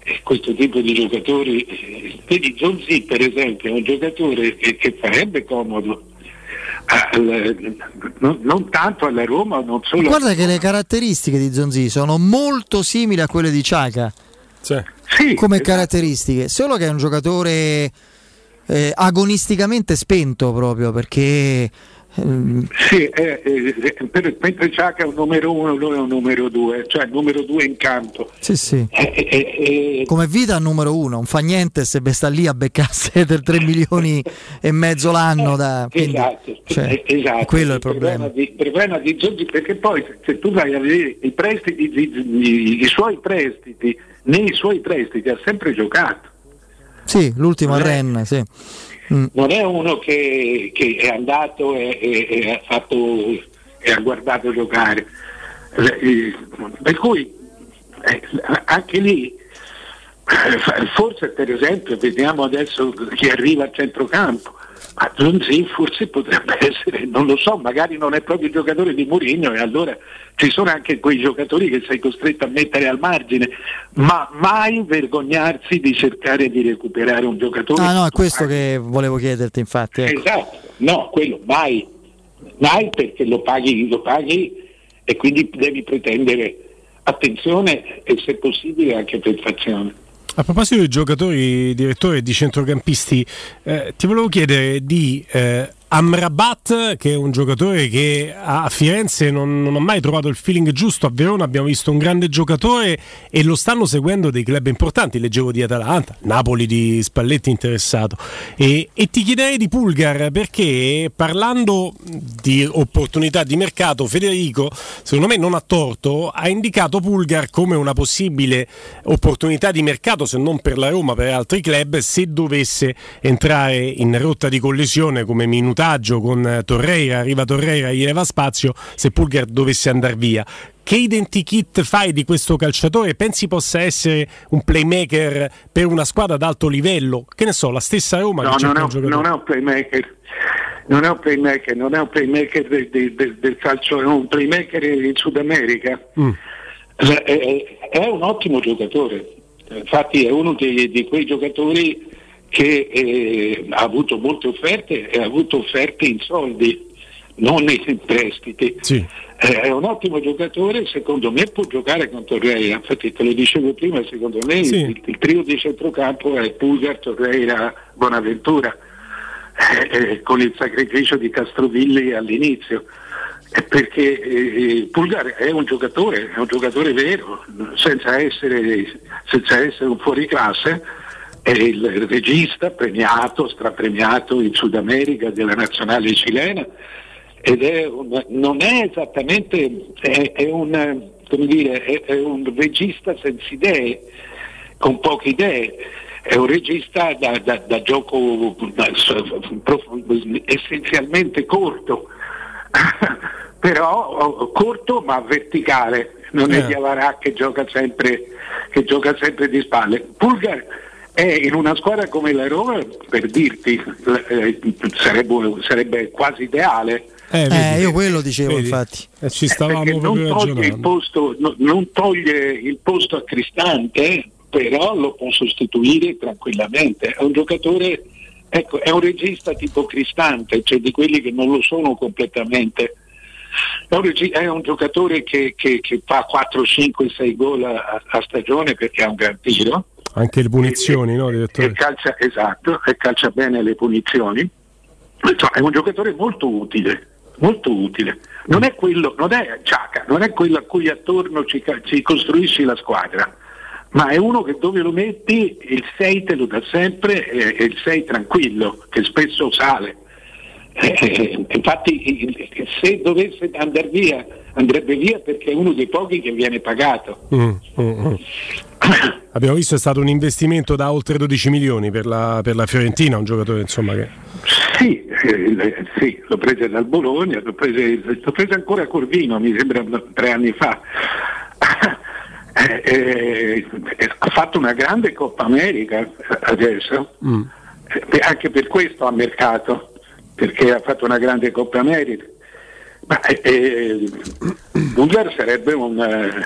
e questo tipo di giocatori, vedi Zonzi per esempio è un giocatore che, che farebbe comodo. al- non, non tanto alla Roma, non solo
Guarda che le caratteristiche di Zonzi sono molto simili a quelle di Ciaca. Come
esatto.
caratteristiche, solo che è un giocatore eh, agonisticamente spento proprio perché
Sì, eh, eh, per- mentre Ciacca è un numero uno, lui è un numero due, cioè il numero due in campo.
sì, sì.
Eh,
come vita numero uno, non fa niente se sta lì a beccasse [LAUGHS] per 3 milioni e mezzo l'anno. Da, quindi,
esatto,
cioè,
eh, esatto.
quello è il problema.
di, il problema di Giorgi perché poi se- se tu vai a vedere i prestiti, i, i- i suoi prestiti, nei suoi prestiti ha sempre giocato.
Sì, l'ultimo a Rennes, sì. Mm.
Non è uno che, che è andato e, e- e ha fatto e ha guardato giocare. Eh, Per cui eh, anche lì eh, forse per esempio vediamo adesso chi arriva a centrocampo. Ma Zonzi forse potrebbe [LAUGHS] essere, non lo so, magari non è proprio il giocatore di Mourinho e allora ci sono anche quei giocatori che sei costretto a mettere al margine, ma mai vergognarsi di cercare di recuperare un giocatore.
Ah no, è questo che volevo chiederti infatti. ecco.
Esatto, no, quello mai, mai perché lo paghi, lo paghi e quindi devi pretendere attenzione e se possibile anche perfezione.
A proposito di giocatori, direttore di centrocampisti, eh, ti volevo chiedere di eh, Amrabat, che è un giocatore che a Firenze non, non ha mai trovato il feeling giusto, a Verona abbiamo visto un grande giocatore e lo stanno seguendo dei club importanti, leggevo di Atalanta, Napoli di Spalletti interessato. E, e ti chiederei di Pulgar perché parlando di opportunità di mercato, Federico, secondo me non ha torto, ha indicato Pulgar come una possibile opportunità di mercato, se non per la Roma, per altri club, se dovesse entrare in rotta di collisione come minutaggio con Torreira, arriva Torreira, gli leva spazio, se Pulgar dovesse andare via. Che identikit fai di questo calciatore? Pensi possa essere un playmaker per una squadra d'alto livello? Che ne so, la stessa Roma
No,
che
non è, non è un playmaker. Non è un playmaker, non è un playmaker del, del- del- del calcio, è un playmaker in Sud America.
Mm.
È, è- è un ottimo giocatore, infatti è uno dei- di quei giocatori che eh, ha avuto molte offerte e ha avuto offerte in soldi, non in prestiti. Eh, È un ottimo giocatore, secondo me può giocare con Torreira, infatti te lo dicevo prima, secondo me
Sì.
il, il trio di centrocampo è Pulgar, Torreira, Bonaventura, eh, eh, con il sacrificio di Castrovilli all'inizio. Eh, Perché eh, Pulgar è un giocatore, è un giocatore vero, senza essere, senza essere un fuoriclasse, è il regista premiato, strapremiato in Sud America della nazionale cilena ed è un- non è esattamente è, è un, come dire, è, è un regista senza idee, con poche idee, è un regista da, da- da gioco da- essenzialmente corto, [LAUGHS] però corto ma verticale, non è
Eh.
Diavarà che gioca sempre, che gioca sempre di spalle. Pulgar è in una squadra come la Roma, per dirti, eh, sarebbe, sarebbe quasi ideale.
Eh, io quello dicevo, infatti.
Eh, ci stavamo
Perché non toglie, posto, no- non toglie il posto a Cristante, però lo può sostituire tranquillamente. È un giocatore, ecco, è un regista tipo Cristante, cioè di quelli che non lo sono completamente. È un, regi- è un giocatore che, che- che fa 4, 5, 6 gol a, a stagione perché ha un gran tiro.
Anche le punizioni, no, direttore?
E calcia, esatto, e calcia bene le punizioni. Insomma, è un giocatore molto utile, molto utile. Non è quello, non è Ciaca, non è quello a cui attorno ci, ci costruisci la squadra, ma è uno che dove lo metti il 6 te lo dà sempre e, e il 6 tranquillo, che spesso sale. Eh, eh, infatti il- se dovesse andare via, andrebbe via perché è uno dei pochi che viene pagato.
Mm, mm, mm. [COUGHS] Abbiamo visto è stato un investimento da oltre 12 milioni per la, per la Fiorentina, un giocatore insomma che...
Sì, eh, sì, l'ho presa dal Bologna, l'ho presa ancora a Corvino, mi sembra tre anni fa. [COUGHS] Eh, eh, eh, ha fatto una grande Coppa America adesso,
Mm.
eh, anche per questo ha mercato, perché ha fatto una grande Coppa America. Ma eh, eh, Bulgar sarebbe un... eh,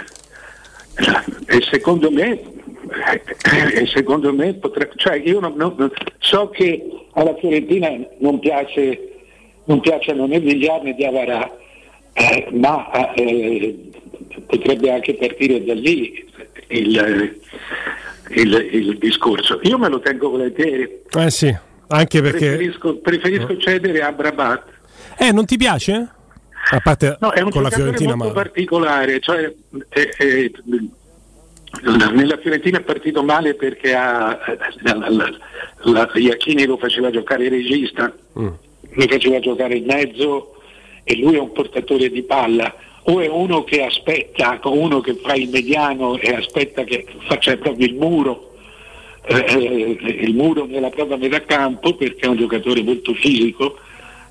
e secondo me, e secondo me potrebbe, cioè io non- non- so che alla Fiorentina non piace, non piacciono né Vigliar né Diavarà, eh, ma eh, potrebbe anche partire da lì il, il- il discorso. Io me lo tengo volentieri,
Eh sì, anche perché...
preferisco, preferisco cedere a Brabat.
Eh, non ti piace? A parte
No, è un
con la Fiorentina,
molto
ma...
particolare, cioè, eh, eh, nella Fiorentina è partito male perché ha, la, la, la- Iachini lo faceva giocare regista,
Mm.
lo faceva giocare in mezzo e lui è un portatore di palla o è uno che aspetta, uno che fa il mediano e aspetta che faccia proprio il muro, eh, il muro nella propria metà campo perché è un giocatore molto fisico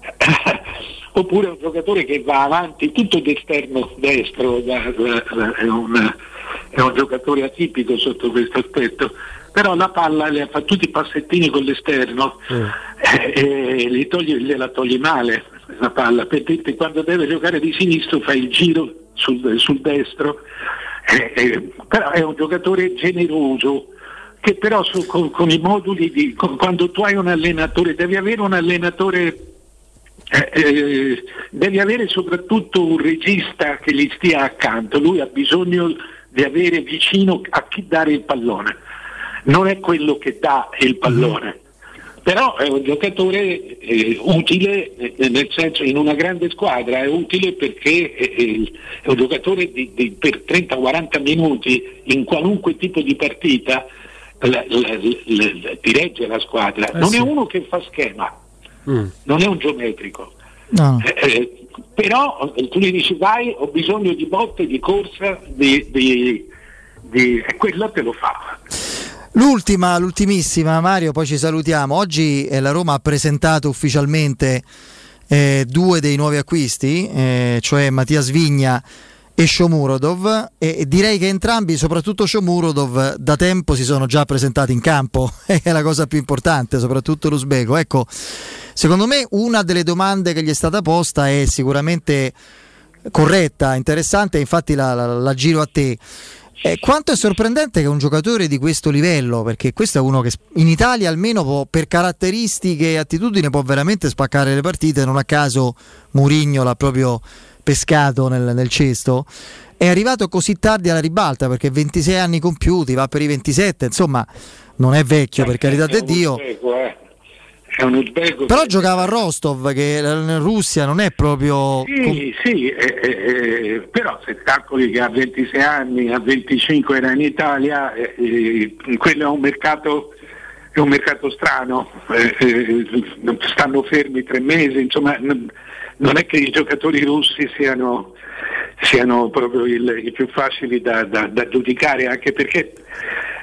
[COUGHS] oppure è un giocatore che va avanti tutto d'esterno destro, da- da- da- è, un, è un giocatore atipico sotto questo aspetto, però la palla le fa tutti i passettini con l'esterno eh, e li toglie- gliela toglie male la palla, perché quando deve giocare di sinistro fa il giro sul, sul destro, eh, eh, però è un giocatore generoso che però su- con, con i moduli di con- quando tu hai un allenatore devi avere un allenatore eh, eh, devi avere soprattutto un regista che gli stia accanto, lui ha bisogno di avere vicino a chi dare il pallone, non è quello che dà il pallone, però è un giocatore eh, utile eh, nel senso in una grande squadra, è utile perché eh, è un giocatore di- di- per 30-40 minuti in qualunque tipo di partita ti regge la squadra,
Eh
non
sì.
è uno che fa schema
Mm.
non è un geometrico.
No.
Eh, eh, però eh, tu gli dici vai, ho bisogno di botte, di corsa, di, di- di- [LAUGHS] e quello te lo fa.
L'ultima, l'ultimissima, Mario, poi ci salutiamo. Oggi eh, la Roma ha presentato ufficialmente eh, due dei nuovi acquisti, eh, cioè Mattia Svigna e Shomurodov e, direi che entrambi, soprattutto Shomurodov, da tempo si sono già presentati in campo, [LAUGHS] è la cosa più importante, soprattutto l'Uzbeko. Ecco, secondo me una delle domande che gli è stata posta è sicuramente corretta, interessante, infatti la, la- la giro a te. Eh, quanto è sorprendente che un giocatore di questo livello, perché questo è uno che in Italia almeno può, per caratteristiche e attitudini può veramente spaccare le partite, non a caso Mourinho l'ha proprio pescato nel, nel cesto, è arrivato così tardi alla ribalta perché 26 anni compiuti, va per i 27, insomma non è vecchio per carità di Dio.
Uzbeko, eh. È un uzbeko.
Però giocava a Rostov che in Russia non è proprio...
Sì, sì, eh, eh, eh, però se calcoli che a 26 anni, a 25 era in Italia, eh, eh, quello è un mercato, è un mercato strano, eh, eh, stanno fermi tre mesi, insomma non è che i giocatori russi siano, siano proprio il- i più facili da, da- da giudicare, anche perché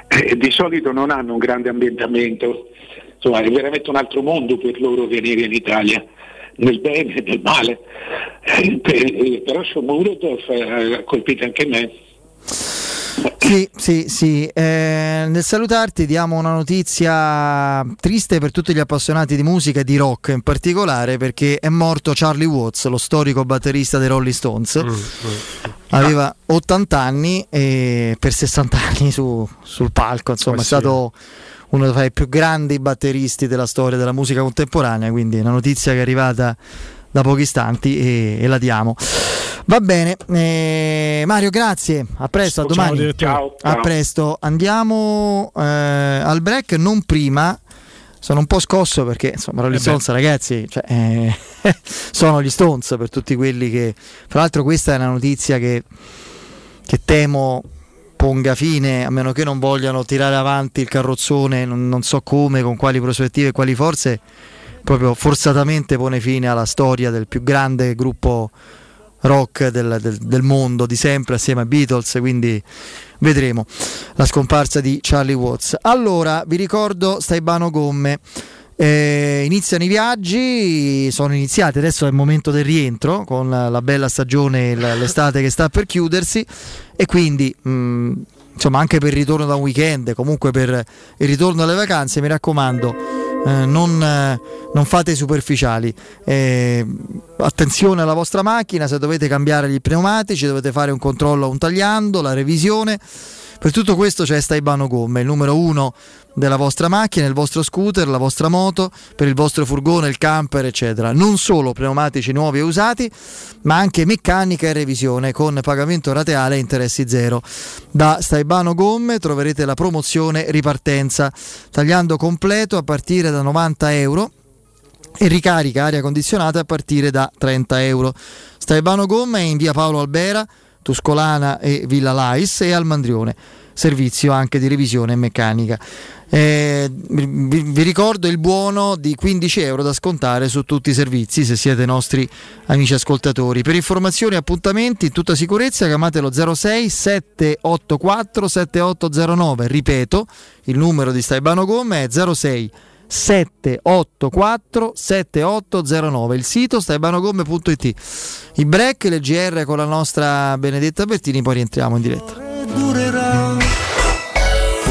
eh, di solito non hanno un grande ambientamento, insomma è veramente un altro mondo per loro venire in Italia nel bene e nel male. Eh, per- eh, però Shomurodov eh, ha colpito anche me.
Sì, sì, sì. Eh, nel salutarti diamo una notizia triste per tutti gli appassionati di musica e di rock in particolare perché è morto Charlie Watts, lo storico batterista dei Rolling Stones. Aveva 80 anni e per 60 anni su- sul palco, insomma,
Eh
è
sì.
stato uno tra i più grandi batteristi della storia della musica contemporanea, quindi è una notizia che è arrivata da pochi istanti e, e la diamo. Va bene, eh, Mario, grazie. A presto, a
Ciao,
domani.
direttore. Ciao,
A
ciao.
presto. Andiamo eh, al break, non prima. Sono un po' scosso perché insomma, Rolling
Eh.
Stones, ragazzi, cioè, eh, [LAUGHS] sono gli Stones per tutti quelli che. Tra l'altro, questa è una notizia che, che temo ponga fine, a meno che non vogliano tirare avanti il carrozzone, non, non so come, con quali prospettive e quali forze, proprio forzatamente pone fine alla storia del più grande gruppo rock del, del- del mondo di sempre assieme ai Beatles, quindi vedremo la scomparsa di Charlie Watts. Allora, vi ricordo Staibano Gomme. Eh, iniziano i viaggi, sono iniziati, adesso è il momento del rientro con la, la bella stagione, l'estate che sta per chiudersi e quindi mh, insomma anche per il ritorno da un weekend, comunque per il ritorno alle vacanze, mi raccomando, eh, non, eh, non fate superficiali. Eh, attenzione alla vostra macchina, se dovete cambiare gli pneumatici, dovete fare un controllo a un tagliando, la revisione. Per tutto questo c'è Staibano Gomme, il numero uno della vostra macchina, il vostro scooter, la vostra moto, per il vostro furgone, il camper, eccetera. Non solo pneumatici nuovi e usati, ma anche meccanica e revisione con pagamento rateale e interessi zero. Da Staibano Gomme troverete la promozione ripartenza, tagliando completo a partire da 90 euro e ricarica aria condizionata a partire da 30 euro. Staibano Gomma è in via Paolo Albera, Tuscolana e Villa Lais e al Mandrione. Servizio anche di revisione meccanica. Eh, vi, vi ricordo il buono di 15 euro da scontare su tutti i servizi se siete nostri amici ascoltatori. Per informazioni e appuntamenti in tutta sicurezza chiamate lo 06 784 7809. Ripeto, il numero di Staibano Gomma è 06 784 7809 il sito staibanogomme.it i break le GR con la nostra Benedetta Bertini poi rientriamo in diretta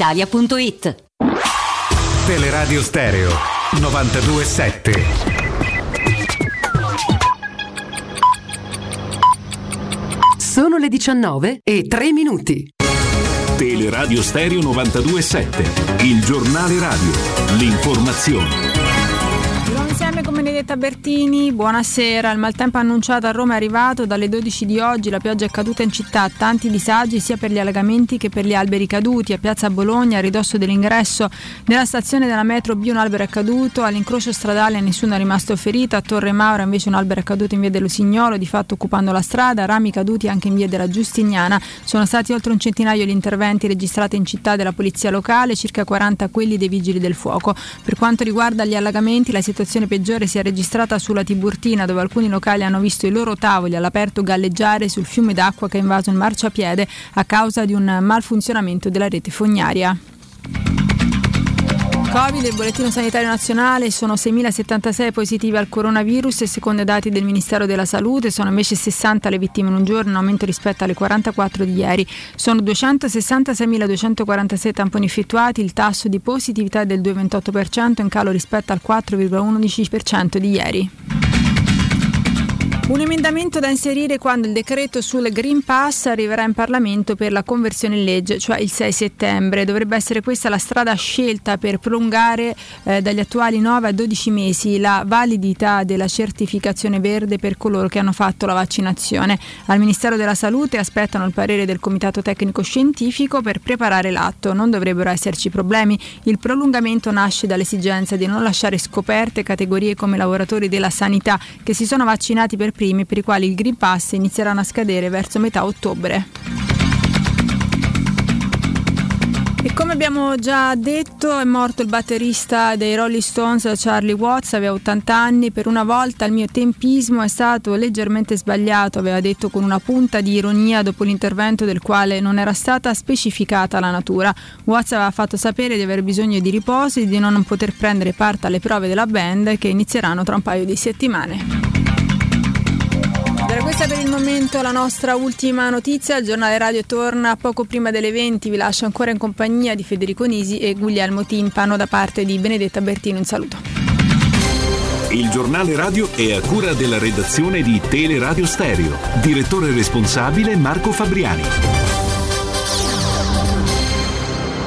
brispalitalia.it.
Teleradio Stereo 927.
Sono le 19 e 3 minuti.
Teleradio Stereo 927, il giornale radio, l'informazione.
Insieme con Benedetta Bertini, buonasera. Il maltempo annunciato a Roma è arrivato. Dalle 12 di oggi la pioggia è caduta in città. Tanti disagi sia per gli allagamenti che per gli alberi caduti. A Piazza Bologna, a ridosso dell'ingresso della stazione della metro B un albero è caduto. All'incrocio stradale nessuno è rimasto ferito. A Torre Maura invece un albero è caduto in via dello Signolo, di fatto occupando la strada. Rami caduti anche in via della Giustiniana. Sono stati oltre un centinaio gli interventi registrati in città della polizia locale, circa 40 quelli dei vigili del fuoco. Per quanto riguarda gli allagamenti, la situazione peggiore si è registrata sulla Tiburtina, dove alcuni locali hanno visto i loro tavoli all'aperto galleggiare sul fiume d'acqua che ha invaso il marciapiede a causa di un malfunzionamento della rete fognaria. Covid, il bollettino sanitario nazionale sono 6.076 positivi al coronavirus e secondo i dati del Ministero della Salute sono invece 60 le vittime in un giorno, in aumento rispetto alle 44 di ieri. Sono 266.246 tamponi effettuati, il tasso di positività è del 2,28% in calo rispetto al 4,11% di ieri. Un emendamento da inserire quando il decreto sul Green Pass arriverà in Parlamento per la conversione in legge, cioè il 6 settembre. Dovrebbe essere questa la strada scelta per prolungare eh, dagli attuali 9 a 12 mesi la validità della certificazione verde per coloro che hanno fatto la vaccinazione. Al Ministero della Salute aspettano il parere del Comitato Tecnico Scientifico per preparare l'atto. Non dovrebbero esserci problemi. Il prolungamento nasce dall'esigenza di non lasciare scoperte categorie come lavoratori della sanità che si sono vaccinati per primi per i quali il Green Pass inizieranno a scadere verso metà ottobre. E come abbiamo già detto è morto il batterista dei Rolling Stones Charlie Watts, aveva 80 anni, per una volta il mio tempismo è stato leggermente sbagliato, aveva detto con una punta di ironia dopo l'intervento del quale non era stata specificata la natura. Watts aveva fatto sapere di aver bisogno di riposo e di non poter prendere parte alle prove della band che inizieranno tra un paio di settimane. Questa per il momento la nostra ultima notizia. Il giornale radio torna poco prima delle 20. Vi lascio ancora in compagnia di Federico Nisi e Guglielmo Timpano da parte di Benedetta Bertino. Un saluto.
Il giornale radio è a cura della redazione di Teleradio Stereo. Direttore responsabile Marco Fabriani.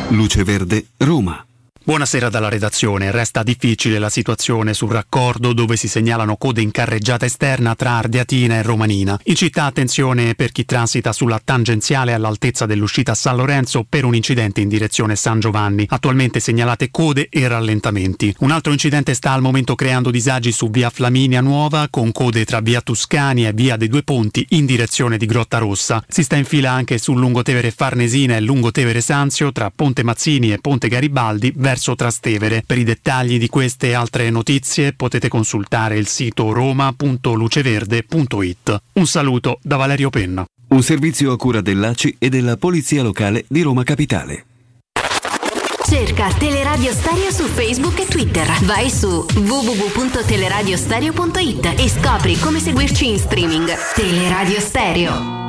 Luce Verde, Roma.
Buonasera dalla redazione. Resta difficile la situazione sul raccordo dove si segnalano code in carreggiata esterna tra Ardeatina e Romanina. In città attenzione per chi transita sulla tangenziale all'altezza dell'uscita a San Lorenzo per un incidente in direzione San Giovanni. Attualmente segnalate code e rallentamenti. Un altro incidente sta al momento creando disagi su via Flaminia Nuova con code tra via Tuscani e via dei Due Ponti in direzione di Grotta Rossa. Si sta in fila anche su Lungotevere Farnesina e Lungotevere Sanzio tra Ponte Mazzini e Ponte Garibaldi verso Trastevere. Per i dettagli di queste e altre notizie potete consultare il sito roma.luceverde.it. Un saluto da Valerio Penna.
Un servizio a cura dell'ACI e della Polizia Locale di Roma Capitale.
Cerca Teleradio Stereo su Facebook e Twitter. Vai su www.teleradiostereo.it e scopri come seguirci in streaming. Teleradio Stereo.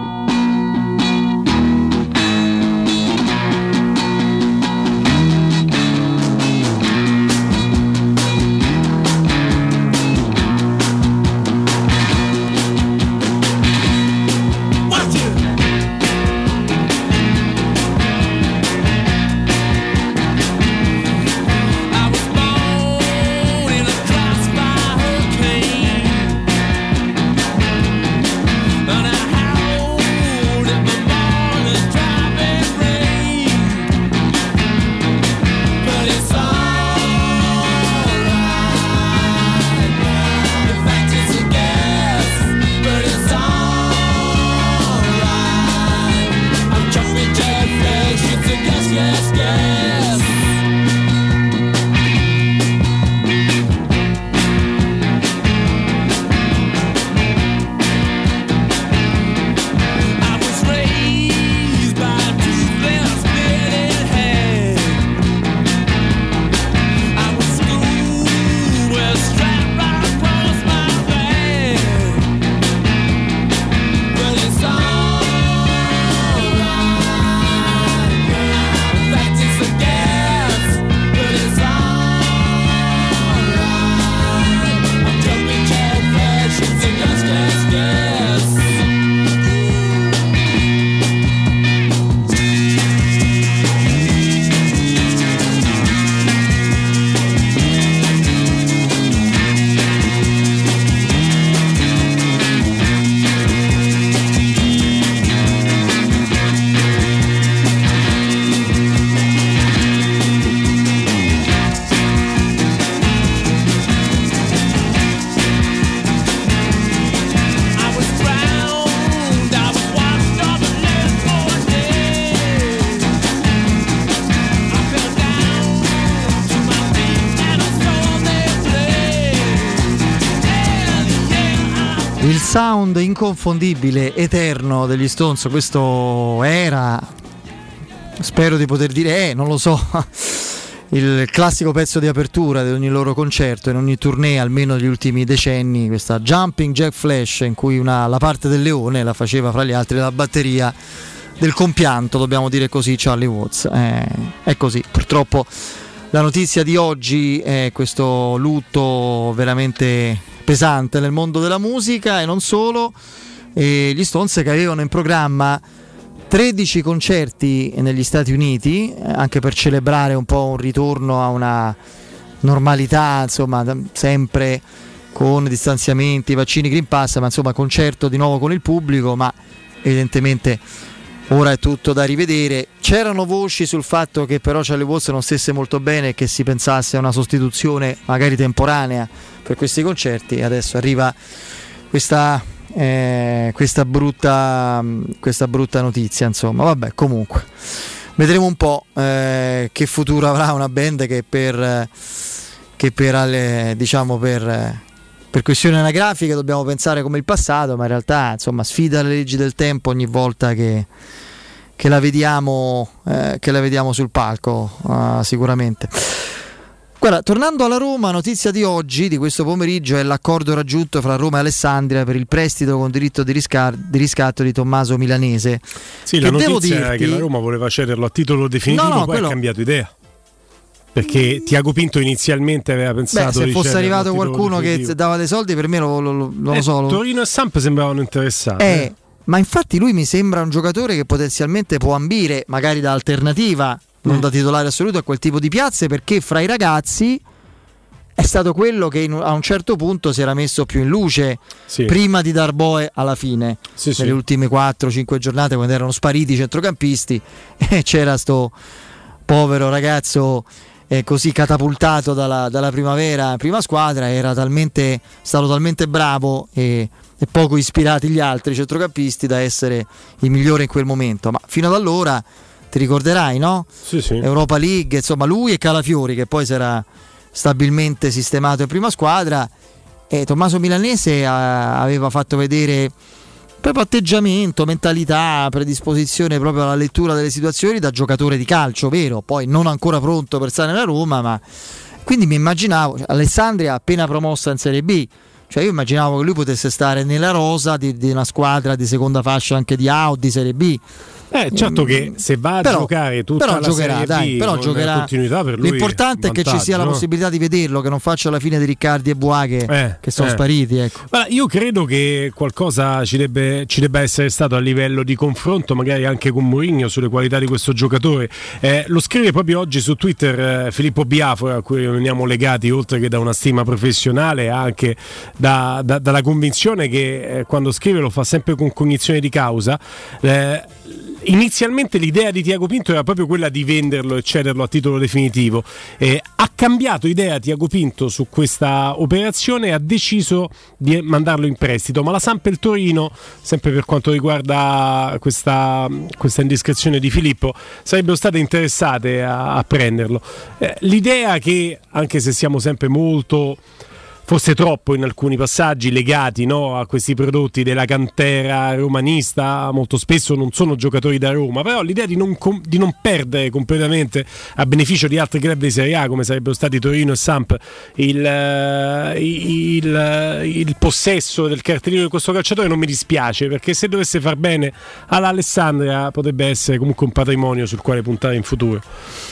Sound inconfondibile, eterno degli Stones, questo era, spero di poter dire, eh, non lo so, [LAUGHS] il classico pezzo di apertura di ogni loro concerto, in ogni tournée, almeno negli ultimi decenni, questa Jumping Jack Flash in cui una, la parte del leone la faceva fra gli altri la batteria del compianto, dobbiamo dire così, Charlie Watts. Eh, è così, purtroppo la notizia di oggi è questo lutto veramente pesante nel mondo della musica e non solo. E gli Stones che avevano in programma 13 concerti negli Stati Uniti, anche per celebrare un po' un ritorno a una normalità, insomma, sempre con distanziamenti, vaccini, Green Pass, ma insomma concerto di nuovo con il pubblico, ma evidentemente ora è tutto da rivedere. C'erano voci sul fatto che però Charlie Watts non stesse molto bene e che si pensasse a una sostituzione magari temporanea per questi concerti adesso arriva questa, eh, questa, brutta, questa brutta notizia, insomma, vabbè, comunque. Vedremo un po' eh, che futuro avrà una band che per, che per, alle- diciamo per, per questioni anagrafiche dobbiamo pensare come il passato, ma in realtà insomma, sfida le leggi del tempo ogni volta che, che la, vediamo, eh, che la vediamo sul palco, ah, sicuramente. Guarda, tornando alla Roma, notizia di oggi, di questo pomeriggio, è l'accordo raggiunto fra Roma e Alessandria per il prestito con diritto di, riscar- di riscatto di Tommaso Milanese.
Sì, la
Che devo
notizia era che
dirti-
la Roma voleva cederlo a titolo definitivo,
No, no,
poi
quello-
ha cambiato idea. Perché Tiago Pinto inizialmente aveva
Beh,
pensato
se
di
fosse arrivato qualcuno che dava dei soldi, per me lo, lo- lo- non
Eh,
lo so. lo-
Torino e Samp sembravano interessati.
Eh, ma infatti lui mi sembra un giocatore che potenzialmente può ambire, magari da alternativa non da titolare assoluto a quel tipo di piazze perché fra i ragazzi è stato quello che in- a un certo punto si era messo più in luce
Sì.
prima di Darboe alla fine,
Sì, sì.
nelle ultime 4-5 giornate quando erano spariti i centrocampisti [LAUGHS] e c'era sto povero ragazzo eh, così catapultato dalla, dalla primavera, prima squadra, era talmente, stato talmente bravo e, e poco ispirati gli altri centrocampisti da essere il migliore in quel momento. Ma fino ad allora ti ricorderai, no?
Sì, sì.
Europa League, insomma, lui e Calafiori che poi si era stabilmente sistemato in prima squadra. E Tommaso Milanese ah, aveva fatto vedere proprio atteggiamento, mentalità, predisposizione proprio alla lettura delle situazioni da giocatore di calcio, vero? Poi non ancora pronto per stare nella Roma, ma quindi mi immaginavo, cioè, Alessandria appena promossa in Serie B, cioè io immaginavo che lui potesse stare nella rosa di, di una squadra di seconda fascia anche di A o di Serie B.
Eh, certo che se va a
Però-
giocare tutta
però
la
giocherà, dai, però giocherà.
continuità per lui
L'importante è che ci sia la possibilità di vederlo, che non faccia la fine di Riccardi e Boa che,
Eh,
che sono
eh.
spariti. Ecco.
Guarda, io credo che qualcosa ci, debbe, ci debba essere stato a livello di confronto, magari anche con Mourinho, sulle qualità di questo giocatore. Eh, lo scrive proprio oggi su Twitter eh, Filippo Biafora, a cui veniamo legati oltre che da una stima professionale, anche da- da- dalla convinzione che eh, quando scrive lo fa sempre con cognizione di causa. Inizialmente l'idea di Tiago Pinto era proprio quella di venderlo e cederlo a titolo definitivo. Eh, ha cambiato idea Tiago Pinto su questa operazione e ha deciso di mandarlo in prestito. Ma la Samp e il Torino, sempre per quanto riguarda questa, questa indiscrezione di Filippo, sarebbero state interessate a, a prenderlo. Eh, l'idea che, anche se siamo sempre molto forse troppo in alcuni passaggi legati no, a questi prodotti della cantera romanista, molto spesso non sono giocatori da Roma, però l'idea di non, com- di non perdere completamente a beneficio di altri club di Serie A come sarebbero stati Torino e Samp il, eh, il, il possesso del cartellino di questo calciatore non mi dispiace perché se dovesse far bene all'Alessandria potrebbe essere comunque un patrimonio sul quale puntare in futuro.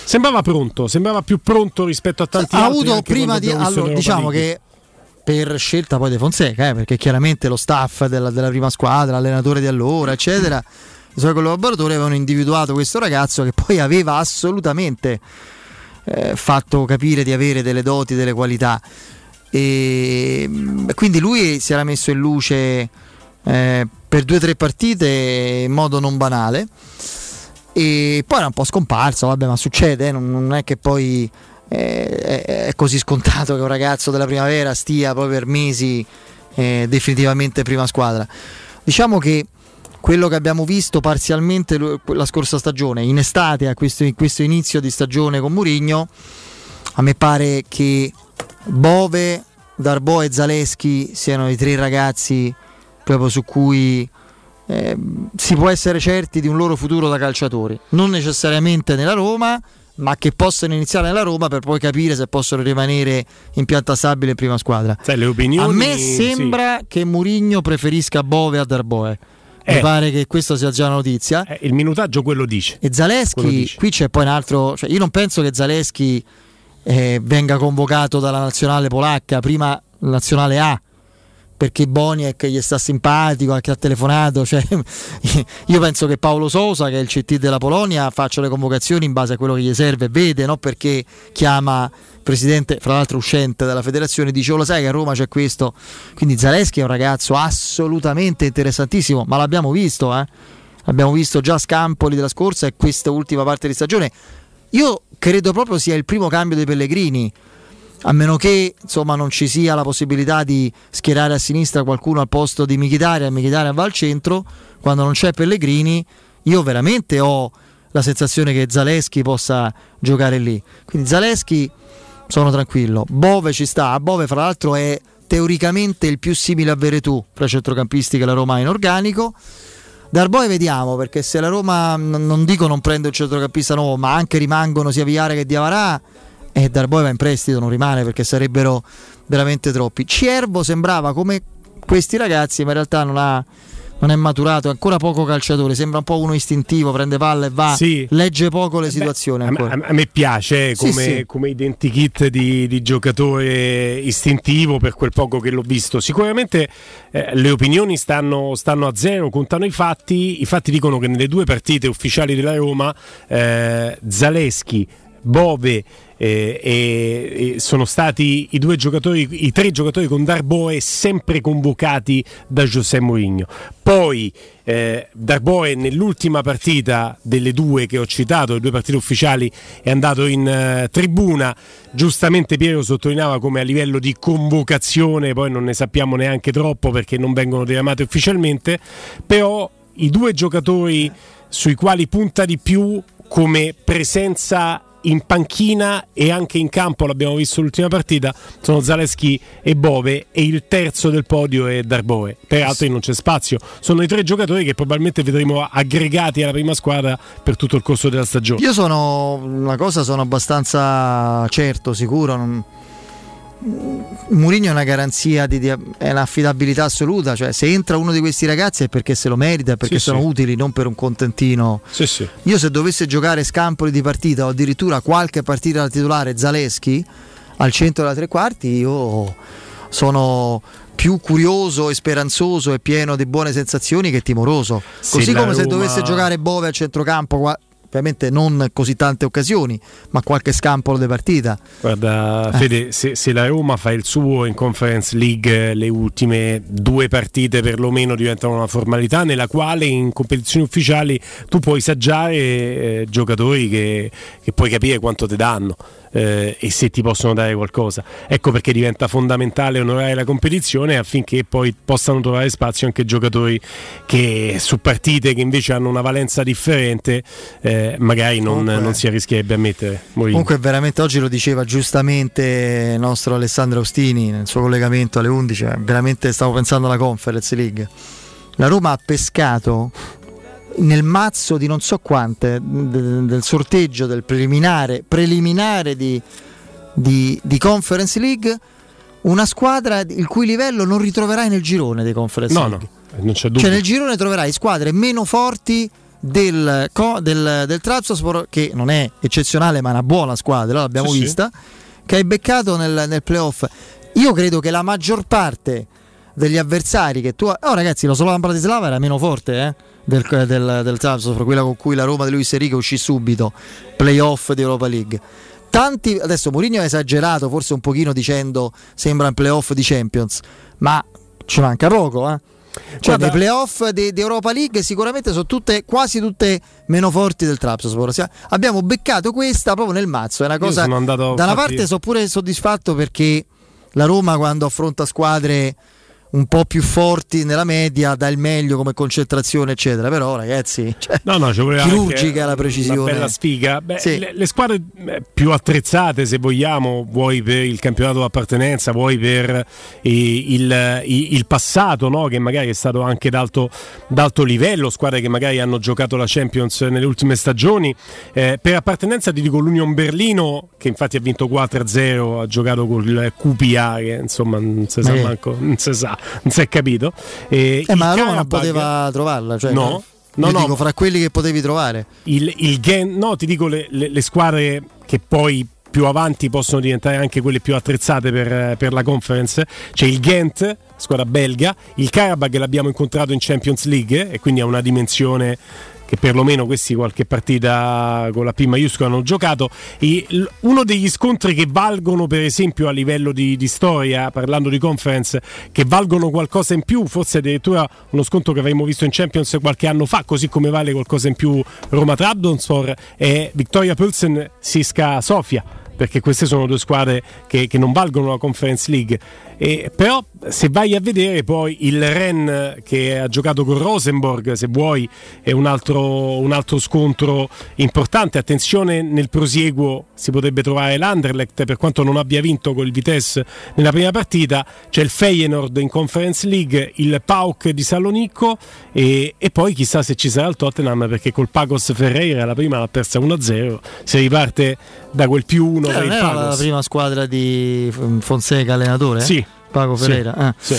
Sembrava pronto, sembrava più pronto rispetto a tanti
ha
altri.
avuto
anche
prima di allora, diciamo che per scelta poi di Fonseca, eh, perché chiaramente lo staff della, della prima squadra, l'allenatore di allora, eccetera, i suoi collaboratori avevano individuato questo ragazzo che poi aveva assolutamente eh, fatto capire di avere delle doti, delle qualità. E mm, quindi lui si era messo in luce eh, per due o tre partite in modo non banale e poi era un po' scomparso, vabbè, ma succede, eh, non, non è che poi eh, è, così scontato che un ragazzo della primavera stia poi per mesi eh, definitivamente prima squadra. Diciamo che quello che abbiamo visto parzialmente la scorsa stagione, in estate, a questo, in questo inizio di stagione con Murigno, a me pare che Bove, Darbo e Zaleschi siano i tre ragazzi proprio su cui eh, si può essere certi di un loro futuro da calciatori, non necessariamente nella Roma, ma che possono iniziare nella Roma per poi capire se possono rimanere in pianta stabile in prima squadra.
Sai, le opinioni,
a me
sì.
sembra che Murigno preferisca Bove a Darboe. Mi
Eh.
pare che questa sia già una notizia.
Eh, il minutaggio quello dice.
E
Quello
Zaleschi,
dice.
qui c'è poi un altro. Cioè io non penso che Zaleschi eh, venga convocato dalla nazionale polacca, prima la nazionale A, perché Boniek gli sta simpatico, che ha telefonato. Cioè, [LAUGHS] io penso che Paolo Sosa, che è il CT della Polonia, faccia le convocazioni in base a quello che gli serve, vede, no? perché chiama il presidente, fra l'altro uscente della federazione, dice: "Oh, Lo sai che a Roma c'è questo. Quindi Zaleschi è un ragazzo assolutamente interessantissimo, ma l'abbiamo visto, eh? Abbiamo visto già Scampoli della scorsa e questa ultima parte di stagione. Io credo proprio sia il primo cambio dei Pellegrini. A meno che insomma, non ci sia la possibilità di schierare a sinistra qualcuno al posto di Michitarian, Michitarian va al centro, quando non c'è Pellegrini, io veramente ho la sensazione che Zaleschi possa giocare lì. Quindi Zaleschi sono tranquillo. Bove ci sta, Bove fra l'altro è teoricamente il più simile a Veretù fra i centrocampisti che la Roma ha in organico. Darboe vediamo perché se la Roma non dico non prende un centrocampista nuovo, ma anche rimangono sia Viare che Diavarà, e Darboe va in prestito, non rimane perché sarebbero veramente troppi. Ciervo sembrava come questi ragazzi, ma in realtà non ha, non è maturato, è ancora poco calciatore, sembra un po' uno istintivo, prende palla e va,
Sì.
legge poco le situazioni
A me,
ancora.
a me piace eh,
Sì,
come,
sì.
come identikit di, di giocatore istintivo per quel poco che l'ho visto. Sicuramente eh, le opinioni stanno, stanno a zero, contano i fatti. I fatti dicono che nelle due partite ufficiali della Roma, eh, Zaleschi, Bove eh, e, e sono stati i due giocatori, i tre giocatori con Darboe sempre convocati da José Mourinho. Poi eh, Darboe nell'ultima partita delle due che ho citato, le due partite ufficiali, è andato in eh, tribuna. Giustamente Piero sottolineava come a livello di convocazione, poi non ne sappiamo neanche troppo perché non vengono diramate ufficialmente, però i due giocatori sui quali punta di più come presenza in panchina e anche in campo, l'abbiamo visto l'ultima partita, sono Zaleschi e Bove e il terzo del podio è Darboe. Per altri non c'è spazio. Sono i tre giocatori che probabilmente vedremo aggregati alla prima squadra per tutto il corso della stagione.
Io sono una cosa sono abbastanza certo, sicuro. Non... Mourinho è una garanzia di, di- è un'affidabilità assoluta, cioè se entra uno di questi ragazzi è perché se lo merita, perché
Sì,
sono
sì.
utili, non per un contentino.
Sì, sì.
Io se dovesse giocare scampoli di partita o addirittura qualche partita da titolare Zaleschi al centro della tre quarti, io sono più curioso e speranzoso e pieno di buone sensazioni che timoroso.
Se
Così come se
Roma-
dovesse giocare Bove al centrocampo, ovviamente non così tante occasioni, ma qualche scampolo di partita.
Guarda,
Eh.
Fede, se, se la Roma fa il suo in Conference League, le ultime due partite perlomeno diventano una formalità nella quale in competizioni ufficiali tu puoi saggiare eh, giocatori che, che puoi capire quanto ti danno. eh, e se ti possono dare qualcosa. Ecco perché diventa fondamentale onorare la competizione affinché poi possano trovare spazio anche giocatori che su partite che invece hanno una valenza differente eh, magari non,
Comunque-
non si arrischierebbe a mettere. Mourinho.
Comunque veramente oggi lo diceva giustamente il nostro Alessandro Austini nel suo collegamento alle 11, eh, veramente stavo pensando alla Conference League. La Roma ha pescato nel mazzo di non so quante de- del sorteggio del preliminare, preliminare di, di- di Conference League una squadra il cui livello non ritroverai nel girone dei Conference
No,
League.
no, non c'è dubbio.
Cioè nel girone troverai squadre meno forti del, del, del Trabzonspor, che non è eccezionale ma è una buona squadra, l'abbiamo
Sì, sì.
vista, che hai beccato nel, nel playoff. Io credo che la maggior parte degli avversari che tu... Oh ragazzi, lo Slovan Bratislava era meno forte eh, del, del, del Trabzonspor, quella con cui la Roma di Luis Enrique uscì subito, playoff di Europa League. Tanti, adesso Mourinho ha esagerato forse un pochino dicendo sembra un playoff di Champions, ma ci manca poco, eh. Cioè,
Guarda-
nei playoff di, Europa League sicuramente sono tutte, quasi tutte meno forti del Trabzonspor. Sia- Abbiamo beccato questa proprio nel mazzo. È una cosa. da una parte sono pure soddisfatto perché la Roma, quando affronta squadre un po' più forti nella media, dà il meglio come concentrazione, eccetera. Però, ragazzi, [LAUGHS] cioè,
No, no,
chirurgica la precisione.
Una bella sfiga. Beh,
Sì.
le, le squadre eh, più attrezzate, se vogliamo, vuoi per il campionato d'appartenenza, vuoi per eh, il, i- il passato, no? che magari è stato anche d'alto, d'alto livello, squadre che magari hanno giocato la Champions nelle ultime stagioni. Eh, per appartenenza ti dico l'Union Berlino, che infatti ha vinto 4-0, ha giocato con il QPA, che insomma non si sa
che-
manco, non si sa, non si è capito. E
Eh, ma la Roma non poteva trovarla. Cioè,
No. No,
Io
no.
dico fra quelli che potevi trovare.
il, il Gen- no, ti dico le, le- le squadre che poi più avanti possono diventare anche quelle più attrezzate per, per la conference. C'è il Ghent, squadra belga, il Karabakh l'abbiamo incontrato in Champions League e quindi ha una dimensione che perlomeno questi qualche partita con la P maiuscola hanno giocato. E uno degli scontri che valgono, per esempio, a livello di, di storia, parlando di conference, che valgono qualcosa in più, forse addirittura uno scontro che avremmo visto in Champions qualche anno fa, così come vale qualcosa in più Roma Trabzonspor, è Victoria Pulsen Siska Sofia. Perché queste sono due squadre che, che non valgono la Conference League. E, però, se vai a vedere poi il Ren che ha giocato con Rosenborg, se vuoi, è un altro, un altro scontro importante. Attenzione, nel prosieguo si potrebbe trovare l'Anderlecht, per quanto non abbia vinto col Vitesse nella prima partita. C'è il Feyenoord in Conference League, il Pauk di Salonicco e, e poi chissà se ci sarà il Tottenham, perché col Pagos Ferreira la prima l'ha persa 1-0. Si riparte da quel più 1
Eh,
per il
era la
Pagos.
prima squadra di Fonseca allenatore? eh?
Sì.
Pago
Sì,
Ferreira. eh.
sì.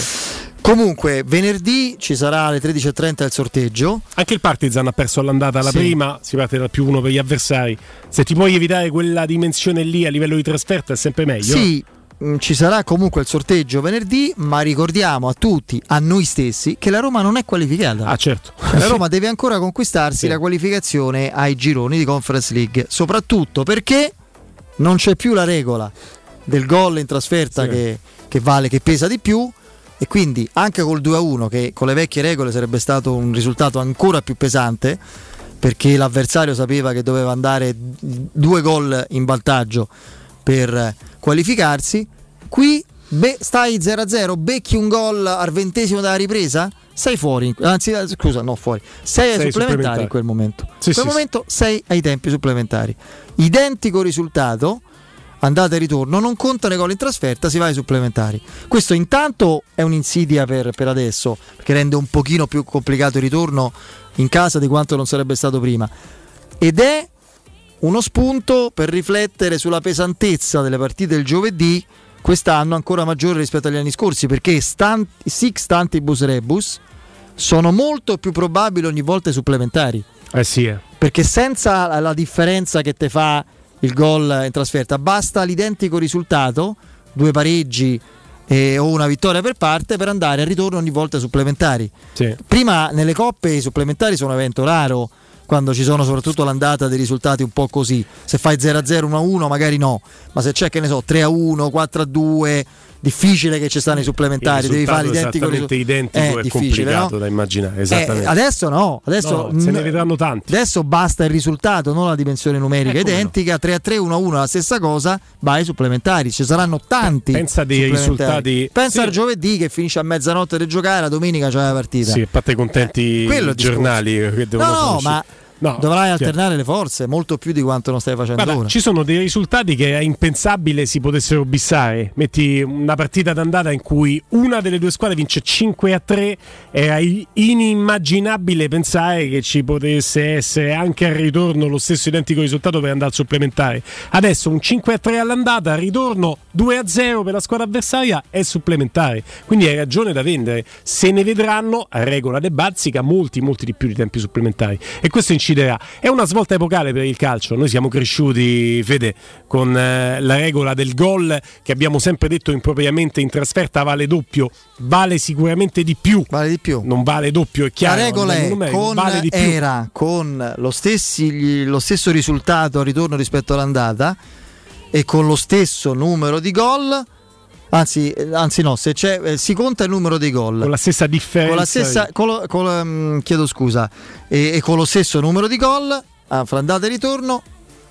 Comunque, venerdì ci sarà alle 13.30 il sorteggio.
Anche il Partizan ha perso all'andata la
Sì.
prima, si parte dal più uno per gli avversari. Se ti puoi evitare quella dimensione lì a livello di trasferta è sempre meglio.
Sì, mh, ci sarà comunque il sorteggio venerdì, ma ricordiamo a tutti, a noi stessi, che la Roma non è qualificata.
Ah, certo.
La [LAUGHS] Roma deve ancora conquistarsi
Sì.
la qualificazione ai gironi di Conference League, soprattutto perché non c'è più la regola del gol in trasferta
Sì.
che, che vale, che pesa di più. E quindi anche col 2-1, che con le vecchie regole sarebbe stato un risultato ancora più pesante, perché l'avversario sapeva che doveva andare due gol in vantaggio per qualificarsi. Qui be- stai 0-0, becchi un gol al ventesimo della ripresa, sei fuori, anzi eh, scusa, no fuori, sei ai supplementari,
supplementari.
in quel momento.
Sì,
in quel
sì,
momento sei ai tempi supplementari. Identico risultato, andata e ritorno, non contano i gol in trasferta, si va ai supplementari. Questo intanto è un'insidia per, per adesso, perché rende un pochino più complicato il ritorno in casa di quanto non sarebbe stato prima. Ed è uno spunto per riflettere sulla pesantezza delle partite del giovedì quest'anno ancora maggiore rispetto agli anni scorsi perché stan- six tantibus rebus sono molto più probabili ogni volta i supplementari
Eh sì, eh.
perché senza la differenza che te fa il gol in trasferta. Basta l'identico risultato due pareggi eh, o una vittoria per parte per andare al ritorno ogni volta ai supplementari.
Sì.
prima nelle coppe i supplementari sono un evento raro quando ci sono soprattutto l'andata dei risultati un po' così. Se fai 0-0 1-1 magari no. Ma se c'è che ne so 3-1 4-2 difficile che ci stanno i supplementari
Il
devi fare
risultato
l'identico
esattamente
risu-
identico
Eh,
è
difficile,
complicato
no?
da immaginare.
Eh,
Esattamente.
adesso no, adesso
No, se ne vedranno tanti.
Adesso basta il risultato, non la dimensione numerica
Eh, come
identica. 3-3, 1-1, la stessa cosa, vai ai supplementari. Ci saranno tanti.
Pensa dei
supplementari.
risultati-
Pensa
Sì.
al giovedì che finisce a mezzanotte di giocare, la domenica c'è la partita.
Sì, a parte contenti
Eh, è
i giornali che devono
No, no, ma
No,
dovrai
chiaro.
alternare le forze molto più di quanto non stai facendo
Guarda,
ora.
ci sono dei risultati che è impensabile si potessero bissare. Metti una partita d'andata in cui una delle due squadre vince 5 a 3, era inimmaginabile pensare che ci potesse essere anche al ritorno lo stesso identico risultato per andare al supplementare. Adesso un 5 a 3 all'andata, al ritorno 2 a 0 per la squadra avversaria è supplementare. Quindi hai ragione da vendere. Se ne vedranno, a regola de bazzica, molti, molti di più di tempi supplementari. E questo inciderà. È una svolta epocale per il calcio. Noi siamo cresciuti, Fede, con eh, la regola del gol che abbiamo sempre detto impropriamente in trasferta vale doppio. Vale sicuramente di più.
Vale di più.
Non vale doppio, è
La
chiaro.
regola
a livello
è
numerico,
con,
vale
era con lo, stessi- lo stesso risultato al ritorno rispetto all'andata e con lo stesso numero di gol. Anzi, anzi no, se c'è, eh, si conta il numero dei gol.
Con la stessa differenza.
Con la stessa, con lo- con mm, chiedo scusa, e, e con lo stesso numero di gol, ah, fra andata e ritorno,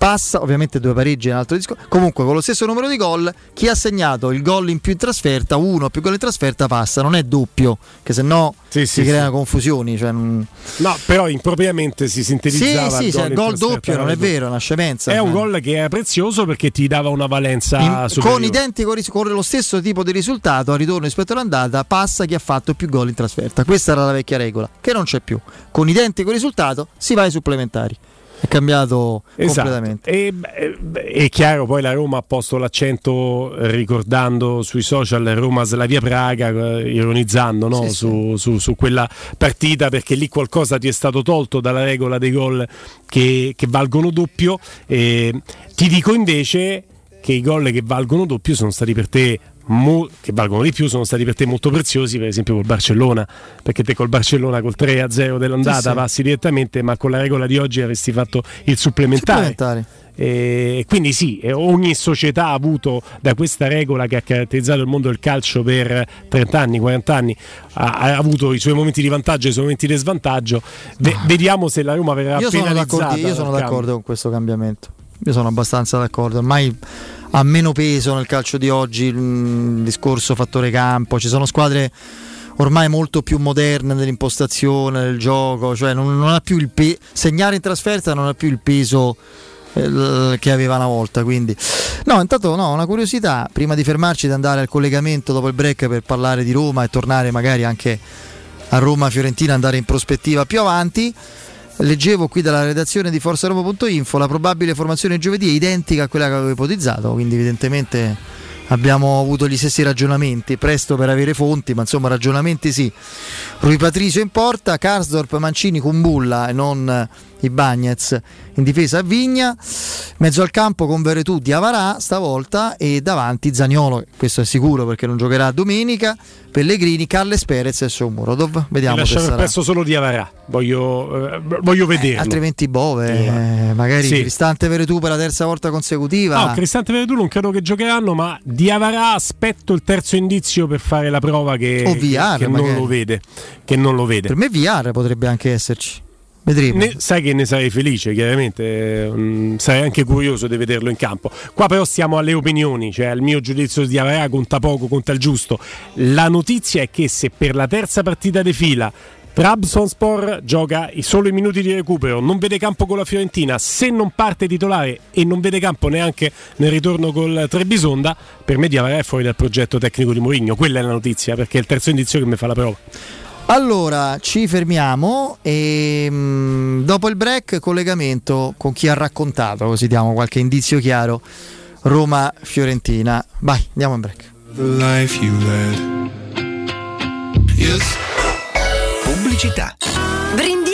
passa, ovviamente due pareggi è un altro discorso, comunque con lo stesso numero di gol, chi ha segnato il gol in più in trasferta, uno più gol in trasferta passa, non è doppio, che se no
Sì,
si
sì,
creano
sì.
confusioni. Cioè,
No, però impropriamente si sintetizzava
sì, sì, il gol doppio non è vero, è una scemenza.
È un
cioè.
gol che era prezioso perché ti dava una valenza
In- con identico con lo stesso tipo di risultato al ritorno rispetto all'andata passa chi ha fatto più gol in trasferta questa era la vecchia regola che non c'è più con identico risultato si va ai supplementari è cambiato
Esatto.
completamente
E, è chiaro, poi la Roma ha posto l'accento eh, ricordando sui social Roma Slavia Praga, eh, ironizzando no?
Sì,
su, su- su quella partita perché lì qualcosa ti è stato tolto dalla regola dei gol che, che valgono doppio. E ti dico invece che i gol che valgono doppio sono stati per te. Mo- che valgono di più sono stati per te molto preziosi per esempio col Barcellona perché te col Barcellona col 3-0 dell'andata
Sì, sì.
passi direttamente ma con la regola di oggi avresti fatto il supplementare
supplementari
e quindi sì, ogni società ha avuto da questa regola che ha caratterizzato il mondo del calcio per 30 anni, 40 anni, ha, ha avuto i suoi momenti di vantaggio e i suoi momenti di svantaggio. Ve- vediamo se la Roma verrà
io sono,
penalizzata.
d'accordo, io sono d'accordo con questo cambiamento io sono abbastanza d'accordo ormai ha meno peso nel calcio di oggi il discorso fattore campo. Ci sono squadre ormai molto più moderne nell'impostazione del gioco cioè non, non ha più il peso segnare in trasferta non ha più il peso eh, che aveva una volta quindi. No intanto no una curiosità prima di fermarci di andare al collegamento dopo il break per parlare di Roma e tornare magari anche a Roma Fiorentina andare in prospettiva più avanti leggevo qui dalla redazione di ForzaRoma.info la probabile formazione giovedì è identica a quella che avevo ipotizzato quindi evidentemente abbiamo avuto gli stessi ragionamenti, presto per avere fonti, ma insomma ragionamenti sì. Rui Patricio in porta, Karsdorp, Mancini, Kumbulla e non i Bagnets in difesa a Vigna, mezzo al campo con Veretù di Avarà stavolta e davanti Zaniolo, questo è sicuro perché non giocherà domenica, Pellegrini, Carles Perez e Somurodov. Vediamo
Mi
se
lasciamo il
sarà.
pezzo solo di Avarà, voglio, eh, voglio vederlo.
Altrimenti Bove, eh, magari
Sì.
Cristante Veretù per la terza volta consecutiva.
No, Cristante Veretù non credo che giocheranno, ma di Avarà aspetto il terzo indizio per fare la prova che,
VR,
che non
magari.
lo vede. Che non lo vede.
Per me VR potrebbe anche esserci. Vedremo.
Ne- sai che ne sarei felice, chiaramente, mm, sarei anche curioso di vederlo in campo. Qua però stiamo alle opinioni, cioè il mio giudizio di Avarà conta poco, conta il giusto. La notizia è che se per la terza partita di fila Trabzonspor gioca solo i minuti di recupero, non vede campo con la Fiorentina, se non parte titolare e non vede campo neanche nel ritorno col Trebisonda, per me Diavara è fuori dal progetto tecnico di Mourinho, quella è la notizia, perché è il terzo indizio che mi fa la prova.
Allora ci fermiamo e mm, dopo il break collegamento con chi ha raccontato, così diamo qualche indizio chiaro. Roma-Fiorentina. Vai, andiamo in break.
life you led. Yes.
Pubblicità.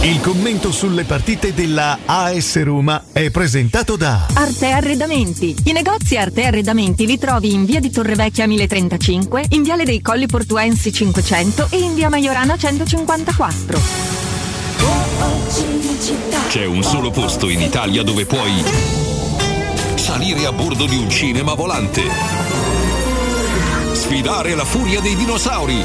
Il commento sulle partite della AS Roma è presentato da
Arte Arredamenti. I negozi Arte Arredamenti li trovi in via di Torrevecchia 1035, in viale dei Colli Portuensi 500 e in via Maiorana 154.
C'è un solo posto in Italia dove puoi salire a bordo di un cinema volante, sfidare la furia dei dinosauri,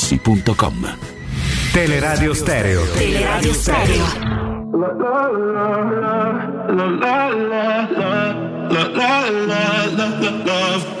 artigianamaterassi.com.
Teleradio Stereo.
Teleradio Stereo.
La la la la la la la la la la la.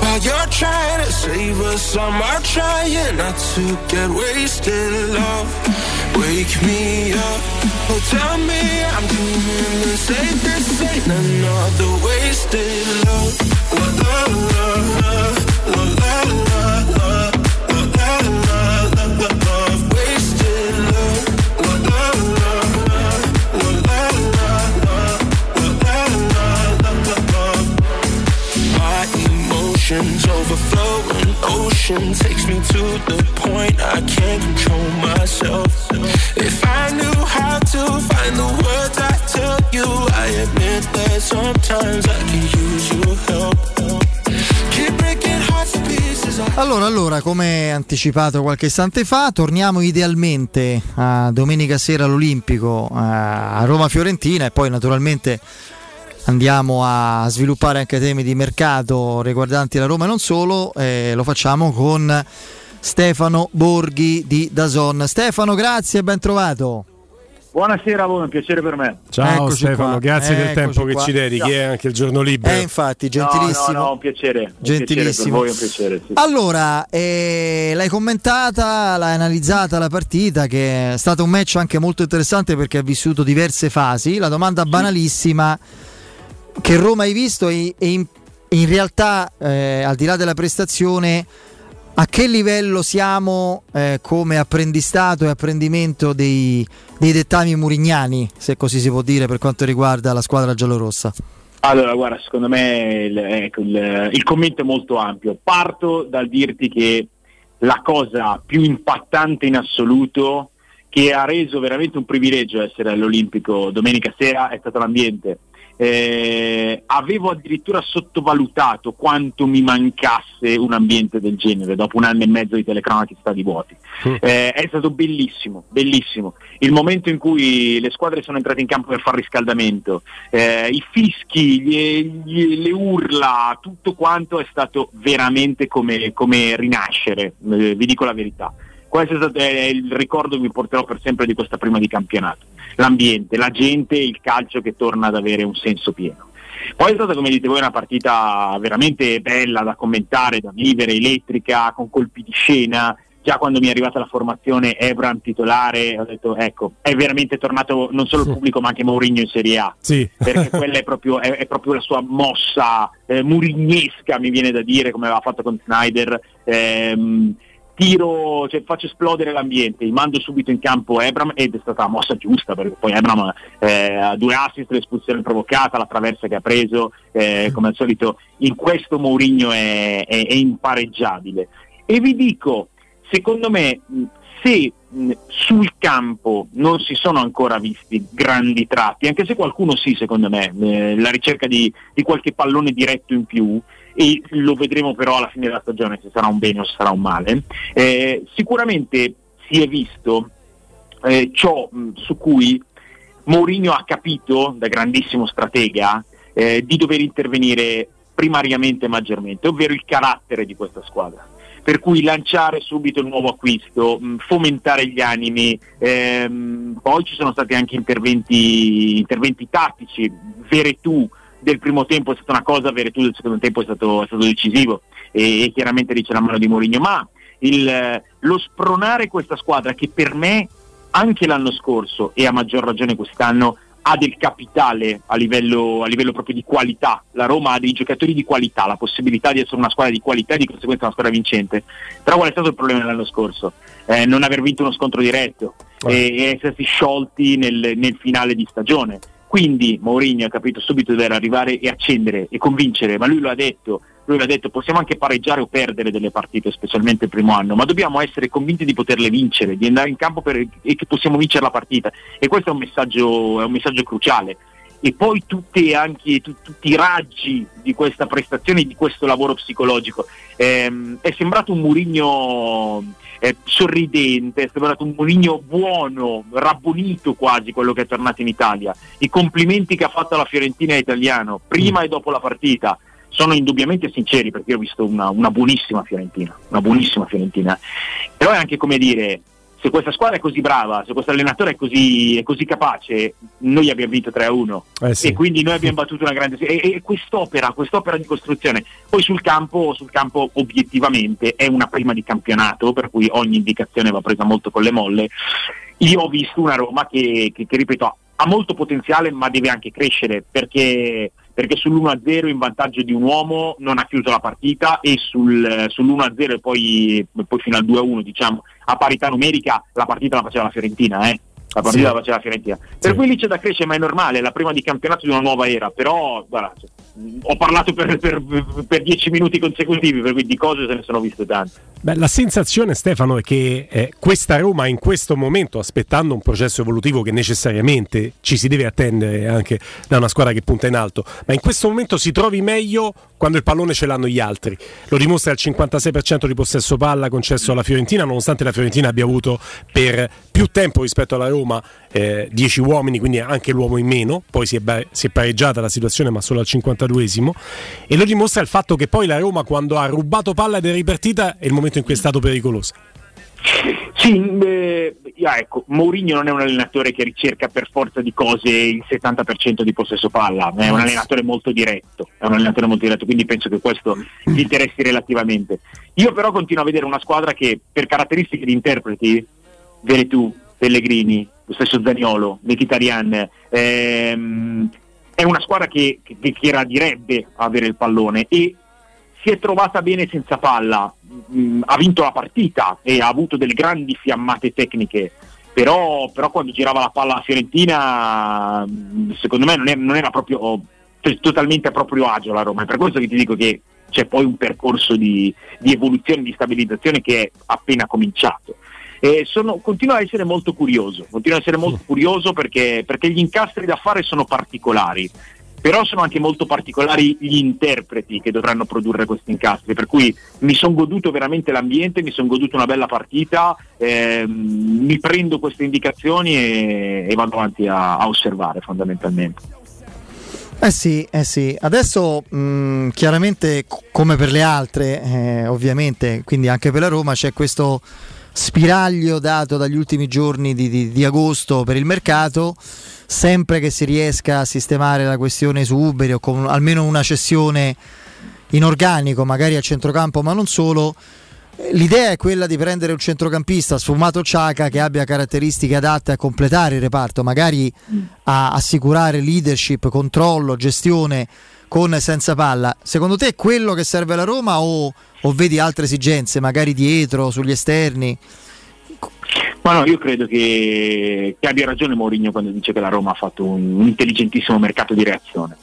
While you're trying to save us, I'm trying not to get wasted. Love, wake me up. Oh, tell me I'm doing the same. This ain't another wasted love. La la la la la la emotions overflowing ocean takes me to the point I can't control myself. If I knew how to find the words I tell you, I admit that sometimes I can use your help.
Allora, allora, come anticipato qualche istante fa, torniamo idealmente a domenica sera all'Olimpico eh, a Roma-Fiorentina e poi naturalmente andiamo a sviluppare anche temi di mercato riguardanti la Roma e non solo, e lo facciamo con Stefano Borghi di Dazon. Stefano, grazie e ben trovato.
Buonasera a voi, un piacere per me.
Ciao
Eccoci
Stefano,
qua,
grazie del
eccoci
tempo che
qua.
ci dedichi, è anche il giorno libero.
Eh, infatti, gentilissimo.
No, no, no, un piacere. Un
Gentilissimo.
Piacere per voi, un piacere. sì.
Allora, eh, l'hai commentata, l'hai analizzata la partita, che è stato un match anche molto interessante perché ha vissuto diverse fasi. La domanda banalissima, che Roma hai visto e, in, in realtà, eh, al di là della prestazione, a che livello siamo eh, come apprendistato e apprendimento dei, dei dettami murignani, se così si può dire, per quanto riguarda la squadra giallorossa?
Allora, guarda, secondo me il, ecco, il- il commento è molto ampio. Parto dal dirti che la cosa più impattante in assoluto, che ha reso veramente un privilegio essere all'Olimpico domenica sera, è stato l'ambiente. Eh, avevo addirittura sottovalutato quanto mi mancasse un ambiente del genere dopo un anno e mezzo di telecronache stadi vuoti. Eh, è stato bellissimo, bellissimo. Il momento in cui le squadre sono entrate in campo per fare riscaldamento, eh, i fischi, gli- gli- le urla, tutto quanto è stato veramente come, come rinascere, eh, vi dico la verità. Questo è, stato, è il ricordo che mi porterò per sempre di questa prima di campionato. L'ambiente, la gente, il calcio che torna ad avere un senso pieno. Poi è stata, come dite voi, una partita veramente bella da commentare, da vivere, elettrica, con colpi di scena. Già quando mi è arrivata la formazione Ebram titolare, ho detto ecco, è veramente tornato non solo il pubblico ma anche Mourinho in Serie A.
Sì.
Perché [LAUGHS] quella è proprio, è, è proprio la sua mossa eh, murignesca, mi viene da dire, come aveva fatto con Snyder. Ehm, tiro, cioè, faccio esplodere l'ambiente, mando subito in campo Ebram ed è stata la mossa giusta perché poi Ebram eh, ha due assist, l'espulsione provocata, la traversa che ha preso, eh, come al solito in questo Mourinho è, è- è impareggiabile. E vi dico, secondo me se mh, sul campo non si sono ancora visti grandi tratti, anche se qualcuno sì secondo me, eh, la ricerca di, di qualche pallone diretto in più, e lo vedremo però alla fine della stagione se sarà un bene o se sarà un male, eh, sicuramente si è visto eh, ciò mh, su cui Mourinho ha capito, da grandissimo stratega, eh, di dover intervenire primariamente e maggiormente, ovvero il carattere di questa squadra. Per cui lanciare subito il nuovo acquisto, fomentare gli animi, ehm, poi ci sono stati anche interventi, interventi tattici, Veretù del primo tempo è stata una cosa, Veretù del secondo tempo è stato, è stato decisivo e, e chiaramente lì c'è la mano di Mourinho, ma il, lo spronare questa squadra che per me anche l'anno scorso e a maggior ragione quest'anno ha del capitale a livello, a livello proprio di qualità. La Roma ha dei giocatori di qualità, la possibilità di essere una squadra di qualità e di conseguenza una squadra vincente. Però qual è stato il problema dell'anno scorso? Eh, non aver vinto uno scontro diretto e, e essersi sciolti nel, nel finale di stagione. Quindi Mourinho ha capito subito di dover arrivare e accendere e convincere, ma lui lo ha detto, lui l'ha detto, possiamo anche pareggiare o perdere delle partite, specialmente il primo anno, ma dobbiamo essere convinti di poterle vincere, di andare in campo per- e che possiamo vincere la partita. E questo è un messaggio, è un messaggio cruciale. E poi tutti, anche, tu, tutti i raggi di questa prestazione, di questo lavoro psicologico. Ehm, è sembrato un Murigno eh, sorridente, è sembrato un Murigno buono, rabbonito quasi quello che è tornato in Italia. I complimenti che ha fatto alla Fiorentina italiano, prima mm. e dopo la partita, sono indubbiamente sinceri perché ho visto una, una buonissima Fiorentina, una buonissima Fiorentina. Però è anche come dire, se questa squadra è così brava, se questo allenatore è così, è così capace, noi abbiamo vinto 3-1 eh sì. e quindi noi abbiamo battuto una grande e, e quest'opera, quest'opera di costruzione, poi sul campo, sul campo obiettivamente è una prima di campionato, per cui ogni indicazione va presa molto con le molle. Io ho visto una Roma che, che, che ripeto, ha molto potenziale ma deve anche crescere perché perché sull'1-0 in vantaggio di un uomo non ha chiuso la partita e sul, sull'1-0 e poi, poi, fino al 2-1 diciamo a parità numerica la partita la faceva la Fiorentina eh? La partita sì. la faceva Fiorentina per sì. cui lì c'è da crescere ma è normale è la prima di campionato di una nuova era però guarda, cioè, ho parlato per, per, per, dieci minuti consecutivi per cui di cose se ne sono viste tante
Beh, la sensazione Stefano è che eh, questa Roma in questo momento aspettando un processo evolutivo che necessariamente ci si deve attendere anche da una squadra che punta in alto ma in questo momento si trovi meglio quando il pallone ce l'hanno gli altri lo dimostra il 56% di possesso palla concesso alla Fiorentina nonostante la Fiorentina abbia avuto per più tempo rispetto alla Roma 10 eh, uomini, quindi anche l'uomo in meno, poi si è, si è, pareggiata la situazione ma solo al 52esimo e lo dimostra il fatto che poi la Roma quando ha rubato palla ed è ripartita è il momento in cui è stato pericoloso.
Sì, eh, ecco, Mourinho non è un allenatore che ricerca per forza di cose il 70% di possesso palla, è un allenatore molto diretto, è un allenatore molto diretto, quindi penso che questo gli interessi relativamente. Io però continuo a vedere una squadra che per caratteristiche di interpreti, Veretù, Pellegrini, lo stesso Zaniolo, Mkhitaryan, ehm, è una squadra che, che, che radirebbe avere il pallone e si è trovata bene senza palla, mh, ha vinto la partita e ha avuto delle grandi fiammate tecniche, però, però quando girava la palla a Fiorentina secondo me non, è, non era proprio cioè, totalmente a proprio agio la Roma, è per questo che ti dico che c'è poi un percorso di, di evoluzione, di stabilizzazione che è appena cominciato. Eh, sono, continuo a essere molto curioso, continuo a essere molto curioso perché, perché gli incastri da fare sono particolari, però sono anche molto particolari gli interpreti che dovranno produrre questi incastri, per cui mi sono goduto veramente l'ambiente, mi sono goduto una bella partita, ehm, mi prendo queste indicazioni e, e vado avanti a, a, osservare fondamentalmente.
Eh sì, eh sì. adesso mh, chiaramente come per le altre, eh, ovviamente, quindi anche per la Roma c'è questo spiraglio dato dagli ultimi giorni di, di, di agosto per il mercato sempre che si riesca a sistemare la questione su Uberi o con almeno una cessione in organico, magari a centrocampo, ma non solo. L'idea è quella di prendere un centrocampista sfumato Ciaca che abbia caratteristiche adatte a completare il reparto, magari a assicurare leadership, controllo, gestione con e senza palla. Secondo te è quello che serve alla Roma o, o vedi altre esigenze, magari dietro, sugli esterni?
Ma no, io credo che, che abbia ragione Mourinho quando dice che la Roma ha fatto un, un intelligentissimo mercato di reazione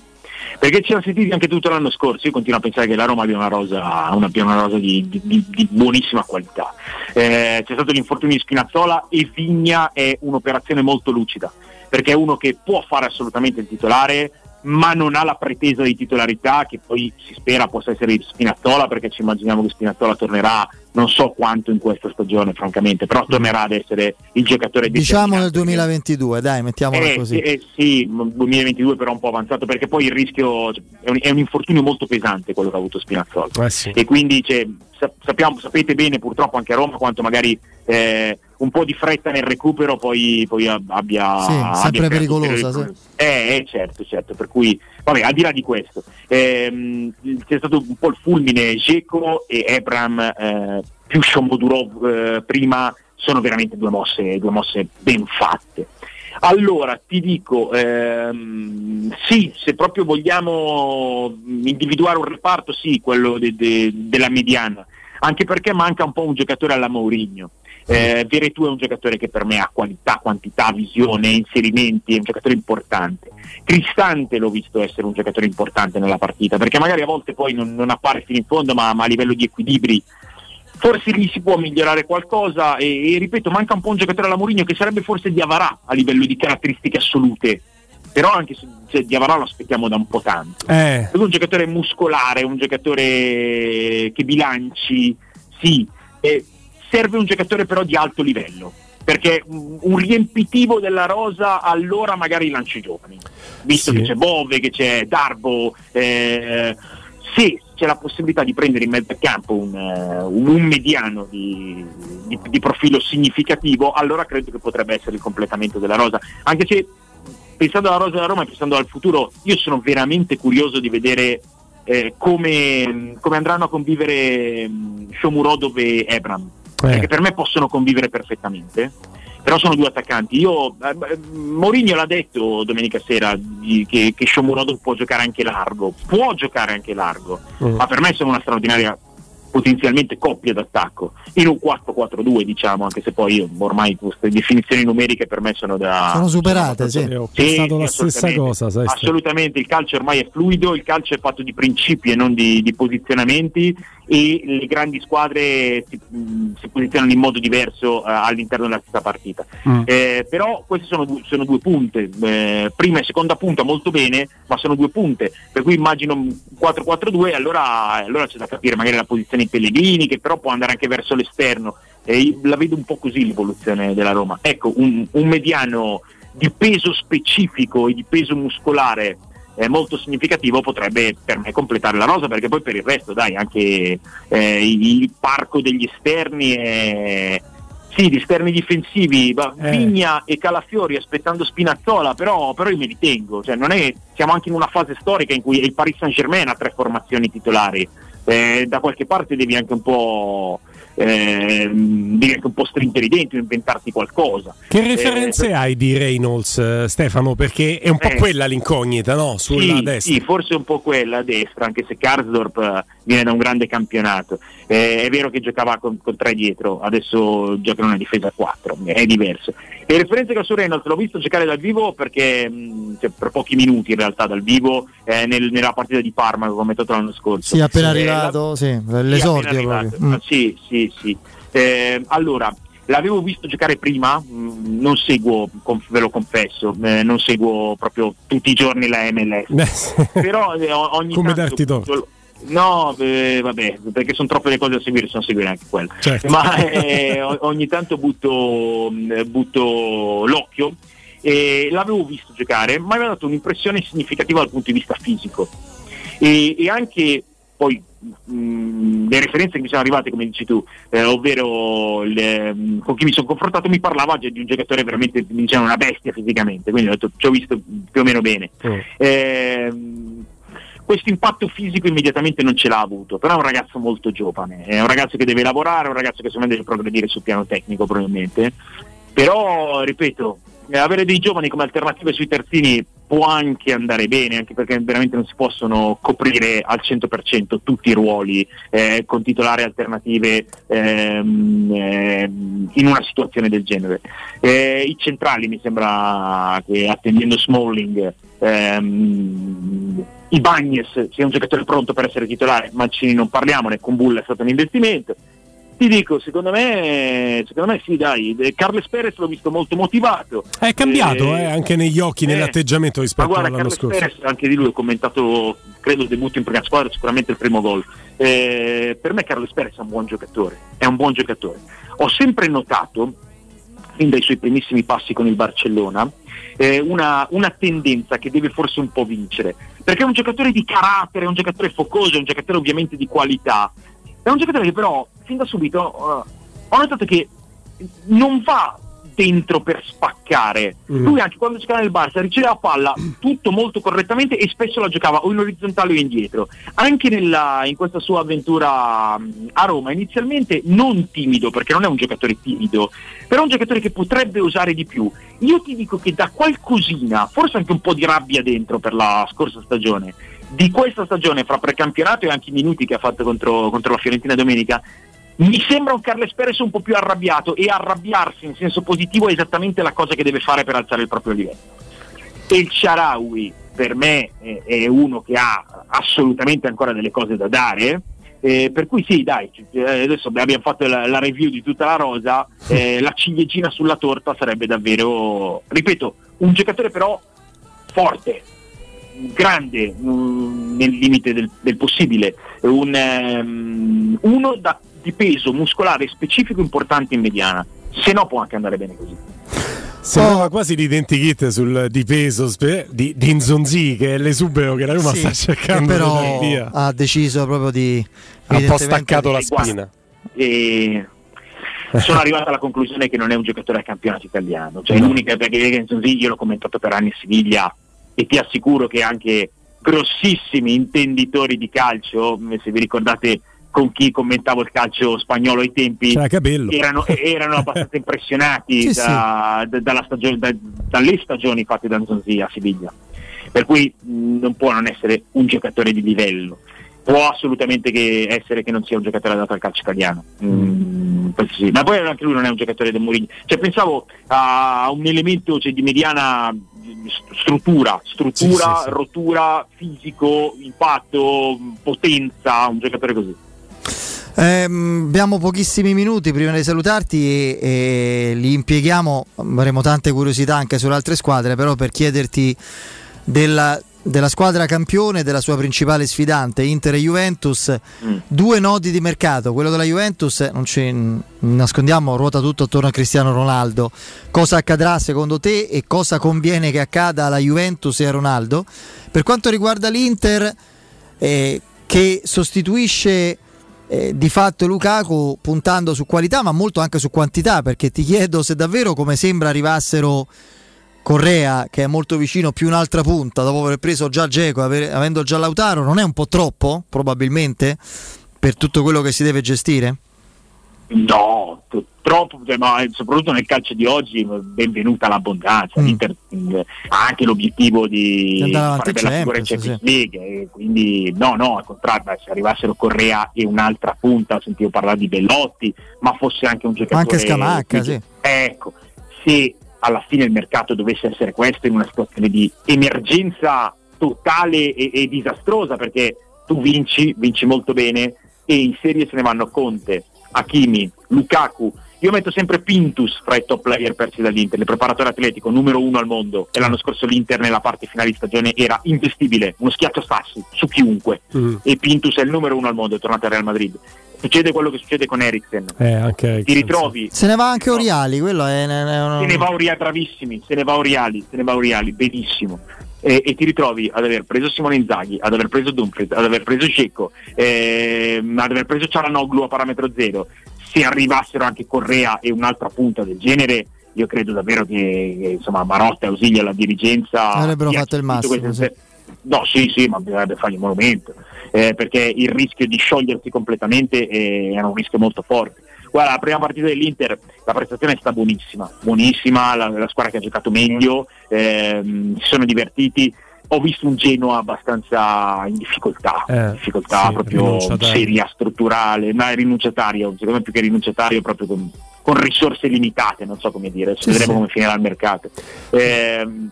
perché ci siamo sentiti anche tutto l'anno scorso, io continuo a pensare che la Roma abbia una rosa, una, una rosa di, di, di, buonissima qualità. Eh, c'è stato l'infortunio di Spinazzola e Vigna è un'operazione molto lucida, perché è uno che può fare assolutamente il titolare, ma non ha la pretesa di titolarità che poi si spera possa essere di Spinazzola perché ci immaginiamo che Spinazzola tornerà non so quanto in questa stagione francamente però tornerà ad essere il giocatore
di diciamo nel 2022 dai mettiamola
eh,
così
eh, sì 2022 però un po' avanzato perché poi il rischio è un, è un infortunio molto pesante quello che ha avuto Spinazzola
eh sì.
e quindi cioè, sappiamo, sapete bene purtroppo anche a Roma quanto magari eh, un po' di fretta nel recupero poi, poi abbia
sì, sempre
abbia
pericolosa sì.
eh, eh, certo certo per cui vabbè al di là di questo ehm, c'è stato un po' il fulmine Geco e Ebram eh, più Shombodurov eh, prima sono veramente due mosse, due mosse ben fatte. Allora ti dico ehm, sì se proprio vogliamo individuare un reparto sì quello de, de, della mediana anche perché manca un po' un giocatore alla Mourinho eh, Veretù è un giocatore che per me ha qualità, quantità, visione, inserimenti, è un giocatore importante. Cristante l'ho visto essere un giocatore importante nella partita, perché magari a volte poi non, non appare fino in fondo, ma, ma, a livello di equilibri forse lì si può migliorare qualcosa e, e ripeto, manca un po' un giocatore alla Mourinho che sarebbe forse di Avarà a livello di caratteristiche assolute però anche se, se di Avarà lo aspettiamo da un po' tanto.
Eh.
È un giocatore muscolare, un giocatore che bilanci, sì, eh, serve un giocatore però di alto livello. Perché un riempitivo della rosa allora magari lanci giovani, visto
Sì.
che c'è Bove, che c'è Darbo, eh, se c'è la possibilità di prendere in mezzo al campo un, eh, un- un mediano di, di- di profilo significativo, allora credo che potrebbe essere il completamento della rosa. Anche se pensando alla rosa della Roma e pensando al futuro, io sono veramente curioso di vedere eh, come, come andranno a convivere um, Shomurodov e Ebram, perché per me possono convivere perfettamente. Però sono due attaccanti. Io, eh, Mourinho l'ha detto domenica sera di- che, che Shomurodov può giocare anche largo. Può giocare anche largo,
Mm.
ma per me sono una straordinaria potenzialmente coppia d'attacco in un 4-4-2 diciamo anche se poi io, ormai queste definizioni numeriche per me sono da
Sono superate, sì.
Ho pensato la stessa
assolutamente.
cosa, sai,
assolutamente il calcio ormai è fluido il calcio è fatto di principi e non di, di posizionamenti e le grandi squadre si, mh, si posizionano in modo diverso eh, all'interno della stessa partita
Mm.
eh, però queste sono, due- sono due punte Eh, prima e seconda punta molto bene ma sono due punte per cui immagino un 4-4-2 allora, allora c'è da capire magari la posizione di Pellegrini che però può andare anche verso l'esterno e la vedo un po' così l'evoluzione della Roma ecco un, un mediano di peso specifico e di peso muscolare eh, molto significativo potrebbe per me completare la rosa perché poi per il resto dai anche eh, il parco degli esterni è sì, di esterni difensivi,
Eh.
Vigna e Calafiori aspettando Spinazzola, però, però io me li tengo. Cioè, non è- siamo anche in una fase storica in cui il Paris Saint Germain ha tre formazioni titolari. Eh, da qualche parte devi anche un po'. Devi anche un po' stringere i denti, inventarti qualcosa.
Che
Eh,
referenze hai di Reynolds, eh, Stefano? Perché è un po'
Eh.
quella l'incognita, no? Sulla
sì,
destra.
sì, forse un po' quella a destra, anche se Karsdorp eh, viene da un grande campionato. Eh, è vero che giocava con, con tre dietro, adesso gioca in una difesa a 4, è diverso. E referenze che ho su Reynolds l'ho visto giocare dal vivo perché mh, cioè, per pochi minuti in realtà dal vivo eh, nel- nella partita di Parma che ho commentato l'anno scorso.
Sì, appena
Eh,
arrivato, sì,
sì,
l'esordio
appena arrivato.
Mm.
Ah, Sì, sì, sì. Eh, allora, l'avevo visto giocare prima, mh, non seguo, conf- ve lo confesso, eh, non seguo proprio tutti i giorni la MLS. Però eh, ogni
Come
tanto
darti torto.
No, eh, vabbè, perché sono troppe le cose da seguire, se non seguire anche quello.
Certo.
Ma eh, ogni tanto butto, mh, butto l'occhio e l'avevo visto giocare, ma mi ha dato un'impressione significativa dal punto di vista fisico. E, e anche poi mh, le referenze che mi sono arrivate, come dici tu, eh, ovvero le- mh, con chi mi sono confrontato, mi parlava di un giocatore veramente mi dicevano una bestia fisicamente, quindi ho detto ci ho visto più o meno bene. Ehm, questo impatto fisico immediatamente non ce l'ha avuto, però è un ragazzo molto giovane, è un ragazzo che deve lavorare, è un ragazzo che secondo me deve progredire sul piano tecnico probabilmente, però ripeto, eh, avere dei giovani come alternative sui terzini può anche andare bene, anche perché veramente non si possono coprire al 100% tutti i ruoli eh, con titolari alternative ehm, ehm, in una situazione del genere. Eh, I centrali mi sembra che attendendo Smalling ehm, i Bagnes sia un giocatore pronto per essere titolare, Mancini non parliamone, con Bull è stato un investimento. Ti dico, secondo me, secondo me sì, dai, eh, Carles Perez l'ho visto molto motivato.
È cambiato
Eh,
eh, anche negli occhi,
eh,
nell'atteggiamento rispetto
guarda,
all'anno
Carles
scorso.
Perez, anche di lui ho commentato, credo, il debutto in prima squadra, sicuramente il primo gol. Eh, per me Carles Perez è un buon giocatore, è un buon giocatore. Ho sempre notato, fin dai suoi primissimi passi con il Barcellona, eh, una, una tendenza che deve forse un po' vincere, perché è un giocatore di carattere, è un giocatore focoso, è un giocatore ovviamente di qualità, è un giocatore che però fin da subito eh, ho notato che non va dentro per spaccare.
Mm.
Lui anche quando giocava nel Barça riceveva la palla tutto molto correttamente e spesso la giocava o in orizzontale o indietro. Anche nella- in questa sua avventura mh, a Roma, inizialmente non timido, perché non è un giocatore timido, però è un giocatore che potrebbe usare di più. Io ti dico che da qualcosina, forse anche un po' di rabbia dentro per la scorsa stagione, di questa stagione fra precampionato e anche i minuti che ha fatto contro, contro la Fiorentina domenica, mi sembra un Carles Perez un po' più arrabbiato e arrabbiarsi in senso positivo è esattamente la cosa che deve fare per alzare il proprio livello. E il Sharawi per me è, uno che ha assolutamente ancora delle cose da dare. eh, per cui sì, dai, eh, adesso abbiamo fatto la, la review di tutta la rosa, [LAUGHS] eh, la ciliegina sulla torta sarebbe davvero, ripeto, un giocatore però forte, grande, mm, nel limite del, del possibile, un, ehm, uno da- di peso muscolare specifico importante in mediana, se no può anche andare bene così.
Sembrava quasi l'identikit sul di peso spe- di, di Inzonzi che è l'esubero che la Roma
Sì,
sta cercando di
però
dare via.
ha deciso proprio di
Ha un po' staccato la spina.
E sono arrivato alla conclusione che non è un giocatore al campionato italiano, cioè
No.
l'unica perché Inzonzi io l'ho commentato per anni a Siviglia e ti assicuro che anche grossissimi intenditori di calcio, se vi ricordate con chi commentavo il calcio spagnolo ai tempi,
Capello.
erano, [LAUGHS] erano abbastanza impressionati
Sì,
da- da- dalla stagione- da- dalle stagioni fatte da Nzonzi a Siviglia. Per cui mh, non può non essere un giocatore di livello. Può assolutamente che essere che non sia un giocatore adatto al calcio italiano. Mm, questo sì. Ma poi anche lui non è un giocatore del Mourinho. Cioè, pensavo a un elemento cioè, di mediana struttura, struttura,
Sì, sì,
rottura, fisico, impatto, potenza, un giocatore così.
Ehm, abbiamo pochissimi minuti prima di salutarti e, e li impieghiamo, avremo tante curiosità anche sulle altre squadre, però per chiederti della, della squadra campione, della sua principale sfidante, Inter e Juventus, due nodi di mercato, quello della Juventus, non ci nascondiamo, ruota tutto attorno a Cristiano Ronaldo. Cosa accadrà secondo te e cosa conviene che accada alla Juventus e a Ronaldo? Per quanto riguarda l'Inter, eh, che sostituisce eh, di fatto Lukaku puntando su qualità ma molto anche su quantità perché ti chiedo se davvero come sembra arrivassero Correa che è molto vicino più un'altra punta dopo aver preso già Geco avendo già Lautaro non è un po' troppo probabilmente per tutto quello che si deve gestire?
No, troppo, cioè, ma soprattutto nel calcio di oggi, benvenuta l'abbondanza. L'Inter mh, ha anche l'obiettivo di
Di
fare bella figura in
Champions,
Champions League, e quindi no, no, al contrario, se arrivassero Correa e un'altra punta, sentivo parlare di Bellotti, ma fosse anche un giocatore...
Anche Scamacca, sì.
Ecco, se alla fine il mercato dovesse essere questo in una situazione di emergenza totale e, e disastrosa, perché tu vinci, vinci molto bene e in serie se ne vanno Conte, Hakimi, Lukaku. Io metto sempre Pintus fra i top player persi dall'Inter, il preparatore atletico numero uno al mondo e l'anno scorso l'Inter nella parte finale di stagione era investibile, uno schiaccio sassi su chiunque
Mm.
e Pintus è il numero uno al mondo, è tornato al Real Madrid. Succede quello che succede con Eriksen,
Eh, anche
ti ritrovi.
Se ne va anche Oriali, quello è, è una-
se ne va Oriali, bravissimi, se ne va Oriali, se ne va Oriali, benissimo. E, e ti ritrovi ad aver preso Simone Inzaghi, ad aver preso Dumfries, ad aver preso Cecco, ehm, ad aver preso Cialanoglu a parametro zero. Se arrivassero anche Correa e un'altra punta del genere, io credo davvero che, che, insomma Marotta e Ausilio alla dirigenza
Avrebbero fatto il massimo,
queste- No, sì, sì, ma bisognerebbe fargli un monumento, eh, perché il rischio di sciogliersi completamente eh, era un rischio molto forte. Guarda, la prima partita dell'Inter, la prestazione è stata buonissima, buonissima, la, la squadra che ha giocato meglio, ehm, si sono divertiti. Ho visto un Genoa abbastanza in difficoltà,
Eh,
difficoltà
sì,
proprio seria, strutturale, ma è rinunciatario, secondo me più che rinunciatario proprio con, con risorse limitate, non so come dire,
Sì,
vedremo
sì.
come finirà il mercato. Ehm,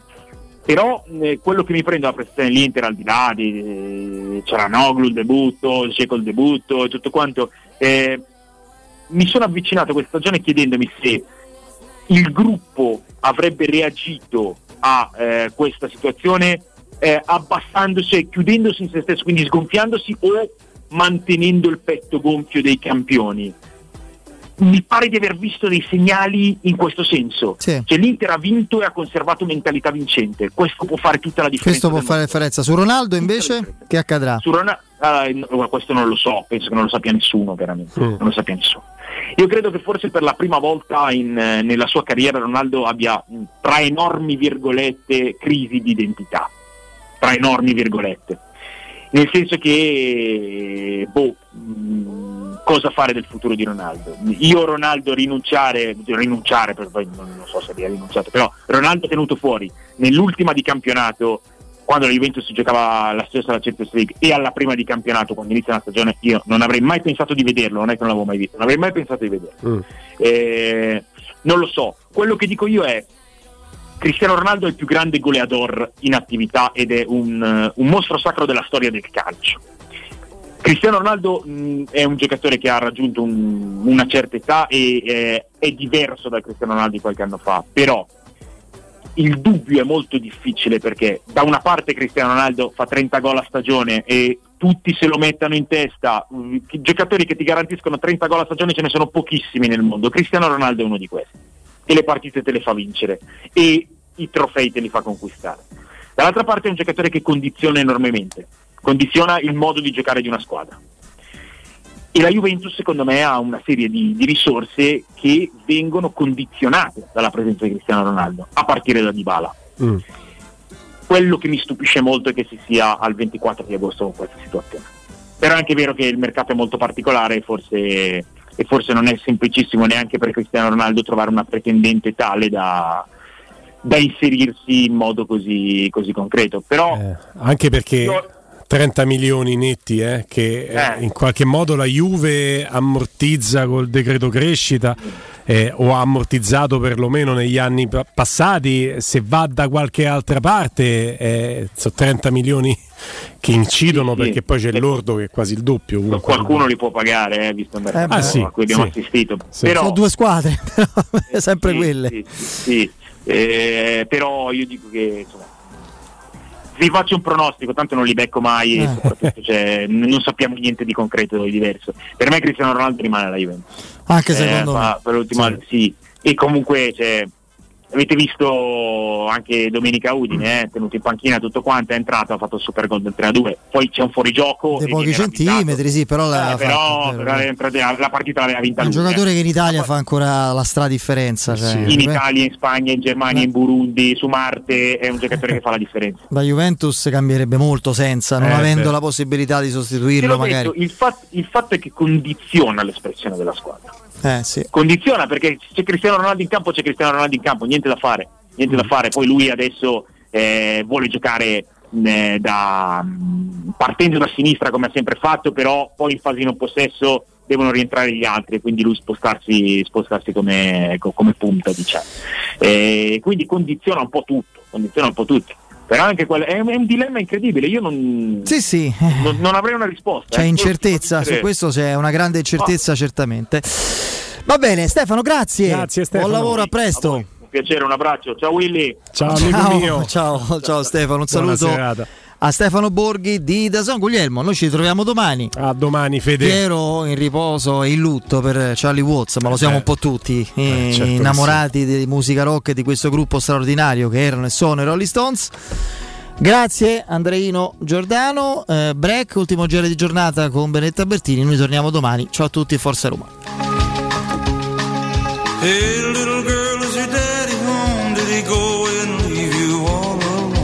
però eh, quello che mi prende la prestazione dell'Inter al di là di eh, Cialanoglu il debutto, Dzeko il debutto e tutto quanto eh, mi sono avvicinato a questa stagione chiedendomi se il gruppo avrebbe reagito a eh, questa situazione eh, abbassandosi, chiudendosi in se stesso, quindi sgonfiandosi o mantenendo il petto gonfio dei campioni. Mi pare di aver visto dei segnali in questo senso.
Sì.
Cioè l'Inter ha vinto e ha conservato mentalità vincente. Questo può fare tutta la differenza.
Questo può fare la differenza. Su Ronaldo invece che accadrà?
su Ronaldo, ah, no, questo non lo so, penso che non lo sappia nessuno, veramente.
Mm.
Non lo sappia nessuno. Io credo che forse per la prima volta in, eh, nella sua carriera Ronaldo abbia, mh, tra enormi virgolette, crisi di identità. Tra enormi virgolette. Nel senso che, boh, mh, cosa fare del futuro di Ronaldo? Io Ronaldo rinunciare, rinunciare, poi non, non so se abbia rinunciato, però Ronaldo tenuto fuori nell'ultima di campionato quando la Juventus giocava la stessa alla Champions League e alla prima di campionato quando inizia la stagione io non avrei mai pensato di vederlo non è che non l'avevo mai visto non avrei mai pensato di vederlo. Eh, non lo so. Quello che dico io è Cristiano Ronaldo è il più grande goleador in attività ed è un, eh, un mostro sacro della storia del calcio Cristiano Ronaldo mh, è un giocatore che ha raggiunto un- una certa età e eh, è diverso dal Cristiano Ronaldo di qualche anno fa però il dubbio è molto difficile perché da una parte Cristiano Ronaldo fa 30 gol a stagione e tutti se lo mettano in testa, mm, i giocatori che ti garantiscono 30 gol a stagione ce ne sono pochissimi nel mondo, Cristiano Ronaldo è uno di questi e le partite te le fa vincere e i trofei te li fa conquistare. Dall'altra parte è un giocatore che condiziona enormemente, condiziona il modo di giocare di una squadra. E la Juventus secondo me ha una serie di, di risorse che vengono condizionate dalla presenza di Cristiano Ronaldo, a partire da Dybala.
Mm.
Quello che mi stupisce molto è che si sia al 24 di agosto con questa situazione. Però è anche vero che il mercato è molto particolare e forse, e forse non è semplicissimo neanche per Cristiano Ronaldo trovare una pretendente tale da, da inserirsi in modo così, così concreto. Però
Eh, anche perché 30 milioni netti eh, che eh, in qualche modo la Juve ammortizza col decreto crescita eh, o ha ammortizzato perlomeno negli anni pa- passati se va da qualche altra parte eh, sono 30 milioni che incidono
Sì, sì.
perché poi c'è l'ordo che è quasi il doppio comunque.
qualcuno li può pagare, eh, visto il mercato
Ah, sì,
a cui abbiamo
sì.
assistito.
Sì.
Però,
Sono due squadre, [LAUGHS] sempre
sì,
quelle.
sì, sì, sì. Eh, però io dico che insomma, vi faccio un pronostico, tanto non li becco mai e
Eh.
soprattutto cioè, non sappiamo niente di concreto di diverso. Per me Cristiano Ronaldo rimane alla Juventus.
Anche
Eh,
secondo
fa-
me.
Per l'ultima, sì. E comunque cioè, avete visto anche Domenica Udine, eh, tenuto in panchina tutto quanto, è entrato, ha fatto il super gol del 3-2. Poi c'è un fuorigioco.
Dei
e
pochi centimetri, sì, però l'aveva
eh, però,
fatto,
però la partita l'aveva vinta
un
lui. eh.
giocatore che in Italia fa ancora la stradifferenza. Cioè,
in Italia, in Spagna, in Germania, in Burundi, su Marte, è un giocatore che fa la differenza.
La Juventus cambierebbe molto senza, non
Eh,
avendo
beh.
la possibilità di sostituirlo magari.
detto, il, fat- il fatto è che condiziona l'espressione della squadra.
Eh, sì.
Condiziona perché c'è Cristiano Ronaldo in campo, c'è Cristiano Ronaldo in campo, niente da fare. Niente da fare. Poi lui adesso eh, vuole giocare eh, da, partendo da sinistra come ha sempre fatto, però poi in fase di non possesso devono rientrare gli altri quindi lui spostarsi, spostarsi come, co- come punta diciamo. Eh, quindi condiziona un po' tutto, condiziona un po' tutto. Però anche quello è un, è un dilemma incredibile, io non,
Sì, sì,
non, non avrei una risposta.
c'è
eh.
incertezza, su questo c'è una grande incertezza certamente. Va bene, Stefano, grazie.
Grazie, Stefano.
Buon lavoro, a presto.
Un piacere, un abbraccio. Ciao Willy.
Ciao,
Ciao, ciao, ciao Stefano, un
Buona
saluto
serata.
A Stefano Borghi di Dazon Guglielmo. Noi ci ritroviamo domani.
A domani, Fede.
Piero in riposo e in lutto per Charlie Watts, ma lo siamo
Eh.
un po' tutti eh,
certo che
innamorati di musica rock e di questo gruppo straordinario che erano e sono i Rolling Stones. Grazie Andreino Giordano, eh, break, ultimo giro di giornata con Benetta Bertini, noi torniamo domani, ciao a tutti e Forza Roma.
Hey,